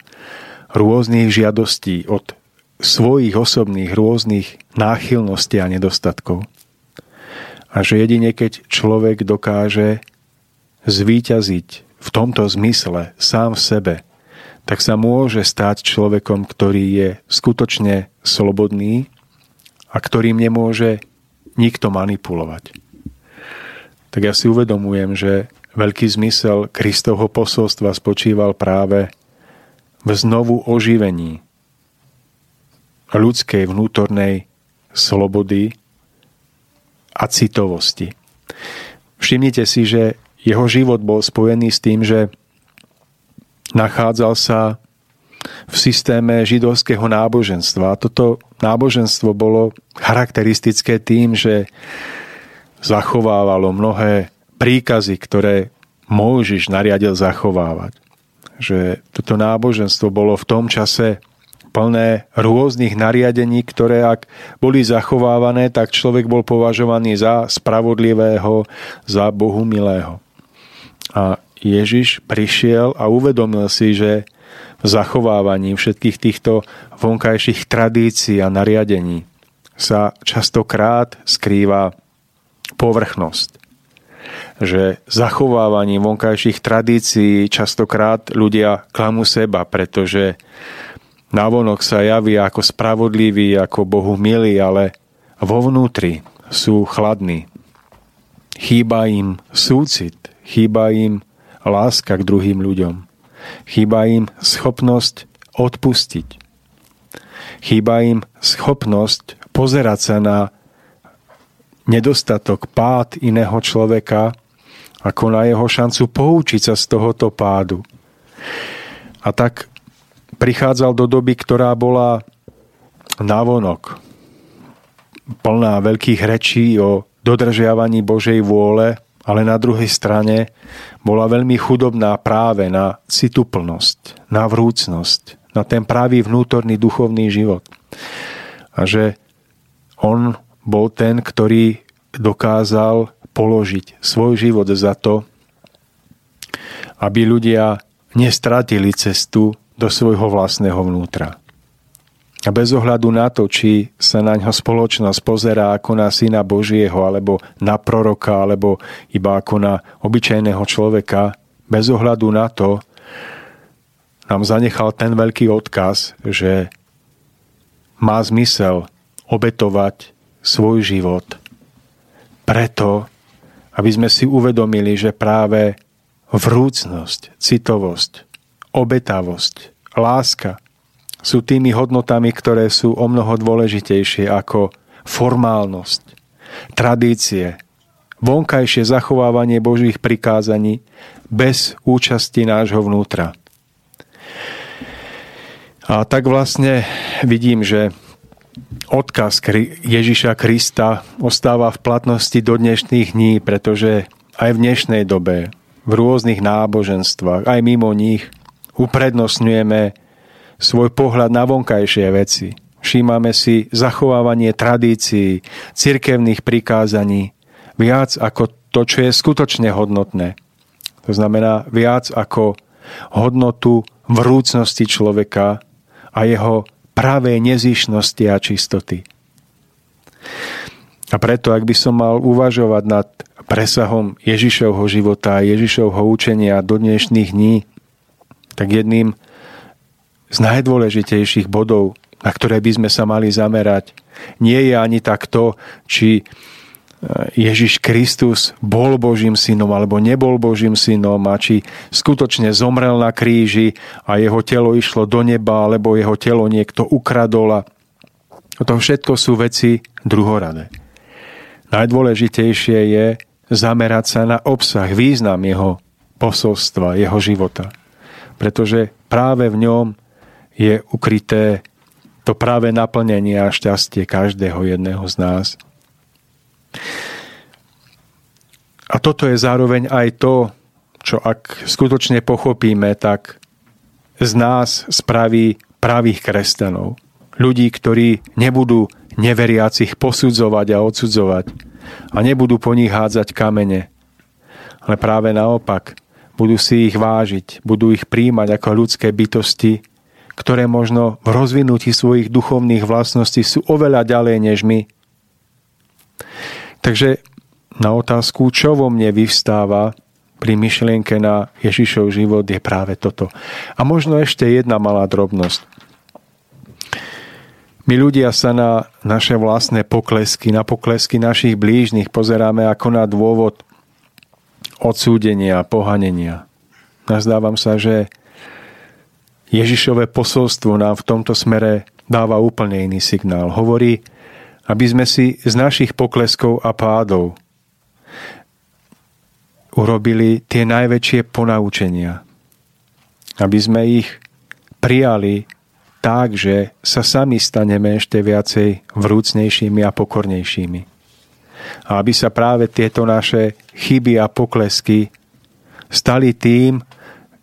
rôznych žiadostí, od svojich osobných rôznych náchylností a nedostatkov. A že jedine keď človek dokáže zvíťaziť v tomto zmysle sám v sebe, tak sa môže stať človekom, ktorý je skutočne slobodný a ktorým nemôže nikto manipulovať tak ja si uvedomujem, že veľký zmysel Kristovho posolstva spočíval práve v znovu oživení ľudskej vnútornej slobody a citovosti. Všimnite si, že jeho život bol spojený s tým, že nachádzal sa v systéme židovského náboženstva. A toto náboženstvo bolo charakteristické tým, že zachovávalo mnohé príkazy, ktoré Mojžiš nariadil zachovávať. Že toto náboženstvo bolo v tom čase plné rôznych nariadení, ktoré ak boli zachovávané, tak človek bol považovaný za spravodlivého, za Bohu milého. A Ježiš prišiel a uvedomil si, že v zachovávaní všetkých týchto vonkajších tradícií a nariadení sa častokrát skrýva povrchnosť. Že zachovávaním vonkajších tradícií častokrát ľudia klamú seba, pretože navonok sa javí ako spravodlivý, ako Bohu milý, ale vo vnútri sú chladní. Chýba im súcit, chýba im láska k druhým ľuďom. Chýba im schopnosť odpustiť. Chýba im schopnosť pozerať sa na nedostatok, pád iného človeka, ako na jeho šancu poučiť sa z tohoto pádu. A tak prichádzal do doby, ktorá bola navonok, plná veľkých rečí o dodržiavaní Božej vôle, ale na druhej strane bola veľmi chudobná práve na cituplnosť, na vrúcnosť, na ten pravý vnútorný duchovný život. A že on bol ten, ktorý dokázal položiť svoj život za to, aby ľudia nestratili cestu do svojho vlastného vnútra. A bez ohľadu na to, či sa na ňo spoločnosť pozerá ako na syna Božieho, alebo na proroka, alebo iba ako na obyčajného človeka, bez ohľadu na to, nám zanechal ten veľký odkaz, že má zmysel obetovať svoj život preto, aby sme si uvedomili, že práve vrúcnosť, citovosť, obetavosť, láska sú tými hodnotami, ktoré sú o mnoho dôležitejšie ako formálnosť, tradície, vonkajšie zachovávanie Božích prikázaní bez účasti nášho vnútra. A tak vlastne vidím, že odkaz Ježiša Krista ostáva v platnosti do dnešných dní, pretože aj v dnešnej dobe, v rôznych náboženstvách, aj mimo nich, uprednostňujeme svoj pohľad na vonkajšie veci. Všímame si zachovávanie tradícií, cirkevných prikázaní, viac ako to, čo je skutočne hodnotné. To znamená viac ako hodnotu vrúcnosti človeka a jeho pravej nezišnosti a čistoty. A preto, ak by som mal uvažovať nad presahom Ježišovho života a Ježišovho učenia do dnešných dní, tak jedným z najdôležitejších bodov, na ktoré by sme sa mali zamerať, nie je ani tak to, či Ježiš Kristus bol Božím synom alebo nebol Božím synom a či skutočne zomrel na kríži a jeho telo išlo do neba alebo jeho telo niekto ukradol a to všetko sú veci druhoradé. Najdôležitejšie je zamerať sa na obsah, význam jeho posolstva, jeho života. Pretože práve v ňom je ukryté to práve naplnenie a šťastie každého jedného z nás. A toto je zároveň aj to, čo ak skutočne pochopíme, tak z nás spraví pravých kresťanov. Ľudí, ktorí nebudú neveriacich posudzovať a odsudzovať a nebudú po nich hádzať kamene. Ale práve naopak, budú si ich vážiť, budú ich príjmať ako ľudské bytosti, ktoré možno v rozvinutí svojich duchovných vlastností sú oveľa ďalej než my. Takže na otázku, čo vo mne vyvstáva pri myšlienke na Ježišov život je práve toto. A možno ešte jedna malá drobnosť. My ľudia sa na naše vlastné poklesky, na poklesky našich blížnych pozeráme ako na dôvod odsúdenia, pohanenia. Nazdávam sa, že Ježišové posolstvo nám v tomto smere dáva úplne iný signál. Hovorí, aby sme si z našich pokleskov a pádov urobili tie najväčšie ponaučenia. Aby sme ich prijali tak, že sa sami staneme ešte viacej vrúcnejšími a pokornejšími. A aby sa práve tieto naše chyby a poklesky stali tým,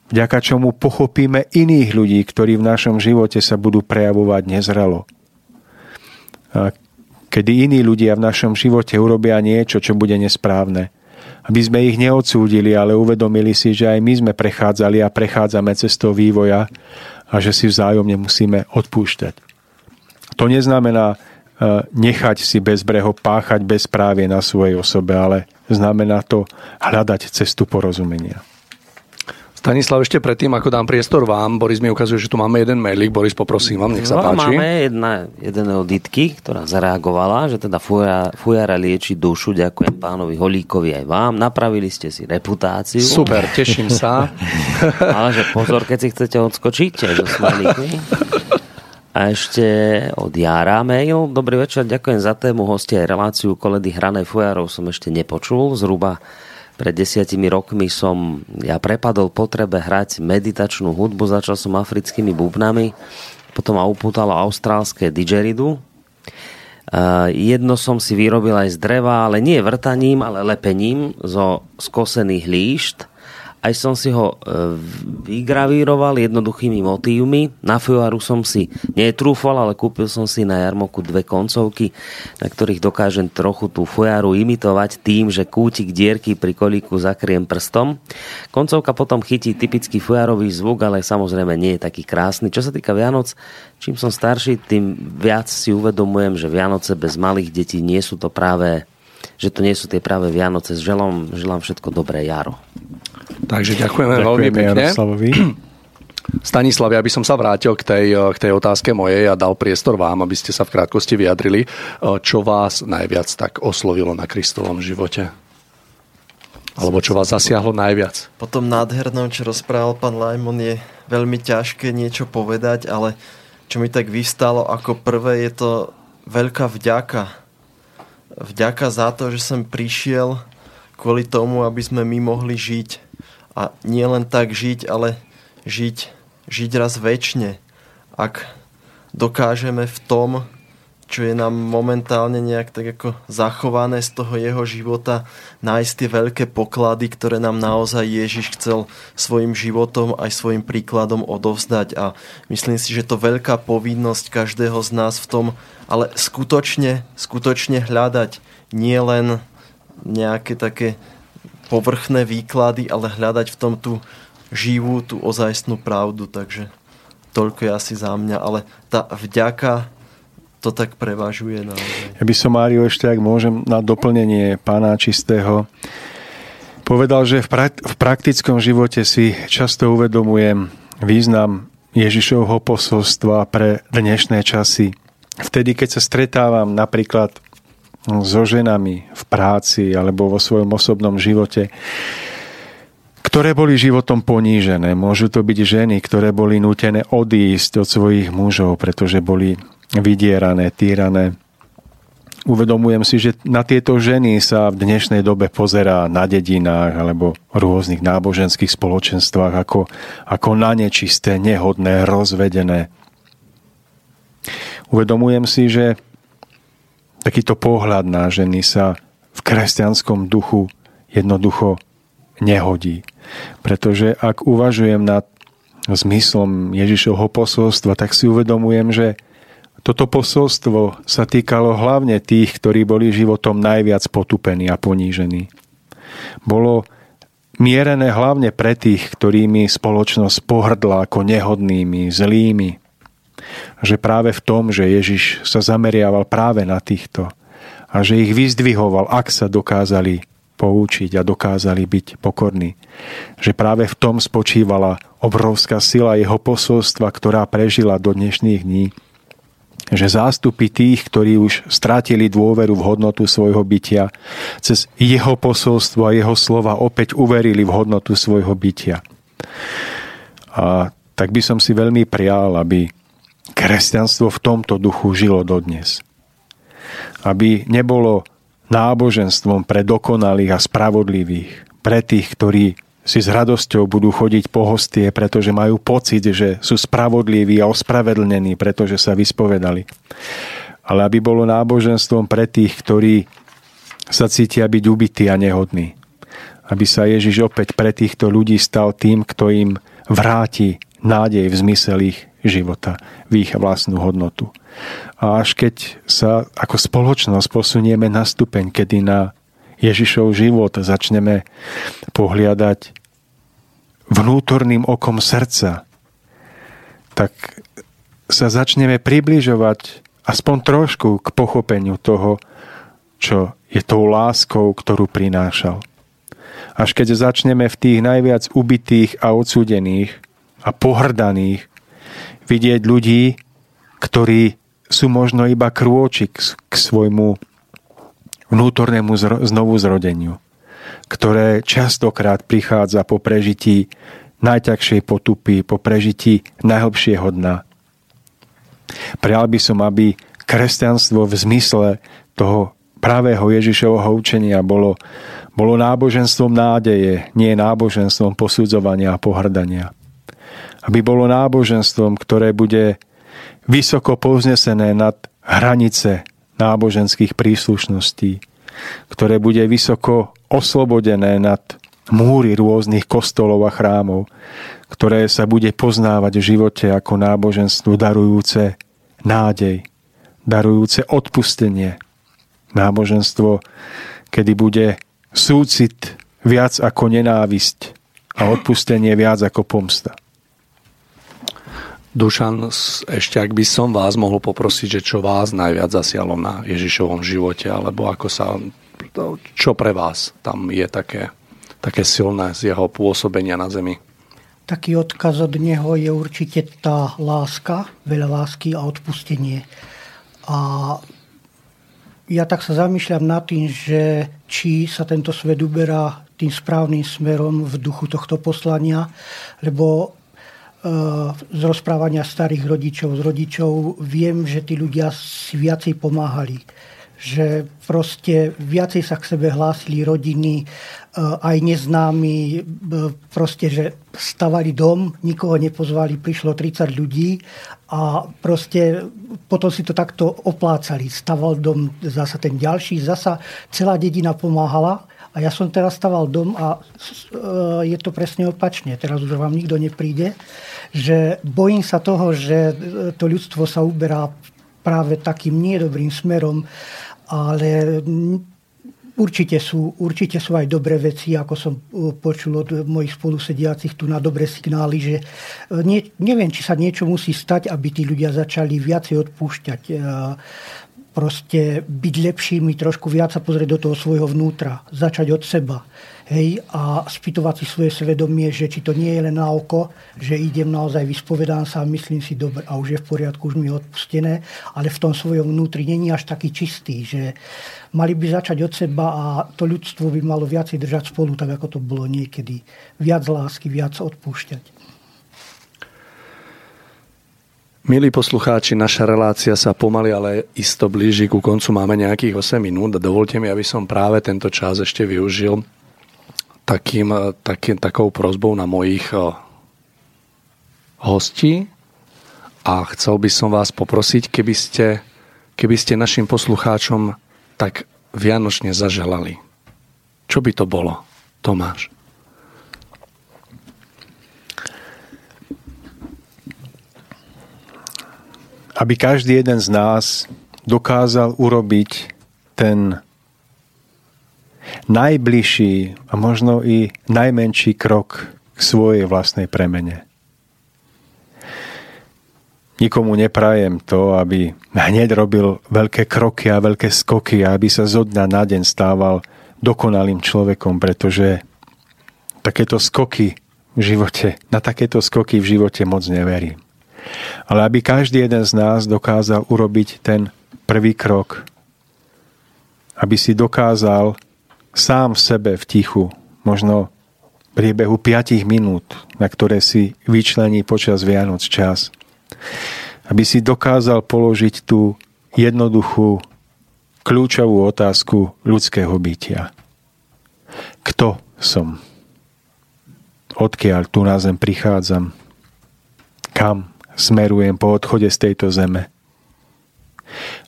vďaka čomu pochopíme iných ľudí, ktorí v našom živote sa budú prejavovať nezrelo. A kedy iní ľudia v našom živote urobia niečo, čo bude nesprávne, aby sme ich neodsúdili, ale uvedomili si, že aj my sme prechádzali a prechádzame cestou vývoja a že si vzájomne musíme odpúšťať. To neznamená e, nechať si bezbreho páchať bezprávie na svojej osobe, ale znamená to hľadať cestu porozumenia. Stanislav, ešte predtým, ako dám priestor vám, Boris mi ukazuje, že tu máme jeden mailik. Boris, poprosím vám, nech sa no, páči. Máme jedna, jeden od Ditky, ktorá zareagovala, že teda fujara, fujara lieči dušu. Ďakujem pánovi Holíkovi aj vám. Napravili ste si reputáciu. Super, teším sa. [laughs] Ale že pozor, keď si chcete odskočiť so smajlíkmi. A ešte od Jara mail. Dobrý večer, ďakujem za tému hostia aj reláciu koledy Hranej fujarov som ešte nepočul. Zhruba pred desiatimi rokmi som ja prepadol potrebe hrať meditačnú hudbu, začal som africkými bubnami, potom ma upútalo austrálske didgeridoo. Uh, jedno som si vyrobil aj z dreva, ale nie vrtaním, ale lepením zo skosených líšt aj som si ho e, vygravíroval jednoduchými motívmi. Na fujaru som si netrúfal, ale kúpil som si na jarmoku dve koncovky, na ktorých dokážem trochu tú fujaru imitovať tým, že kútik dierky pri kolíku zakriem prstom. Koncovka potom chytí typický fujarový zvuk, ale samozrejme nie je taký krásny. Čo sa týka Vianoc, čím som starší, tým viac si uvedomujem, že Vianoce bez malých detí nie sú to práve že to nie sú tie práve Vianoce. Želám, želám všetko dobré, Jaro. Takže ďakujeme, ďakujeme veľmi pekne. Jaroslavovi. [clears throat] Stanislav, ja by som sa vrátil k tej, k tej otázke mojej a dal priestor vám, aby ste sa v krátkosti vyjadrili. Čo vás najviac tak oslovilo na Kristovom živote? Alebo čo vás zasiahlo najviac? Po tom nádhernom, čo rozprával pán Lajmon, je veľmi ťažké niečo povedať, ale čo mi tak vystalo ako prvé, je to veľká vďaka. Vďaka za to, že som prišiel kvôli tomu, aby sme my mohli žiť a nie len tak žiť, ale žiť, žiť raz väčšine. Ak dokážeme v tom, čo je nám momentálne nejak tak ako zachované z toho jeho života, nájsť tie veľké poklady, ktoré nám naozaj Ježiš chcel svojim životom aj svojim príkladom odovzdať. A myslím si, že to veľká povinnosť každého z nás v tom, ale skutočne, skutočne hľadať nie len nejaké také povrchné výklady, ale hľadať v tom tú živú, tú ozajstnú pravdu. Takže toľko je asi za mňa, ale tá vďaka to tak prevažuje naozaj. Ja by som, Mário, ešte ak môžem na doplnenie pána Čistého povedal, že v, pra- v praktickom živote si často uvedomujem význam Ježišovho posolstva pre dnešné časy. Vtedy, keď sa stretávam napríklad so ženami v práci alebo vo svojom osobnom živote, ktoré boli životom ponížené. Môžu to byť ženy, ktoré boli nútené odísť od svojich mužov, pretože boli vydierané, týrané. Uvedomujem si, že na tieto ženy sa v dnešnej dobe pozerá na dedinách alebo rôznych náboženských spoločenstvách ako, ako na nečisté, nehodné, rozvedené. Uvedomujem si, že takýto pohľad na ženy sa v kresťanskom duchu jednoducho nehodí. Pretože ak uvažujem nad zmyslom Ježišovho posolstva, tak si uvedomujem, že toto posolstvo sa týkalo hlavne tých, ktorí boli životom najviac potupení a ponížení. Bolo mierené hlavne pre tých, ktorými spoločnosť pohrdla ako nehodnými, zlými. Že práve v tom, že Ježiš sa zameriaval práve na týchto a že ich vyzdvihoval, ak sa dokázali poučiť a dokázali byť pokorní. Že práve v tom spočívala obrovská sila jeho posolstva, ktorá prežila do dnešných dní že zástupy tých, ktorí už strátili dôveru v hodnotu svojho bytia, cez jeho posolstvo a jeho slova opäť uverili v hodnotu svojho bytia. A tak by som si veľmi prial, aby kresťanstvo v tomto duchu žilo dodnes. Aby nebolo náboženstvom pre dokonalých a spravodlivých, pre tých, ktorí si s radosťou budú chodiť po hostie, pretože majú pocit, že sú spravodliví a ospravedlnení, pretože sa vyspovedali. Ale aby bolo náboženstvom pre tých, ktorí sa cítia byť ubití a nehodní. Aby sa Ježiš opäť pre týchto ľudí stal tým, kto im vráti nádej v zmysel ich života, v ich vlastnú hodnotu. A až keď sa ako spoločnosť posunieme na stupeň, kedy na Ježišov život začneme pohliadať vnútorným okom srdca, tak sa začneme približovať aspoň trošku k pochopeniu toho, čo je tou láskou, ktorú prinášal. Až keď začneme v tých najviac ubitých a odsúdených a pohrdaných vidieť ľudí, ktorí sú možno iba krôčik k svojmu vnútornému znovu zrodeniu, ktoré častokrát prichádza po prežití najťažšej potupy, po prežití najhlbšieho dna. Prial by som, aby kresťanstvo v zmysle toho pravého Ježišovho učenia bolo, bolo náboženstvom nádeje, nie náboženstvom posudzovania a pohrdania. Aby bolo náboženstvom, ktoré bude vysoko povznesené nad hranice náboženských príslušností, ktoré bude vysoko oslobodené nad múry rôznych kostolov a chrámov, ktoré sa bude poznávať v živote ako náboženstvo darujúce nádej, darujúce odpustenie. Náboženstvo, kedy bude súcit viac ako nenávisť a odpustenie viac ako pomsta. Dušan, ešte ak by som vás mohol poprosiť, že čo vás najviac zasialo na Ježišovom živote, alebo ako sa, čo pre vás tam je také, také silné z jeho pôsobenia na zemi? Taký odkaz od neho je určite tá láska, veľa lásky a odpustenie. A ja tak sa zamýšľam nad tým, že či sa tento svet uberá tým správnym smerom v duchu tohto poslania, lebo z rozprávania starých rodičov, z rodičov, viem, že tí ľudia si viacej pomáhali. že proste viacej sa k sebe hlásili rodiny, e, aj neznámi, e, proste, že stavali dom, nikoho nepozvali, prišlo 30 ľudí a proste potom si to takto oplácali. Staval dom zasa ten ďalší, zasa celá dedina pomáhala a ja som teraz staval dom a e, je to presne opačne. Teraz už vám nikto nepríde, že bojím sa toho, že to ľudstvo sa uberá práve takým nedobrým smerom, ale Určite sú, určite sú aj dobré veci, ako som uh, počul od mojich spolusediacich tu na dobré signály, že nie, neviem, či sa niečo musí stať, aby tí ľudia začali viacej odpúšťať. Proste byť lepšími, trošku viac sa pozrieť do toho svojho vnútra, začať od seba hej, a spýtovať si svoje svedomie, že či to nie je len na oko, že idem naozaj, vyspovedám sa myslím si dobre a už je v poriadku, už mi je odpustené, ale v tom svojom vnútri není až taký čistý, že mali by začať od seba a to ľudstvo by malo viacej držať spolu, tak ako to bolo niekedy. Viac lásky, viac odpúšťať. Milí poslucháči, naša relácia sa pomaly, ale isto blíži ku koncu. Máme nejakých 8 minút. Dovolte mi, aby som práve tento čas ešte využil takým, eh, takým, takou prozbou na mojich eh, hostí a chcel by som vás poprosiť, keby ste, keby ste našim poslucháčom tak vianočne zaželali. Čo by to bolo, Tomáš? Aby každý jeden z nás dokázal urobiť ten najbližší a možno i najmenší krok k svojej vlastnej premene. Nikomu neprajem to, aby hneď robil veľké kroky a veľké skoky aby sa zo dňa na deň stával dokonalým človekom, pretože takéto skoky v živote, na takéto skoky v živote moc neverím. Ale aby každý jeden z nás dokázal urobiť ten prvý krok, aby si dokázal sám v sebe v tichu, možno v priebehu 5 minút, na ktoré si vyčlení počas Vianoc čas, aby si dokázal položiť tú jednoduchú kľúčovú otázku ľudského bytia. Kto som? Odkiaľ tu na zem prichádzam? Kam smerujem po odchode z tejto zeme?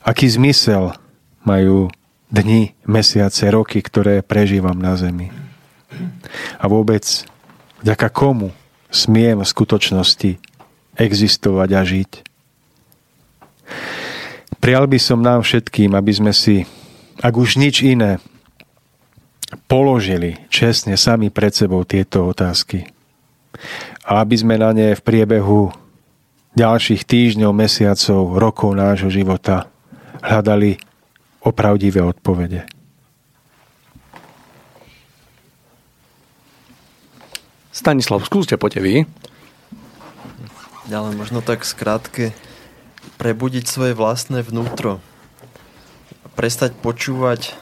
Aký zmysel majú dni, mesiace, roky, ktoré prežívam na zemi. A vôbec vďaka komu smiem v skutočnosti existovať a žiť. Prial by som nám všetkým, aby sme si, ak už nič iné, položili čestne sami pred sebou tieto otázky. A aby sme na ne v priebehu ďalších týždňov, mesiacov, rokov nášho života hľadali opravdivé odpovede. Stanislav, skúste, poďte vy. Ja len možno tak skrátke prebudiť svoje vlastné vnútro. Prestať počúvať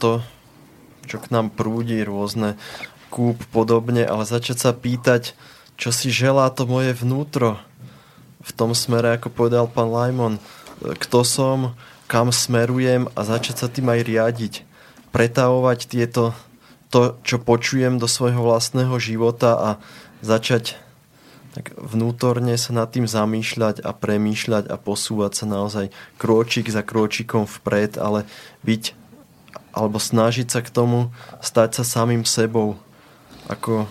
to, čo k nám prúdi, rôzne kúp podobne, ale začať sa pýtať, čo si želá to moje vnútro. V tom smere, ako povedal pán Lajmon, kto som, kam smerujem a začať sa tým aj riadiť. Pretavovať tieto, to, čo počujem do svojho vlastného života a začať tak vnútorne sa nad tým zamýšľať a premýšľať a posúvať sa naozaj krôčik za krôčikom vpred, ale byť alebo snažiť sa k tomu stať sa samým sebou ako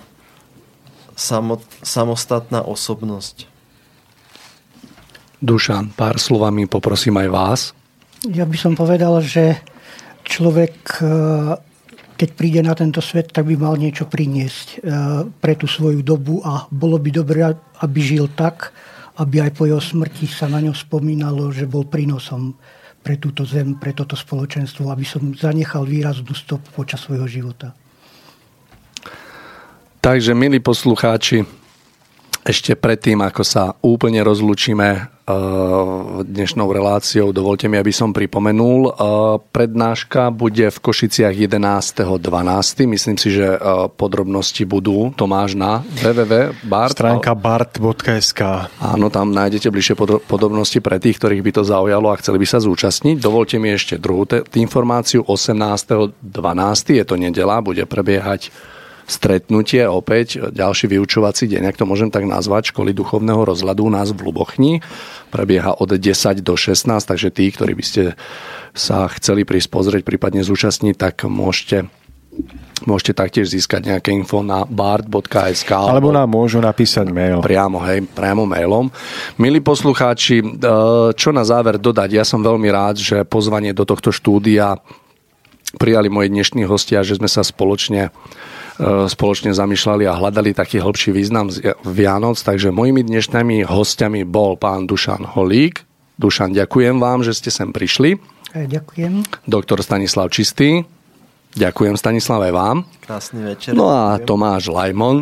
samot, samostatná osobnosť. Dušan, pár slovami poprosím aj vás. Ja by som povedal, že človek, e, keď príde na tento svet, tak by mal niečo priniesť e, pre tú svoju dobu a bolo by dobré, aby žil tak, aby aj po jeho smrti sa na ňo spomínalo, že bol prínosom pre túto zem, pre toto spoločenstvo, aby som zanechal výraznú stop počas svojho života. Takže, milí poslucháči, ešte predtým, ako sa úplne rozlučíme uh, dnešnou reláciou, dovolte mi, aby som pripomenul. Uh, prednáška bude v Košiciach 11.12. Myslím si, že uh, podrobnosti budú, Tomáš, na www.bart. Stránka bart.sk Áno, tam nájdete bližšie podrobnosti pre tých, ktorých by to zaujalo a chceli by sa zúčastniť. Dovolte mi ešte druhú informáciu. 18.12. je to nedela, bude prebiehať stretnutie, opäť ďalší vyučovací deň, ak to môžem tak nazvať, školy duchovného rozhľadu u nás v Lubochni. Prebieha od 10 do 16, takže tí, ktorí by ste sa chceli prísť pozrieť, prípadne zúčastniť, tak môžete Môžete taktiež získať nejaké info na bard.sk alebo nám môžu napísať mail. Priamo, hej, priamo mailom. Milí poslucháči, e, čo na záver dodať? Ja som veľmi rád, že pozvanie do tohto štúdia prijali moji dnešní hostia, že sme sa spoločne spoločne zamýšľali a hľadali taký hĺbší význam Vianoc. Takže mojimi dnešnými hostiami bol pán Dušan Holík. Dušan, ďakujem vám, že ste sem prišli. E, ďakujem. Doktor Stanislav Čistý. Ďakujem Stanislav aj vám. Krásny večer. No a ďakujem. Tomáš Lajmon.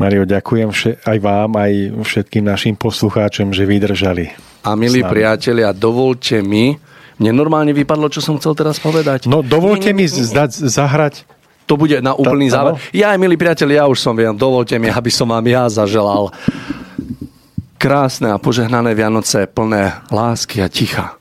Mario, ďakujem aj vám, aj všetkým našim poslucháčom, že vydržali. A milí priatelia, dovolte mi, mne normálne vypadlo, čo som chcel teraz povedať. No dovolte mi zdať, zahrať to bude na úplný záver. Ja aj, milí priatelia, ja už som viem, dovolte mi, aby som vám ja zaželal krásne a požehnané Vianoce plné lásky a ticha.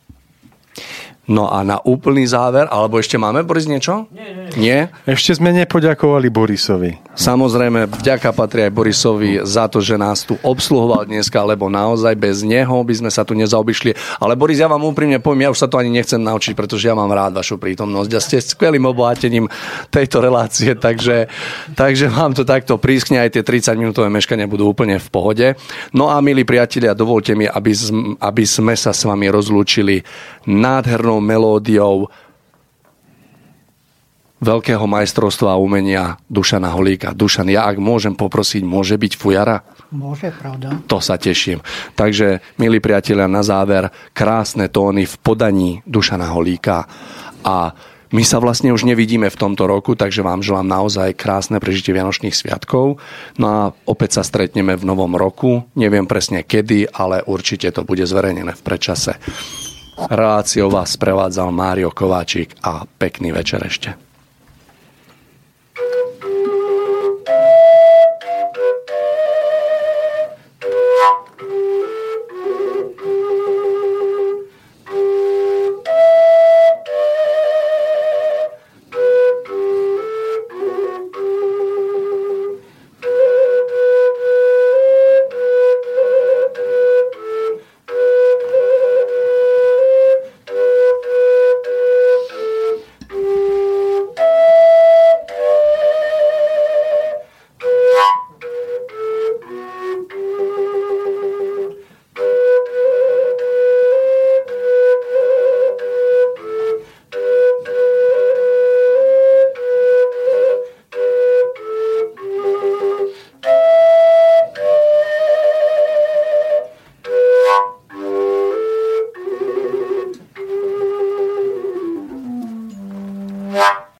No a na úplný záver, alebo ešte máme, Boris, niečo? Nie, nie. nie? Ešte sme nepoďakovali Borisovi. Samozrejme, vďaka patrí aj Borisovi za to, že nás tu obsluhoval dneska, lebo naozaj bez neho by sme sa tu nezaobišli. Ale Boris, ja vám úprimne poviem, ja už sa to ani nechcem naučiť, pretože ja mám rád vašu prítomnosť a ste skvelým obohatením tejto relácie, takže, takže vám to takto prískne, aj tie 30 minútové meškania budú úplne v pohode. No a milí priatelia, dovolte mi, aby, aby sme sa s vami rozlúčili nádhernou melódiou veľkého majstrovstva umenia Dušana Holíka. Dušan, ja ak môžem poprosiť, môže byť fujara? Môže, pravda. To sa teším. Takže, milí priatelia, na záver krásne tóny v podaní Dušana Holíka a my sa vlastne už nevidíme v tomto roku, takže vám želám naozaj krásne prežitie Vianočných sviatkov. No a opäť sa stretneme v novom roku. Neviem presne kedy, ale určite to bude zverejnené v predčase. Reláciou vás prevádzal Mário Kováčik a pekný večer ešte.